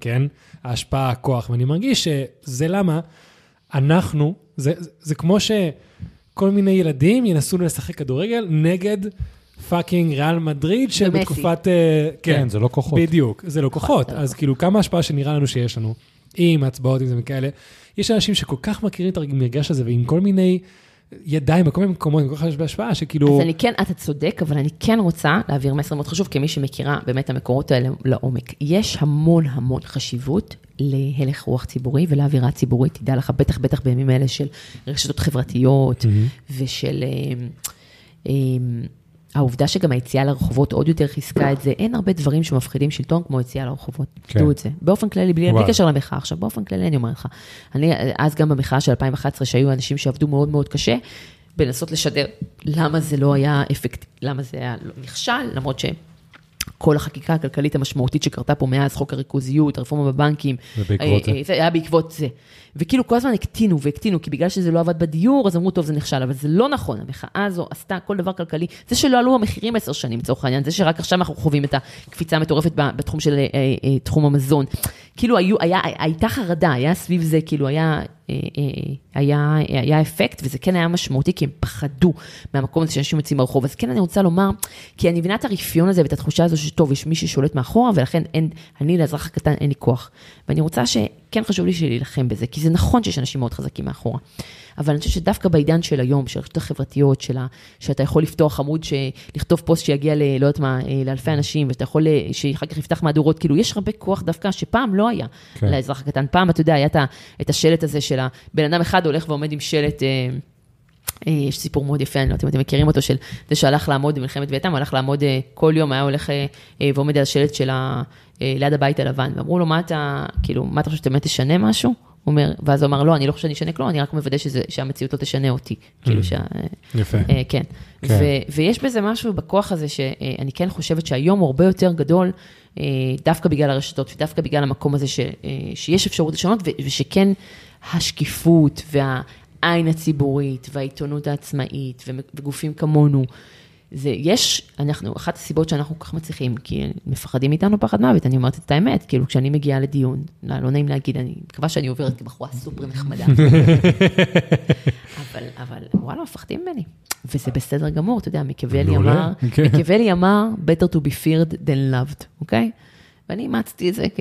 כן? ההשפעה, הכוח, ואני מרגיש שזה למה אנחנו, זה, זה, זה כמו שכל מיני ילדים ינסו לשחק כדורגל נגד fucking ריאל מדריד. שבתקופת... אה, כן, זה לא כוחות. בדיוק, זה לא כוחות. לא אז כאילו, כמה השפעה שנראה לנו שיש לנו, עם הצבעות, עם זה וכאלה, יש אנשים שכל כך מכירים את המגרש הזה, ועם כל מיני ידיים, בכל מיני מקומות, כל כך הרבה השפעה, שכאילו... אז אני כן, אתה צודק, אבל אני כן רוצה להעביר מסר מאוד חשוב, כמי שמכירה באמת המקורות האלה לעומק. יש המון המון חשיבות להלך רוח ציבורי ולאווירה ציבורית. תדע לך, בטח בטח בימים אלה של רשתות חברתיות מהמם. ושל... אה, אה, העובדה שגם היציאה לרחובות עוד יותר חיזקה את זה, אין הרבה דברים שמפחידים שלטון כמו יציאה לרחובות. כן. תדעו את זה. באופן כללי, בלי, בלי. קשר למחאה. עכשיו, באופן כללי אני אומר לך, אני, אז גם במחאה של 2011, שהיו אנשים שעבדו מאוד מאוד קשה, בלנסות לשדר למה זה לא היה אפקט, למה זה היה לא נכשל, למרות ש... כל החקיקה הכלכלית המשמעותית שקרתה פה מאז חוק הריכוזיות, הרפורמה בבנקים. ובעקבות אה, זה. זה היה בעקבות זה. וכאילו כל הזמן הקטינו והקטינו, כי בגלל שזה לא עבד בדיור, אז אמרו, טוב, זה נכשל, אבל זה לא נכון, המחאה הזו עשתה כל דבר כלכלי. זה שלא עלו המחירים עשר שנים, לצורך העניין, זה שרק עכשיו אנחנו חווים את הקפיצה המטורפת בתחום של אה, אה, תחום המזון. כאילו היו, היה, הייתה חרדה, היה סביב זה, כאילו היה, היה, היה אפקט, וזה כן היה משמעותי, כי הם פחדו מהמקום הזה שאנשים יוצאים מהרחוב. אז כן, אני רוצה לומר, כי אני מבינה את הרפיון הזה ואת התחושה הזו שטוב, יש מי ששולט מאחורה, ולכן אין, אני לאזרח הקטן אין לי כוח. ואני רוצה שכן חשוב לי להילחם בזה, כי זה נכון שיש אנשים מאוד חזקים מאחורה. אבל אני חושבת שדווקא בעידן של היום, של הרשתות החברתיות, של ה, שאתה יכול לפתוח עמוד, ש, לכתוב פוסט שיגיע ל... לא יודעת מה, אה, לאלפי אנשים, ואתה יכול, אה, שאחר כך יפתח מהדורות, כאילו, יש הרבה כוח דווקא, שפעם לא היה כן. כן. לאזרח הקטן. פעם, אתה יודע, היה את השלט הזה של הבן אדם אחד הולך ועומד עם שלט... אה, יש סיפור מאוד יפה, אני לא יודעת אם אתם מכירים אותו, של זה שהלך לעמוד במלחמת וייטנאם, הלך לעמוד אה, כל יום, היה הולך אה, ועומד על השלט של ה... ליד הבית הלבן, ואמרו לו, מה אתה, כאילו, מה אתה חושב שאתה באמת תשנה משהו? הוא אומר, ואז הוא אמר, לא, אני לא חושב שאני אשנה כלום, אני רק מוודא שזה, שהמציאות לא תשנה אותי. כאילו שה... יפה. אה, כן. כן. ו- ויש בזה משהו בכוח הזה שאני כן חושבת שהיום הוא הרבה יותר גדול, אה, דווקא בגלל הרשתות ודווקא בגלל המקום הזה ש- אה, שיש אפשרות לשנות, ו- ושכן השקיפות והעין הציבורית והעיתונות העצמאית וגופים כמונו. זה, יש, אנחנו, אחת הסיבות שאנחנו כל כך מצליחים, כי מפחדים מאיתנו פחד מוות, אני אומרת את האמת, כאילו כשאני מגיעה לדיון, לא, לא נעים להגיד, אני מקווה שאני עוברת כבחורה סופר נחמדה. אבל, אבל וואלה, מפחדים ממני. וזה בסדר גמור, אתה יודע, מקיאוולי אמר, כן. מקיאוולי אמר, better to be feared than loved, אוקיי? ואני אימצתי את זה כ...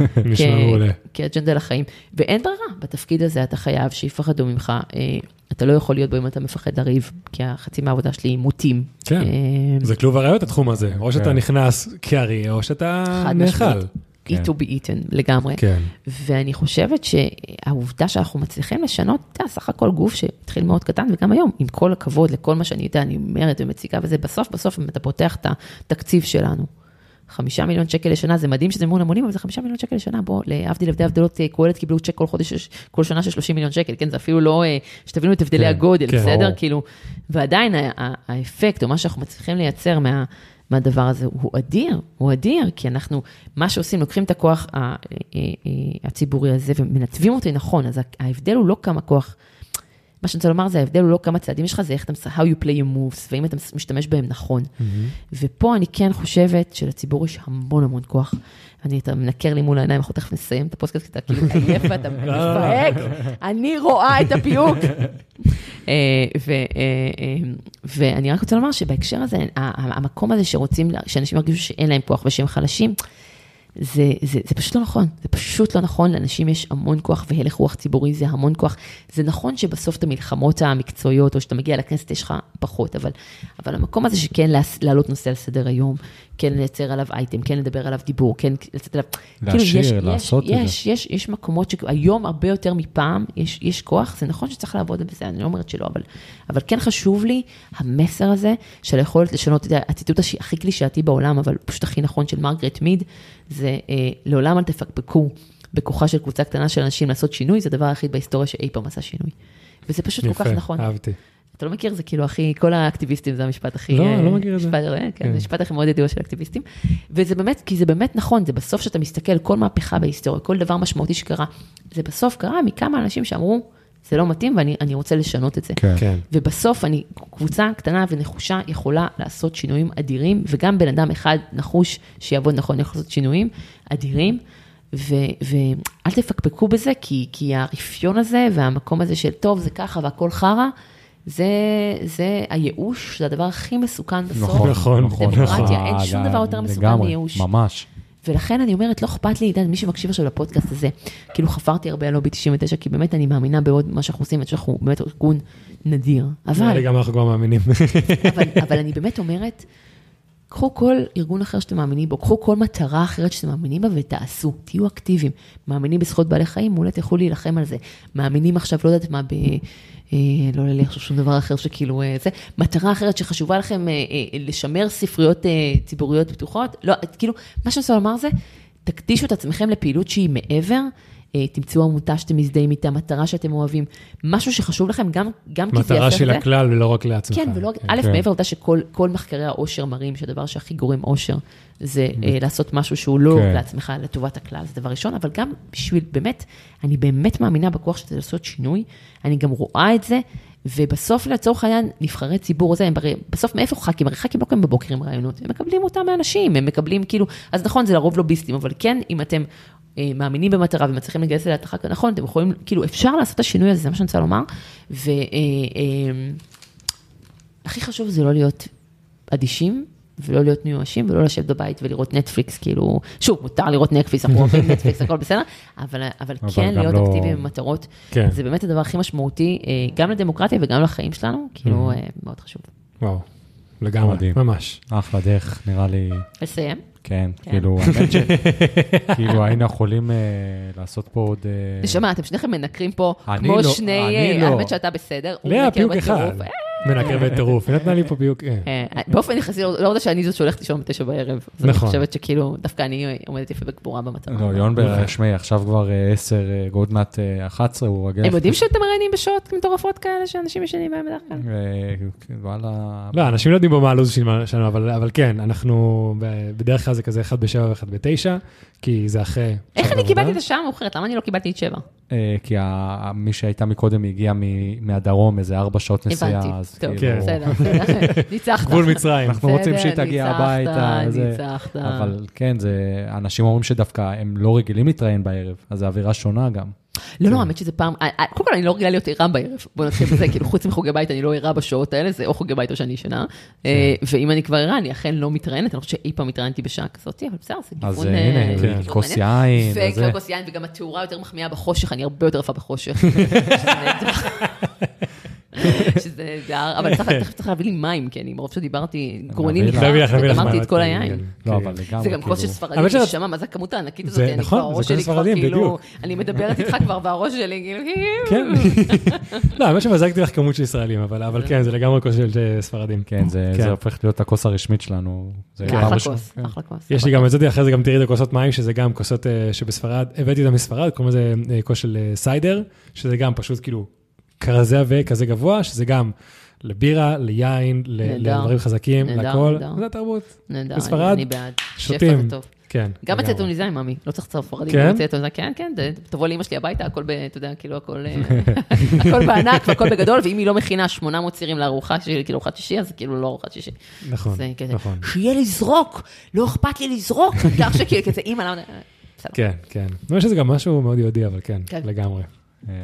כאג'נדה לחיים. ואין ברירה, בתפקיד הזה אתה חייב שיפחדו ממך. אה, אתה לא יכול להיות בו אם אתה מפחד לריב, כי החצי מהעבודה שלי היא מוטים. כן. אה, זה כלוב הראיות התחום הזה, או שאתה כן. נכנס כאריה, או שאתה נאכל. כן. eat to be eaten לגמרי. כן. ואני חושבת שהעובדה שאנחנו מצליחים לשנות, אתה יודע, סך הכל גוף שהתחיל מאוד קטן, וגם היום, עם כל הכבוד לכל מה שאני יודע, אני אומרת ומציגה וזה, בסוף בסוף אם אתה פותח את התקציב שלנו, חמישה מיליון שקל לשנה, זה מדהים שזה המון המונים, אבל זה חמישה מיליון שקל לשנה, בוא, להבדיל הבדלי הבדלות, אה, קהלת קיבלו צ'ק כל חודש, כל שנה של 30 מיליון שקל, כן, זה אפילו לא, אה, שתבינו את הבדלי כן, הגודל, כן, בסדר? ברור. כאילו, ועדיין האפקט, או מה שאנחנו מצליחים לייצר מה... מהדבר הזה הוא אדיר, הוא אדיר, כי אנחנו, מה שעושים, לוקחים את הכוח אה, הציבורי הזה ומנתבים אותו נכון, אז ההבדל הוא לא כמה כוח, מה שאני רוצה לומר זה ההבדל הוא לא כמה צעדים יש לך, זה איך אתה, how you play your moves, ואם אתה משתמש בהם נכון. ופה אני כן חושבת שלציבור יש המון המון כוח. אני, אתה מנקר לי מול העיניים, אנחנו תכף נסיים את הפודקאסט, כי אתה כאילו עייף ואתה מפהק, אני רואה את הפיוק. אה, אה, אה, ואני רק רוצה לומר שבהקשר הזה, המקום הזה שרוצים, שאנשים ירגישו שאין להם כוח ושהם חלשים, זה, זה, זה פשוט לא נכון, זה פשוט לא נכון, לאנשים יש המון כוח והלך רוח ציבורי זה המון כוח. זה נכון שבסוף את המלחמות המקצועיות, או שאתה מגיע לכנסת יש לך פחות, אבל, אבל המקום הזה שכן להעלות נושא על סדר היום, כן לייצר עליו אייטם, כן לדבר עליו דיבור, כן לצאת עליו, להשאיר, יש, לעשות יש, את זה. יש, יש, יש מקומות שהיום הרבה יותר מפעם, יש, יש כוח, זה נכון שצריך לעבוד בזה, אני לא אומרת שלא, אבל, אבל כן חשוב לי המסר הזה של היכולת לשנות, יודע, הציטוט הכי קלישאתי בעולם, אבל פשוט הכי נכון של מרגרט מיד, זה אה, לעולם אל תפקפקו בכוחה של קבוצה קטנה של אנשים לעשות שינוי, זה הדבר היחיד בהיסטוריה שאי פעם עשה שינוי. וזה פשוט כל כך יפה, נכון. אהבתי. אתה לא מכיר, זה כאילו הכי, כל האקטיביסטים זה המשפט הכי... לא, אה, לא מכיר את זה. משפט, אה, כן, כן. זה המשפט הכי מאוד ידוע של אקטיביסטים. וזה באמת, כי זה באמת נכון, זה בסוף שאתה מסתכל, כל מהפכה בהיסטוריה, כל דבר משמעותי שקרה, זה בסוף קרה מכמה אנשים שאמרו, זה לא מתאים ואני אני רוצה לשנות את זה. כן. כן. ובסוף אני, קבוצה קטנה ונחושה יכולה לעשות שינויים אדירים, וגם בן אדם אחד נחוש שיעבוד נכון יכול לעשות שינויים אדירים. ואל תפקפקו בזה, כי, כי הרפיון הזה והמקום הזה של טוב, זה ככה והכל חרא, זה, זה הייאוש, זה הדבר הכי מסוכן בסוף. נכון, נכון, נכון. דמוקרטיה, אין אה, שום דבר יותר מסוכן מייאוש. ממש. ולכן אני אומרת, לא אכפת לי, מי שמקשיב עכשיו לפודקאסט הזה, כאילו חפרתי הרבה על לובי 99, כי באמת אני מאמינה בעוד מה שאנחנו עושים, שאנחנו באמת ארגון נדיר. נראה לי אבל, גם אנחנו כבר מאמינים. אבל, אבל אני באמת אומרת, קחו כל ארגון אחר שאתם מאמינים בו, קחו כל מטרה אחרת שאתם מאמינים בה ותעשו, תהיו אקטיביים. מאמינים בזכויות בעלי חיים, אולי תלכו להילחם על זה. מאמינים עכשיו, לא יודעת מה, ב... אה, לא לי עכשיו שום דבר אחר שכאילו אה, זה, מטרה אחרת שחשובה לכם אה, לשמר ספריות ציבוריות פתוחות, לא, כאילו, מה שאני רוצה לומר זה, תקדישו את עצמכם לפעילות שהיא מעבר. אה, תמצאו עמותה שאתם מזדהים איתה, מטרה שאתם אוהבים, משהו שחשוב לכם, גם, גם כי זה מטרה יעשה של זה. הכלל ולא רק לעצמך. כן, ולא, א', כן. מעבר לעובדה שכל כל מחקרי העושר מראים שהדבר שהכי גורם עושר, זה אה, לעשות משהו שהוא לא כן. לעצמך, לטובת הכלל, זה דבר ראשון, אבל גם בשביל, באמת, אני באמת מאמינה בכוח של זה לעשות שינוי, אני גם רואה את זה, ובסוף, לצורך העניין, נבחרי ציבור הזה, הם הרי, בסוף מאיפה ח"כים? הרי ח"כים לא קמים בבוקר עם רעיונות, הם מקבלים אותם מאנשים, הם מקבלים כאילו, אז נכון, זה לרוב לוביסטים, אבל כן, אם אתם מאמינים במטרה ומצליחים לגייס אליה את הח"כ הנכון, אתם יכולים, כאילו, אפשר לעשות את השינוי הזה, זה מה שאני רוצה לומר, ו... אה, אה, חשוב זה לא להיות אדישים, ולא להיות מיואשים, ולא לשבת בבית ולראות נטפליקס, כאילו, שוב, מותר לראות נטפליקס, אנחנו אוהבים נטפליקס, הכל בסדר, אבל, אבל אבל כן להיות לא- אקטיביים במטרות, כן. זה באמת הדבר הכי משמעותי, אה, גם לדמוקרטיה וגם לחיים שלנו, כאילו, אה, מאוד חשוב. וואו, לגמרי. ממש. אחלה דרך, נראה לי, לסיים? כן, כן. כאילו, האמת ש... כאילו, היינו יכולים אה, לעשות פה עוד... אה, נשמה, אתם שניכם מנקרים פה, אני כמו לא, שני, אני אה, לא. האמת שאתה בסדר, הוא לאה, פיוק בטירוף. מנקר בטירוף, היא נתנה לי פה פיוק. אה. אה, באופן יחסי, לא לא רוצה שאני זאת שהולכת לישון בתשע בערב. אז אני נכון. חושבת שכאילו, דווקא אני עומדת יפה בגבורה במטרה. לא, יונבר, שמעי, עכשיו כבר אה, 10, אה, עוד מעט אה, 11, הוא רגע... הם יודעים שאתם מראיינים בשעות מטורפות כאלה שאנשים ישנים בהם בדרך כלל? אה, וואלה... לא, אנשים לא יודעים במה הלו"ז שלנו, אבל אבל כן, אנחנו, בדרך כלל זה כזה אחד בשבע ואחד בתשע, כי זה אחרי... איך אני. קיבלתי את השעה המאוחרת? למה אני לא קיבלתי את שבע? אה, כי מי שהייתה מקודם הגיעה מהדרום, איזה ארבע שעות נסיעה, הבנתי. אז טוב, כאילו... בסדר, בסדר. ניצחת. גבול מצרים. אנחנו רוצים שהיא תגיע ניצחת, הביתה, וזה- ניצחת. אבל כן, אנשים אומרים שדווקא הם לא רגילים להתראיין בערב, אז זו אווירה שונה גם. לא, לא, האמת שזה פעם, אה, אה, קודם כל אני לא רגילה להיות ערה בערב, בוא נתחיל בזה, כאילו חוץ מחוגי בית אני לא ערה בשעות האלה, זה או חוגי בית או שאני ישנה, אה, ואם אני כבר ערה, אני אכן לא מתראיינת, אני לא חושבת שאי פעם התראיינתי בשעה כזאת, אבל בסדר, זה אז גיוון... אה, הנה, כן. גיוון כוס. יין. וכוס יין, וגם התאורה יותר מחמיאה בחושך, אני הרבה יותר יפה בחושך. שזה נהדר, אבל צריך- תכף צריך להביא לי מים, כי אני מרוב שדיברתי, גרוני וגמרתי מים, את כל כן, היין. כן. לא, אבל לגמרי, זה גם כוס של כאילו- ספרדים, אבל שאת- נשמה, מה זה הכמות הענקית הזאת? אני נכון, כבר, זה הראש שלי כבר ספרדים, כאילו. אני מדברת איתך כבר, והראש שלי כאילו, כן. לא, האמת שמזגתי לך כמות של ישראלים, אבל אבל כן, זה לגמרי כוס של אה, ספרדים. כן, זה כן. זה הופך להיות הכוס הרשמית שלנו. אחלה כוס, כן. אחלה כוס. יש לי גם את זה, אחרי זה גם תראי את הכוסות מים, שזה גם כוסות אה, שבספרד, הבאתי אותם מספרד, קוראים לזה אה, כוס של סיידר, שזה גם פשוט כאילו כזה עבה, כזה גבוה, שזה גם לבירה, ליין, נהדר. לדברים חזקים, נהדר, לכל, נהדר. זה התרבות. נהדר, אני בעד. שותים. כן. גם. אצל טוניסאים, ממי, לא צריך לצרף ספרדים, כן? אצל טוניסאים, כן, כן, תבוא לאמא שלי הביתה, הכל, ב- אתה יודע, כאילו, הכל אה, הכל בענק והכל בגדול, ואם היא לא מכינה 800 צירים לארוחה שלי, כאילו ארוחת שישי, אז כאילו לא ארוחת שישי. נכון, נכון. שיהיה לזרוק, לא אכפת לי לזרוק, כך שכאילו, כזה, אימא, למה... בסדר. כן, כן. אני חושב שזה גם משהו מאוד יהודי, אבל כן, כן. לגמרי. אה,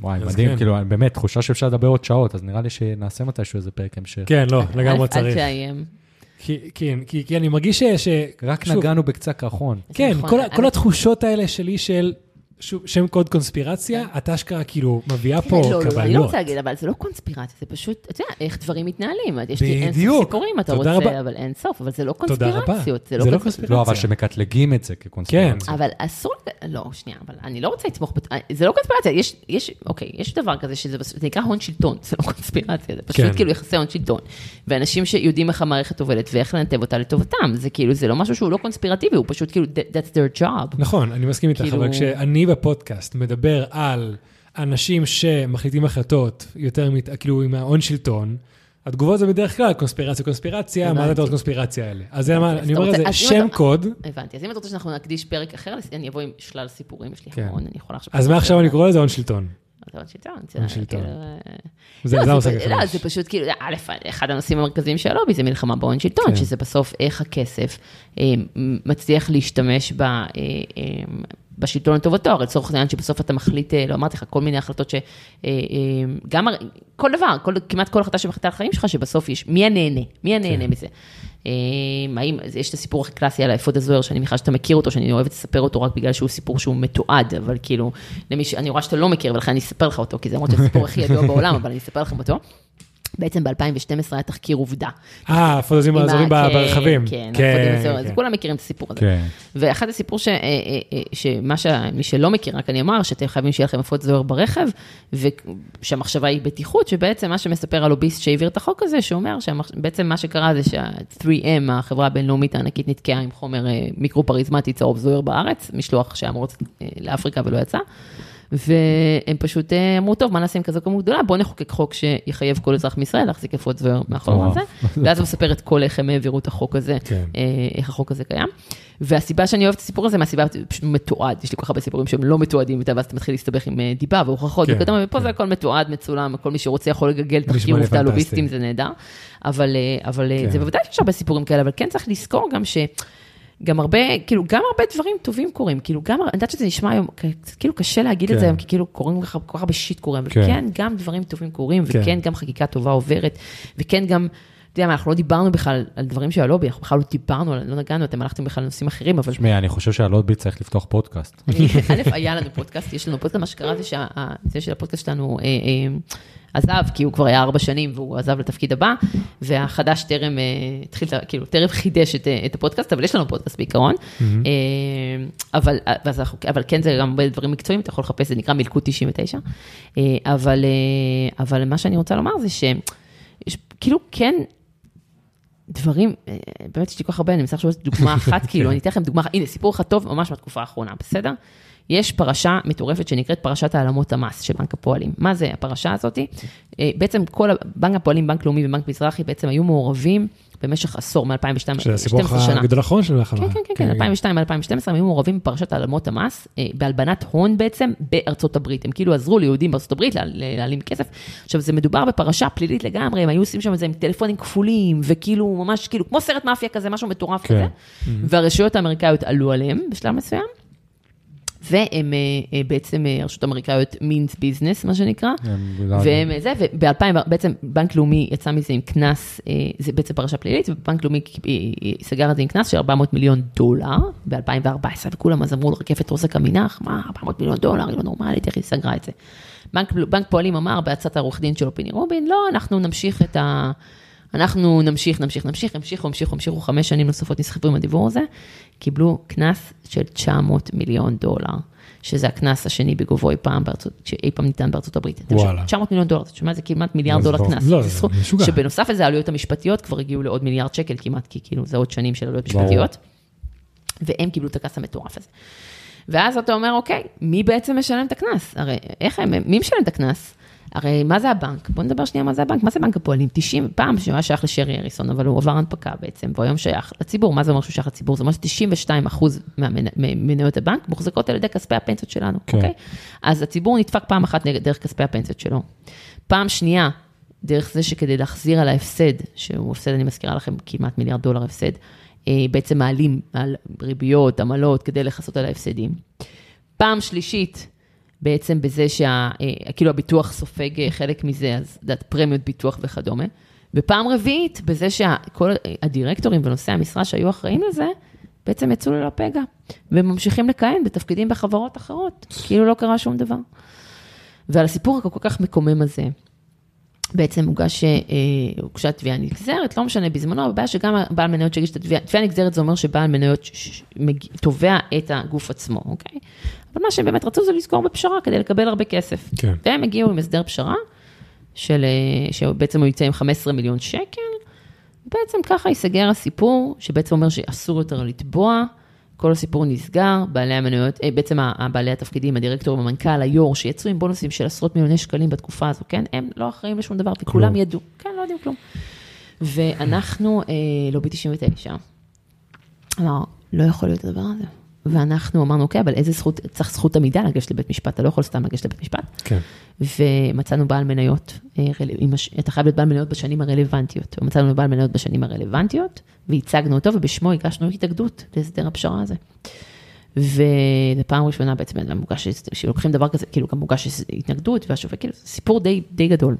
וואי, מדהים, כן. כאילו, באמת, תחושה שאפשר לדבר עוד שעות, אז נראה לי שנעשה מתישהו איזה פרק המשך. כן, לא, לגמרי צריך. אל תאיים. כי- כן, כי כי אני מרגיש ש... רק שוב, נגענו בקצה הקרחון. כן, נכון, כל האמת- כל התחושות האלה שלי של... שוב, שם קוד קונספירציה, את אשכרה כאילו מביאה פה לא, לא, לא, אני לא קבלות. רוצה להגיד, אבל זה לא קונספירציה, זה פשוט, אתה יודע, איך דברים מתנהלים. יש לי אין סוף בדיוק. סיפורים, אתה רוצה. אבל אין סוף, אבל זה לא. קונספירציות. זה לא קונספ- קונספירציה. לא, אבל שמקטלגים את זה כקונספירציה. אבל אסור, לא, שנייה, אבל אני לא רוצה לתמוך, בת- זה לא קונספירציה, יש, יש, אוקיי, יש דבר כזה שזה נקרא הון שלטון, זה לא קונספירציה, זה פשוט כן. כאילו יחסי הון שלטון. ואנשים שיודעים איך המערכת עובדת ואיך לנתב אותה לטובתם, זה כאילו, זה לא משהו שהוא לא קונספירטיבי, הוא פשוט כאילו, that- that's their job. נכון, אני מסכים איתך, כאילו- אבל כשאני בפודקאסט מדבר על אנשים שמחליטים החלטות יותר, מת- כאילו עם ההון שלטון, התגובות זה בדרך כלל קונספירציה, קונספירציה, מה זה קונספירציה האלה? אז זה מה, אני אומר לזה שם קוד, הבנתי, אז אם אתה רוצה שאנחנו נקדיש פרק אחר, אני אבוא עם שלל סיפורים, יש לי כן. המון, אני יכולה עכשיו... אז מעכשיו אני קורא לזה הון שלטון. זה הון שלטון, הון זה שלטון. כאילו, אה, זה לא, לא. זה פשוט כאילו, א', אחד הנושאים המרכזיים של הלובי זה מלחמה בהון שלטון, כן. שזה בסוף איך הכסף אה, מצליח להשתמש ב... אה, בשלטון לטובתו, הרי לצורך העניין שבסוף אתה מחליט, אה, לא אמרתי לך, כל מיני החלטות ש... אה, אה, גם, כל דבר, כל, כמעט כל החלטה שמחליטה על החיים שלך, שבסוף יש, מי הנהנה? מי הנהנה כן. מזה? האם, יש את הסיפור הכי קלאסי על האפוד הזוהר, שאני מניחה שאתה מכיר אותו, שאני אוהבת לספר אותו רק בגלל שהוא סיפור שהוא מתועד, אבל כאילו, למי ש... אני רואה שאתה לא מכיר, ולכן אני אספר לך אותו, כי זה למרות שזה הסיפור הכי ידוע בעולם, אבל אני אספר לכם אותו. בעצם ב-2012 היה תחקיר עובדה. אה, הפודוזים עם האזורים ה- ב- כן, ברכבים. כן, כן, האזוריים, אז כן. כולם מכירים את הסיפור הזה. כן. ואחד הסיפור ש, אה, אה, אה, שמה ש... מי שלא מכיר, רק אני אומר, שאתם חייבים שיהיה לכם אפוד זוהר ברכב, ושהמחשבה היא בטיחות, שבעצם מה שמספר הלוביסט שהעביר את החוק הזה, שאומר שבעצם מה שקרה זה שה-3M, החברה הבינלאומית הענקית, נתקעה עם חומר מיקרו-פריזמטי צהוב זוהר בארץ, משלוח שהיה אמור לאפריקה ולא יצא. והם פשוט אה, אמרו, טוב, מה נעשה עם כזו כמות גדולה? בואו נחוקק חוק שיחייב כל אזרח מישראל להחזיק אפוד זוהר וואו. הזה. ואז הוא מספר את כל איך הם העבירו את החוק הזה, כן. אה, איך החוק הזה קיים. והסיבה שאני אוהבת את הסיפור הזה, מהסיבה, פשוט מתועד, יש לי כל כך הרבה סיפורים שהם לא מתועדים, ואז אתה מתחיל להסתבך עם אה, דיבה והוכחות, כן, וכדומה, ופה כן. זה הכל מתועד, מצולם, כל מי שרוצה יכול לגגל תחקיר עובדה. לוביסטים, זה נהדר. אבל, אבל כן. זה בוודאי שיש הרבה סיפורים כאלה, אבל כן צריך לזכור גם ש... גם הרבה, כאילו, גם הרבה דברים טובים קורים, כאילו, גם, אני יודעת שזה נשמע היום, כאילו קשה להגיד את כן. זה היום, כי כאילו קורים כל כך הרבה שיט קורה, אבל כן. כן, גם דברים טובים קורים, כן. וכן, גם חקיקה טובה עוברת, וכן, גם, אתה יודע מה, אנחנו לא דיברנו בכלל על דברים של הלובי, אנחנו בכלל לא דיברנו, לא נגענו, אתם הלכתם בכלל לנושאים אחרים, אבל תשמעי, אני חושב שהלוטביט צריך לפתוח פודקאסט. א', היה לנו פודקאסט, יש לנו פודקאסט, מה שקרה זה שזה של הפודקאסט שלנו אה, אה, עזב, כי הוא כבר היה ארבע שנים והוא עזב לתפקיד הבא, והחדש טרם אה, התחיל, כאילו, טרם חידש את, הפודקאסט, אבל יש לנו פודקאסט בעיקרון. אבל, כן, זה גם הרבה דברים מקצועיים, אתה יכול לחפש, זה נקרא מלכוד 99. אה, אבל, מה שאני רוצה לומר זה שיש, כאילו, כן, דברים, אה, באמת יש לי כל כך הרבה, אני מנסה לחשוב על דוגמה אחת, כאילו, אני אתן לכם דוגמה. הנה, סיפור אחד טוב ממש מהתקופה האחרונה, בסדר? יש פרשה מטורפת שנקראת פרשת העלמות המס של בנק הפועלים. מה זה הפרשה הזאת? אה, בעצם כל, בנק הפועלים, בנק לאומי ובנק מזרחי בעצם היו מעורבים במשך עשור, מ-2002, שזה הסיפור 12 שנה. הגדול האחרון של המלחמה. כן, כן, כן, 2002, 2012, הם היו מעורבים בפרשת העלמות המס, אה, בהלבנת הון בעצם, בארצות הברית. הם כאילו עזרו ליהודים בארצות הברית לה- להעלים כסף. עכשיו, זה מדובר בפרשה פלילית לגמרי, הם היו עושים שם את זה עם טלפונים כפולים, וכאילו, ממש כאילו, כמו סרט מאפיה כזה, משהו מטורף כן. כזה. והרשויות האמריקאיות עלו עליהם בשלב מסוים. והם אה, אה, בעצם, אה, הרשויות האמריקאיות מינס ביזנס, מה שנקרא. והם אה, זה, ובאלפיים, בעצם בנק לאומי יצא מזה עם קנס, זה בעצם פרשה פלילית, ובנק לאומי סגר את זה עם קנס של 400 מיליון דולר ב-2014, וכולם אז אמרו לרקפת רוסק עמינח, מה, 400 מיליון דולר, היא לא נורמלית, איך היא סגרה את זה. בנק, בנק פועלים אמר בעצת העורך דין שלו, פיני רובין, לא, אנחנו נמשיך את ה... אנחנו נמשיך, נמשיך, נמשיך, המשיכו, המשיכו, המשיכו, חמש שנים נוספות נסחפו עם הדיבור הזה, קיבלו קנס של 900 מיליון דולר, שזה הקנס השני בגובהו אי פעם, בארצות, שאי פעם ניתן בארצות הברית. וואלה. שומע, 900 מיליון דולר, אתה שומע, זה כמעט מיליארד דולר. קנס. לא, זה משוגע. שבנוסף לזה העלויות המשפטיות כבר הגיעו לעוד מיליארד שקל כמעט, כי כאילו זה עוד שנים של עלויות. משפטיות. והם קיבלו את הקנס המטורף הזה. ואז אתה אומר, אוקיי, מי בעצם משלם את הקנס? הרי איך הם, מי משלם את הקנס? הרי מה זה הבנק? בוא נדבר שנייה מה זה הבנק, מה זה בנק הפועלים? 90, פעם שהוא היה שייך לשרי אריסון, אבל הוא עבר הנפקה בעצם, והוא היום שייך לציבור. מה זה אומר שהוא שייך לציבור? זה אומר ש-92 אחוז ממניות הבנק מוחזקות על ידי כספי הפנסיות שלנו, כן. אוקיי? אז הציבור נדפק פעם אחת דרך כספי הפנסיות שלו. פעם שנייה, דרך זה שכדי להחזיר על ההפסד, שהוא הפסד, אני מזכירה לכם, כמעט מיליארד דולר הפסד, אה, בעצם מעלים על ריביות, עמלות, כדי לכסות על ההפסדים. פעם שלישית, בעצם בזה שכאילו הביטוח סופג אה, חלק מזה, אז יודעת, פרמיות ביטוח וכדומה. ופעם רביעית, בזה שכל הדירקטורים ונושאי המשרה שהיו אחראים לזה, בעצם יצאו ללא פגע, וממשיכים לכהן בתפקידים בחברות אחרות, כאילו לא קרה שום דבר. ועל הסיפור הכל כך מקומם הזה, בעצם הוגש, אה, הוגשה תביעה נגזרת, לא משנה, בזמנו, הבעיה שגם בעל מניות שהגיש את התביעה, תביעה נגזרת זה אומר שבעל מניות תובע את הגוף עצמו, אוקיי? אבל מה שהם באמת רצו זה לזכור בפשרה כדי לקבל הרבה כסף. כן. והם הגיעו עם הסדר פשרה, של, אה, שבעצם הוא יצא עם 15 מיליון שקל, בעצם ככה ייסגר הסיפור, שבעצם אומר שאסור יותר לתבוע, כל הסיפור נסגר, בעלי המניות, אה, בעצם בעלי התפקידים, הדירקטורים, המנכ"ל, היו"ר, שיצאו עם בונוסים של עשרות מיליוני שקלים בתקופה הזו, כן? הם לא אחראים לשום דבר, וכולם ידעו, כן, לא יודעים כלום. ואנחנו, לובי 99, אמר, לא יכול להיות הדבר הזה. ואנחנו אמרנו, אוקיי, אבל איזה זכות, צריך זכות עמידה לגשת לבית משפט, אתה לא יכול סתם לגשת לבית משפט. כן. ומצאנו בעל מניות, אה, אתה חייב להיות בעל מניות בשנים הרלוונטיות. ומצאנו בעל מניות בשנים הרלוונטיות, והצגנו אותו, ובשמו הגשנו התאגדות להסדר הפשרה הזה. ופעם ראשונה בעצם גם מוגש, שלוקחים דבר כזה, כאילו גם מוגש התנגדות, והשופט, כאילו, סיפור די, די גדול.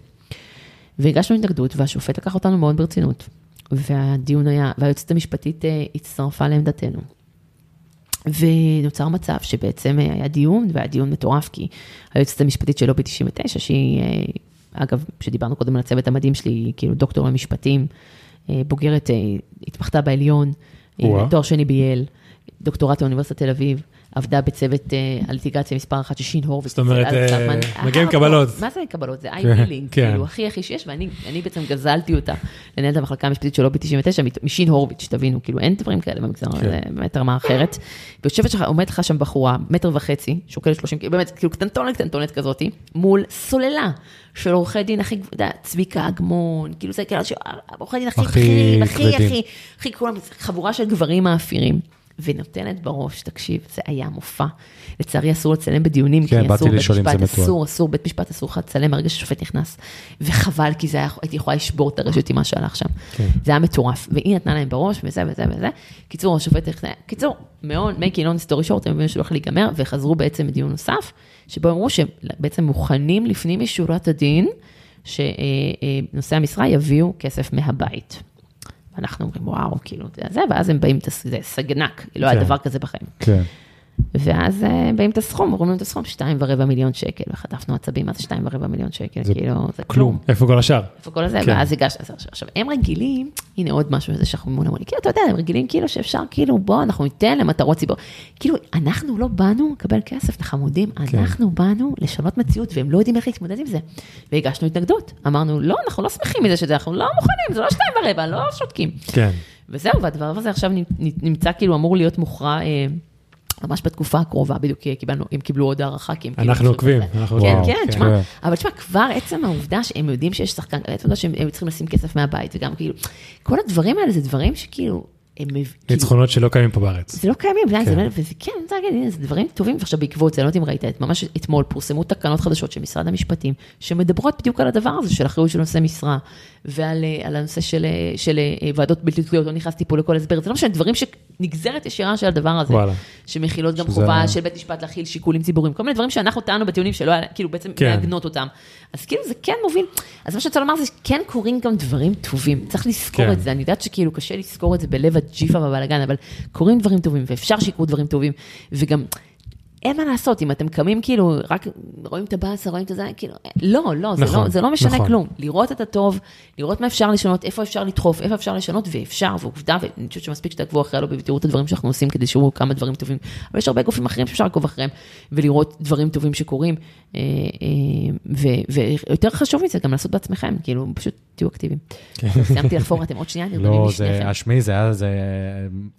והגשנו התנגדות, והשופט לקח אותנו מאוד ברצינות. והדיון היה, והיועצת המשפטית אה, הצטרפה לעמדתנו. ונוצר מצב שבעצם אה, היה דיון, והיה דיון מטורף, כי היועצת המשפטית של לובי 99, שהיא אה, אגב, כשדיברנו קודם על הצוות המדהים שלי, כאילו דוקטור למשפטים, אה, בוגרת, התמחתה בעליון. תואר שני בייל, דוקטורט באוניברסיטת תל אביב, עבדה בצוות אה, על ליטיגציה מספר אחת של שין הורוביץ. זאת אומרת, אה. מגיעים ההארדקור. קבלות. מה זה קבלות? זה כן, איי-מילינג, כן. כאילו, הכי הכי שיש, ואני אני בעצם גזלתי אותה לנהל את המחלקה המשפטית של לובי 99 מת- משין הורוביץ, שתבינו, כאילו, אין דברים כאלה במגזר, כן. זה באמת רמה אחרת. ויושבת שלך, עומדת לך שם בחורה, מטר וחצי, שוקלת 30, כאילו, באמת, כאילו, קטנטונת קטנטונת כזאתי, מול סוללה של עורכי דין הכי, אתה יודע, צביקה אגמון, כאילו, זה כאילו, ש- עורכי דין הכי בכירים, הכי. הכי, הכי, כולם, חבורה של גברים מאפירים. ונותנת בראש, תקשיב, זה היה מופע. לצערי אסור לצלם בדיונים, כן, כי אסור בית משפט, מתועד. אסור, אסור, בית משפט אסור לך לצלם ברגע ששופט נכנס. וחבל, כי זה היה, הייתי יכולה לשבור את הרשת עם מה שהלך שם. כן. זה היה מטורף, והיא נתנה להם בראש, וזה וזה וזה. קיצור, השופט, נכנס- קיצור, מאוד, make it long story short, הם מבינים שזה הולך להיגמר, וחזרו בעצם לדיון נוסף, שבו אמרו שבעצם מוכנים לפנים משורת הדין, שנושאי המשרה יביאו כסף מהבית. ואנחנו אומרים, וואו, כאילו, זה זה, ואז הם באים, זה סגנק, לא היה כן. דבר כזה בחיים. כן. ואז אה, באים את הסכום, אומרים לנו את הסכום, שתיים ורבע מיליון שקל, וחטפנו עצבים, מה זה שתיים ורבע מיליון שקל, זה כאילו, זה כלום. כלום. איפה כל השאר? איפה כל הזה, כן. ואז הגשת, עכשיו- עכשיו, הם רגילים, הנה עוד משהו לזה שאנחנו מימון המוני, כאילו, אתה יודע, הם רגילים כאילו שאפשר, כאילו, בוא, אנחנו ניתן למטרות ציבור. כאילו, אנחנו לא באנו לקבל כסף, לחמודים, כן. אנחנו באנו לשנות מציאות, והם לא יודעים איך להתמודד עם זה. והגשנו התנגדות. אמרנו, לא, אנחנו לא שמחים מזה שזה, אנחנו לא מוכנים, זה לא שתיים ורבע, לא שותקים. כן. וזהו, והדבר הזה עכשיו נמצא כאילו אמור להיות מוכרע אה, ממש בתקופה הקרובה, בדיוק כי קיבלנו, הם קיבלו עוד הערכה, כי הם כאילו... אנחנו עוקבים. אנחנו כן, עוקבים. כן, כן. תשמע. אבל תשמע, כבר עצם העובדה שהם יודעים שיש שחקן, עצם העובדה שהם הם צריכים לשים כסף מהבית, וגם כאילו, כל הדברים האלה זה דברים שכאילו, הם... כאילו, ניצחונות שלא קיימים פה בארץ. זה לא קיימים, כן. זה וזה כן, אני רוצה להגיד, זה דברים טובים, ועכשיו בעקבות זה, אני לא יודעת אם ראית, ממש אתמול פורסמו תקנות חדשות של משרד המשפטים, שמדברות בדיוק על הדבר הזה של אחריות של נושא משרה, ועל אה, הנושא של, אה, של אה, ועדות בלתי תלויות, לא נכנסתי פה לכל הסבר, זה לא משנה, דברים שנגזרת ישירה של הדבר הזה, וואלה. שמכילות גם שזה- חובה של בית משפט להכיל שיקולים ציבוריים, כל מיני דברים שאנחנו טענו בטיעונים שלא היה, כאילו בעצם כן. מעגנות אותם. אז כאילו זה כן מוביל, אז מה שאני רוצה לומר זה שכן קורים גם דברים טובים, צריך לזכור כן. את זה, אני יודעת שכאילו קשה לזכור את זה בלב הג'יפה והבלאגן, אבל קורים דברים טובים, ואפשר שיקרו דברים טובים, וגם אין מה לעשות, אם אתם קמים כאילו, רק רואים את הבאסה, רואים את זה, כאילו, לא, לא, זה, נכון, לא, זה לא משנה נכון. כלום. לראות את הטוב, לראות מה אפשר לשנות, איפה אפשר לדחוף, איפה אפשר לשנות, ואפשר, ועובדה, ואני חושבת שמספיק שתעקבו אחרי הלובי ותראו את הדברים שאנחנו עושים כדי שיראו כמה דברים טובים. אבל יש הרבה גופים אחרים שאפשר לעקוב אחריהם, ולראות דברים טובים שקורים. אה, אה, ו- ויותר חשוב מזה, גם לעשות בעצמכם, כאילו, פשוט תהיו אקטיביים. סיימתי לחפור, אתם עוד שנייה נרדמים לא, משניכם. זה, השמעי, זה היה, זה...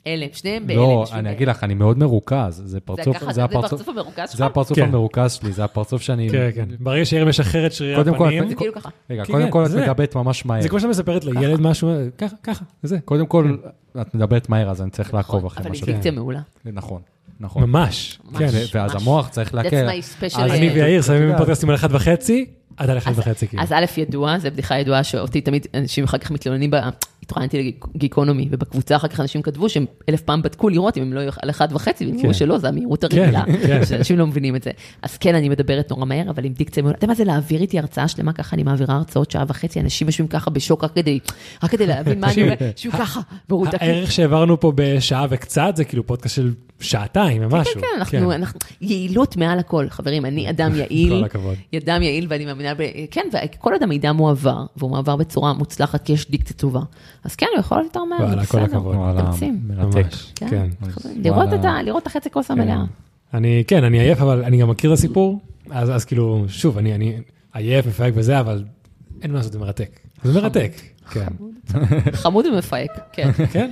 אלה, שניהם באלה. לא, אני. אגיד לך, אני מאוד מרוכז. פרצוף, זה הפרצוף, הפרצוף המרוכז שלך? זה הפרצוף כן. המרוכז שלי, זה הפרצוף שאני... כן, כן. ברגע שירי משחרר את שרירי קודם כל, הפנים, זה כאילו ככה. רגע, כן, קודם כן, כל את. מדברת ממש מהר. זה כמו שאתה מספרת לילד משהו, ככה, ככה, זה. קודם כל, את מדברת מהר, אז אני צריך לעקוב נכון, אחרי אבל מה עם שאת... דיקציה מעולה. נכון, נכון. ממש. כן. ואז. המוח צריך להקל. my special, אז אני ויאיר שמים. פודקאסטים על אחד וחצי, עד על אחד וחצי, כאילו. אז א', ידוע, זו בדיחה ידועה שאותי תמיד אנשים אחר כך מתלוננים, ב- התראיינתי לגיקונומי, ובקבוצה אחר כך אנשים כתבו שהם אלף פעם בדקו לראות אם הם לא על אחד וחצי, והם אמרו כן. שלא, זה המהירות הרגילה, כן. שאנשים לא מבינים את זה. אז כן, אני מדברת נורא מהר, אבל עם דיקציה. אתה יודע מה זה להעביר איתי הרצאה שלמה ככה, אני מעבירה הרצאות שעה וחצי, אנשים יושבים ככה בשוק רק כדי, רק כדי להבין מה אני אומר, יושבים ככה, מרותקים. הערך שהעברנו פה בשעה וקצת, זה כאילו פודקאסט של שעתיים ומשהו. כן, כן, אנחנו, אנחנו, יעילות מעל הכל, חברים, אני אדם יעיל, כל הכבוד. אדם יעיל ואני מאמינה, ב, כן, וכל עוד המידע מועבר, והוא מועבר בצורה מוצלחת, כי יש דיקציה טובה, אז כן, הוא יכול יותר מהר, וואלה, זה כל בסדר, הכבוד. וואלה, מתאמצים. מרתק. ממש, כן, כן. לראות. את ה- לראות את החצי כוס המלאה. אני, כן, אני עייף, אבל אני גם מכיר את הסיפור, אז, אז כאילו, שוב, אני, אני עייף, מפהק וזה, אבל אין מה לעשות, זה מרתק. זה מרתק, כן. חמוד ומפהק, כן. כן?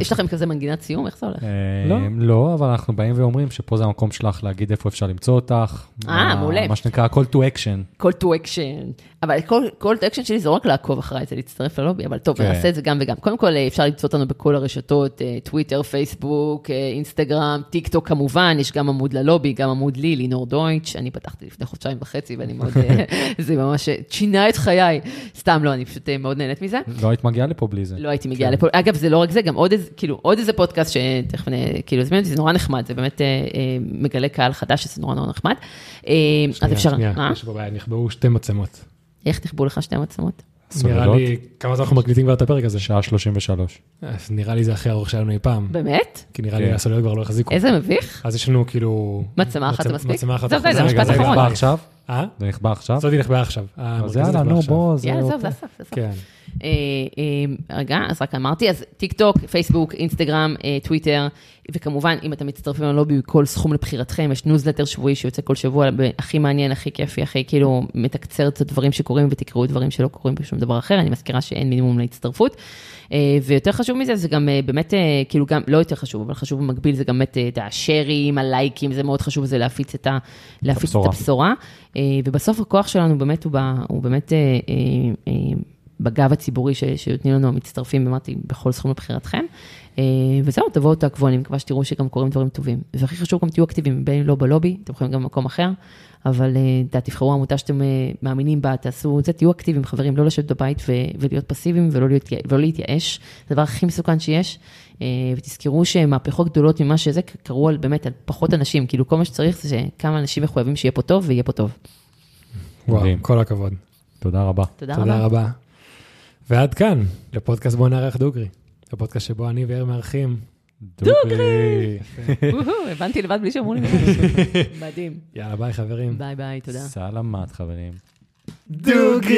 יש לכם כזה מנגינת סיום? איך זה הולך? אה, לא. לא, אבל אנחנו באים ואומרים שפה זה המקום שלך להגיד איפה אפשר למצוא אותך. אה, מעולה. מה שנקרא call to action. call to action. אבל כל action שלי זה לא רק לעקוב אחריי, זה להצטרף ללובי, אבל טוב, כן. נעשה את זה גם וגם. קודם כל, אפשר למצוא אותנו בכל הרשתות, אה, טוויטר, פייסבוק, אה, אינסטגרם, טיק טוק כמובן, יש גם עמוד ללובי, גם עמוד לי, לינור דויטש, אני פתחתי לפני חודשיים וחצי, ואני מאוד, אה, זה ממש אה, שינה את חיי. סתם לא, אני פשוט אה, מאוד נהנית מזה. לא היית מגיעה לפה בלי זה. לא הייתי מגיעה לפה. אגב, זה לא רק זה, גם עוד איזה, כאילו, עוד איזה פודקאסט שתכף, כאילו, זה נורא נחמד, זה באמת אה, אה, מגלה קהל חדש, שזה נורא נורא נחמד. אה, אז אפשר, שנייה, אה? יש פה בעיה, נחבאו שתי מצלמות. איך תכבו לך שתי מצלמות? נראה. לי, כמה זמן אנחנו מקליטים כבר את הפרק הזה? שעה 33. אז נראה לי זה הכי ארוך שהיה לנו אי פעם. באמת? כי נראה כן. לי הסוללות כבר לא יחזיקו. איזה מביך. אז יש לנו כאילו... מצלמה אחת זה מספיק? מצלמה אחת. זה. המשפט רגע, זה. נכבה עכשיו? אה? זה נכבה עכשיו? זאתי נחבאה עכשיו. אז יאללה, נו, עכשיו. בוא, זה... יאללה, זהו, אוקיי. זה הסף, זה הסף. אה, אה, רגע, אז רק אמרתי, אז טיק טוק, פייסבוק, אינסטגרם, טוויטר, וכמובן, אם אתם מצטרפים ללובי, כל סכום לבחירתכם, יש ניוזלטר שבועי שיוצא כל שבוע, הכי מעניין, הכי כיפי, הכי כאילו מתקצר את הדברים שקורים, ותקראו דברים שלא קורים בשום דבר אחר, אני מזכירה שאין מינימום להצטרפות. אה, ויותר חשוב מזה, זה גם באמת, כאילו גם, לא יותר חשוב, אבל חשוב במקביל, זה גם באמת את ה shares, הלייקים, זה מאוד חשוב, זה להפיץ את, ה, להפיץ את הבשורה. הבשורה. אה, ובסוף הכוח שלנו באמת הוא, ב, הוא באמת בגב הציבורי ש, שנותנים לנו המצטרפים, אמרתי, בכל סכום לבחירתכם. אה, וזהו, תבואו תעקבו, אני מקווה שתראו שגם קורים דברים טובים. והכי חשוב, גם תהיו אקטיביים, בין אם לא בלובי, אתם יכולים גם במקום אחר, אבל אה, תבחרו עמותה שאתם אה, מאמינים בה, תעשו את זה, תהיו אקטיביים, חברים, לא לשבת בבית ו- ולהיות פסיביים ולא להיות, ולא להתייאש, זה הדבר הכי מסוכן שיש. ותזכרו שמהפכות גדולות ממה שזה קרו על באמת על פחות אנשים, כאילו כל מה שצריך זה שכמה אנשים מחויבים שיהיה פה טוב ויהיה פה טוב. וואו. כל הכבוד. תודה רבה. תודה תודה רבה. רבה. ועד כאן, לפודקאסט בוא נארח דוגרי. הפודקאסט שבו אני ויאיר מארחים. דוגרי. הבנתי לבד בלי שאמרו לי. מדהים. יאללה, ביי חברים. ביי ביי, תודה. סלאמאת, חברים. דוגרי!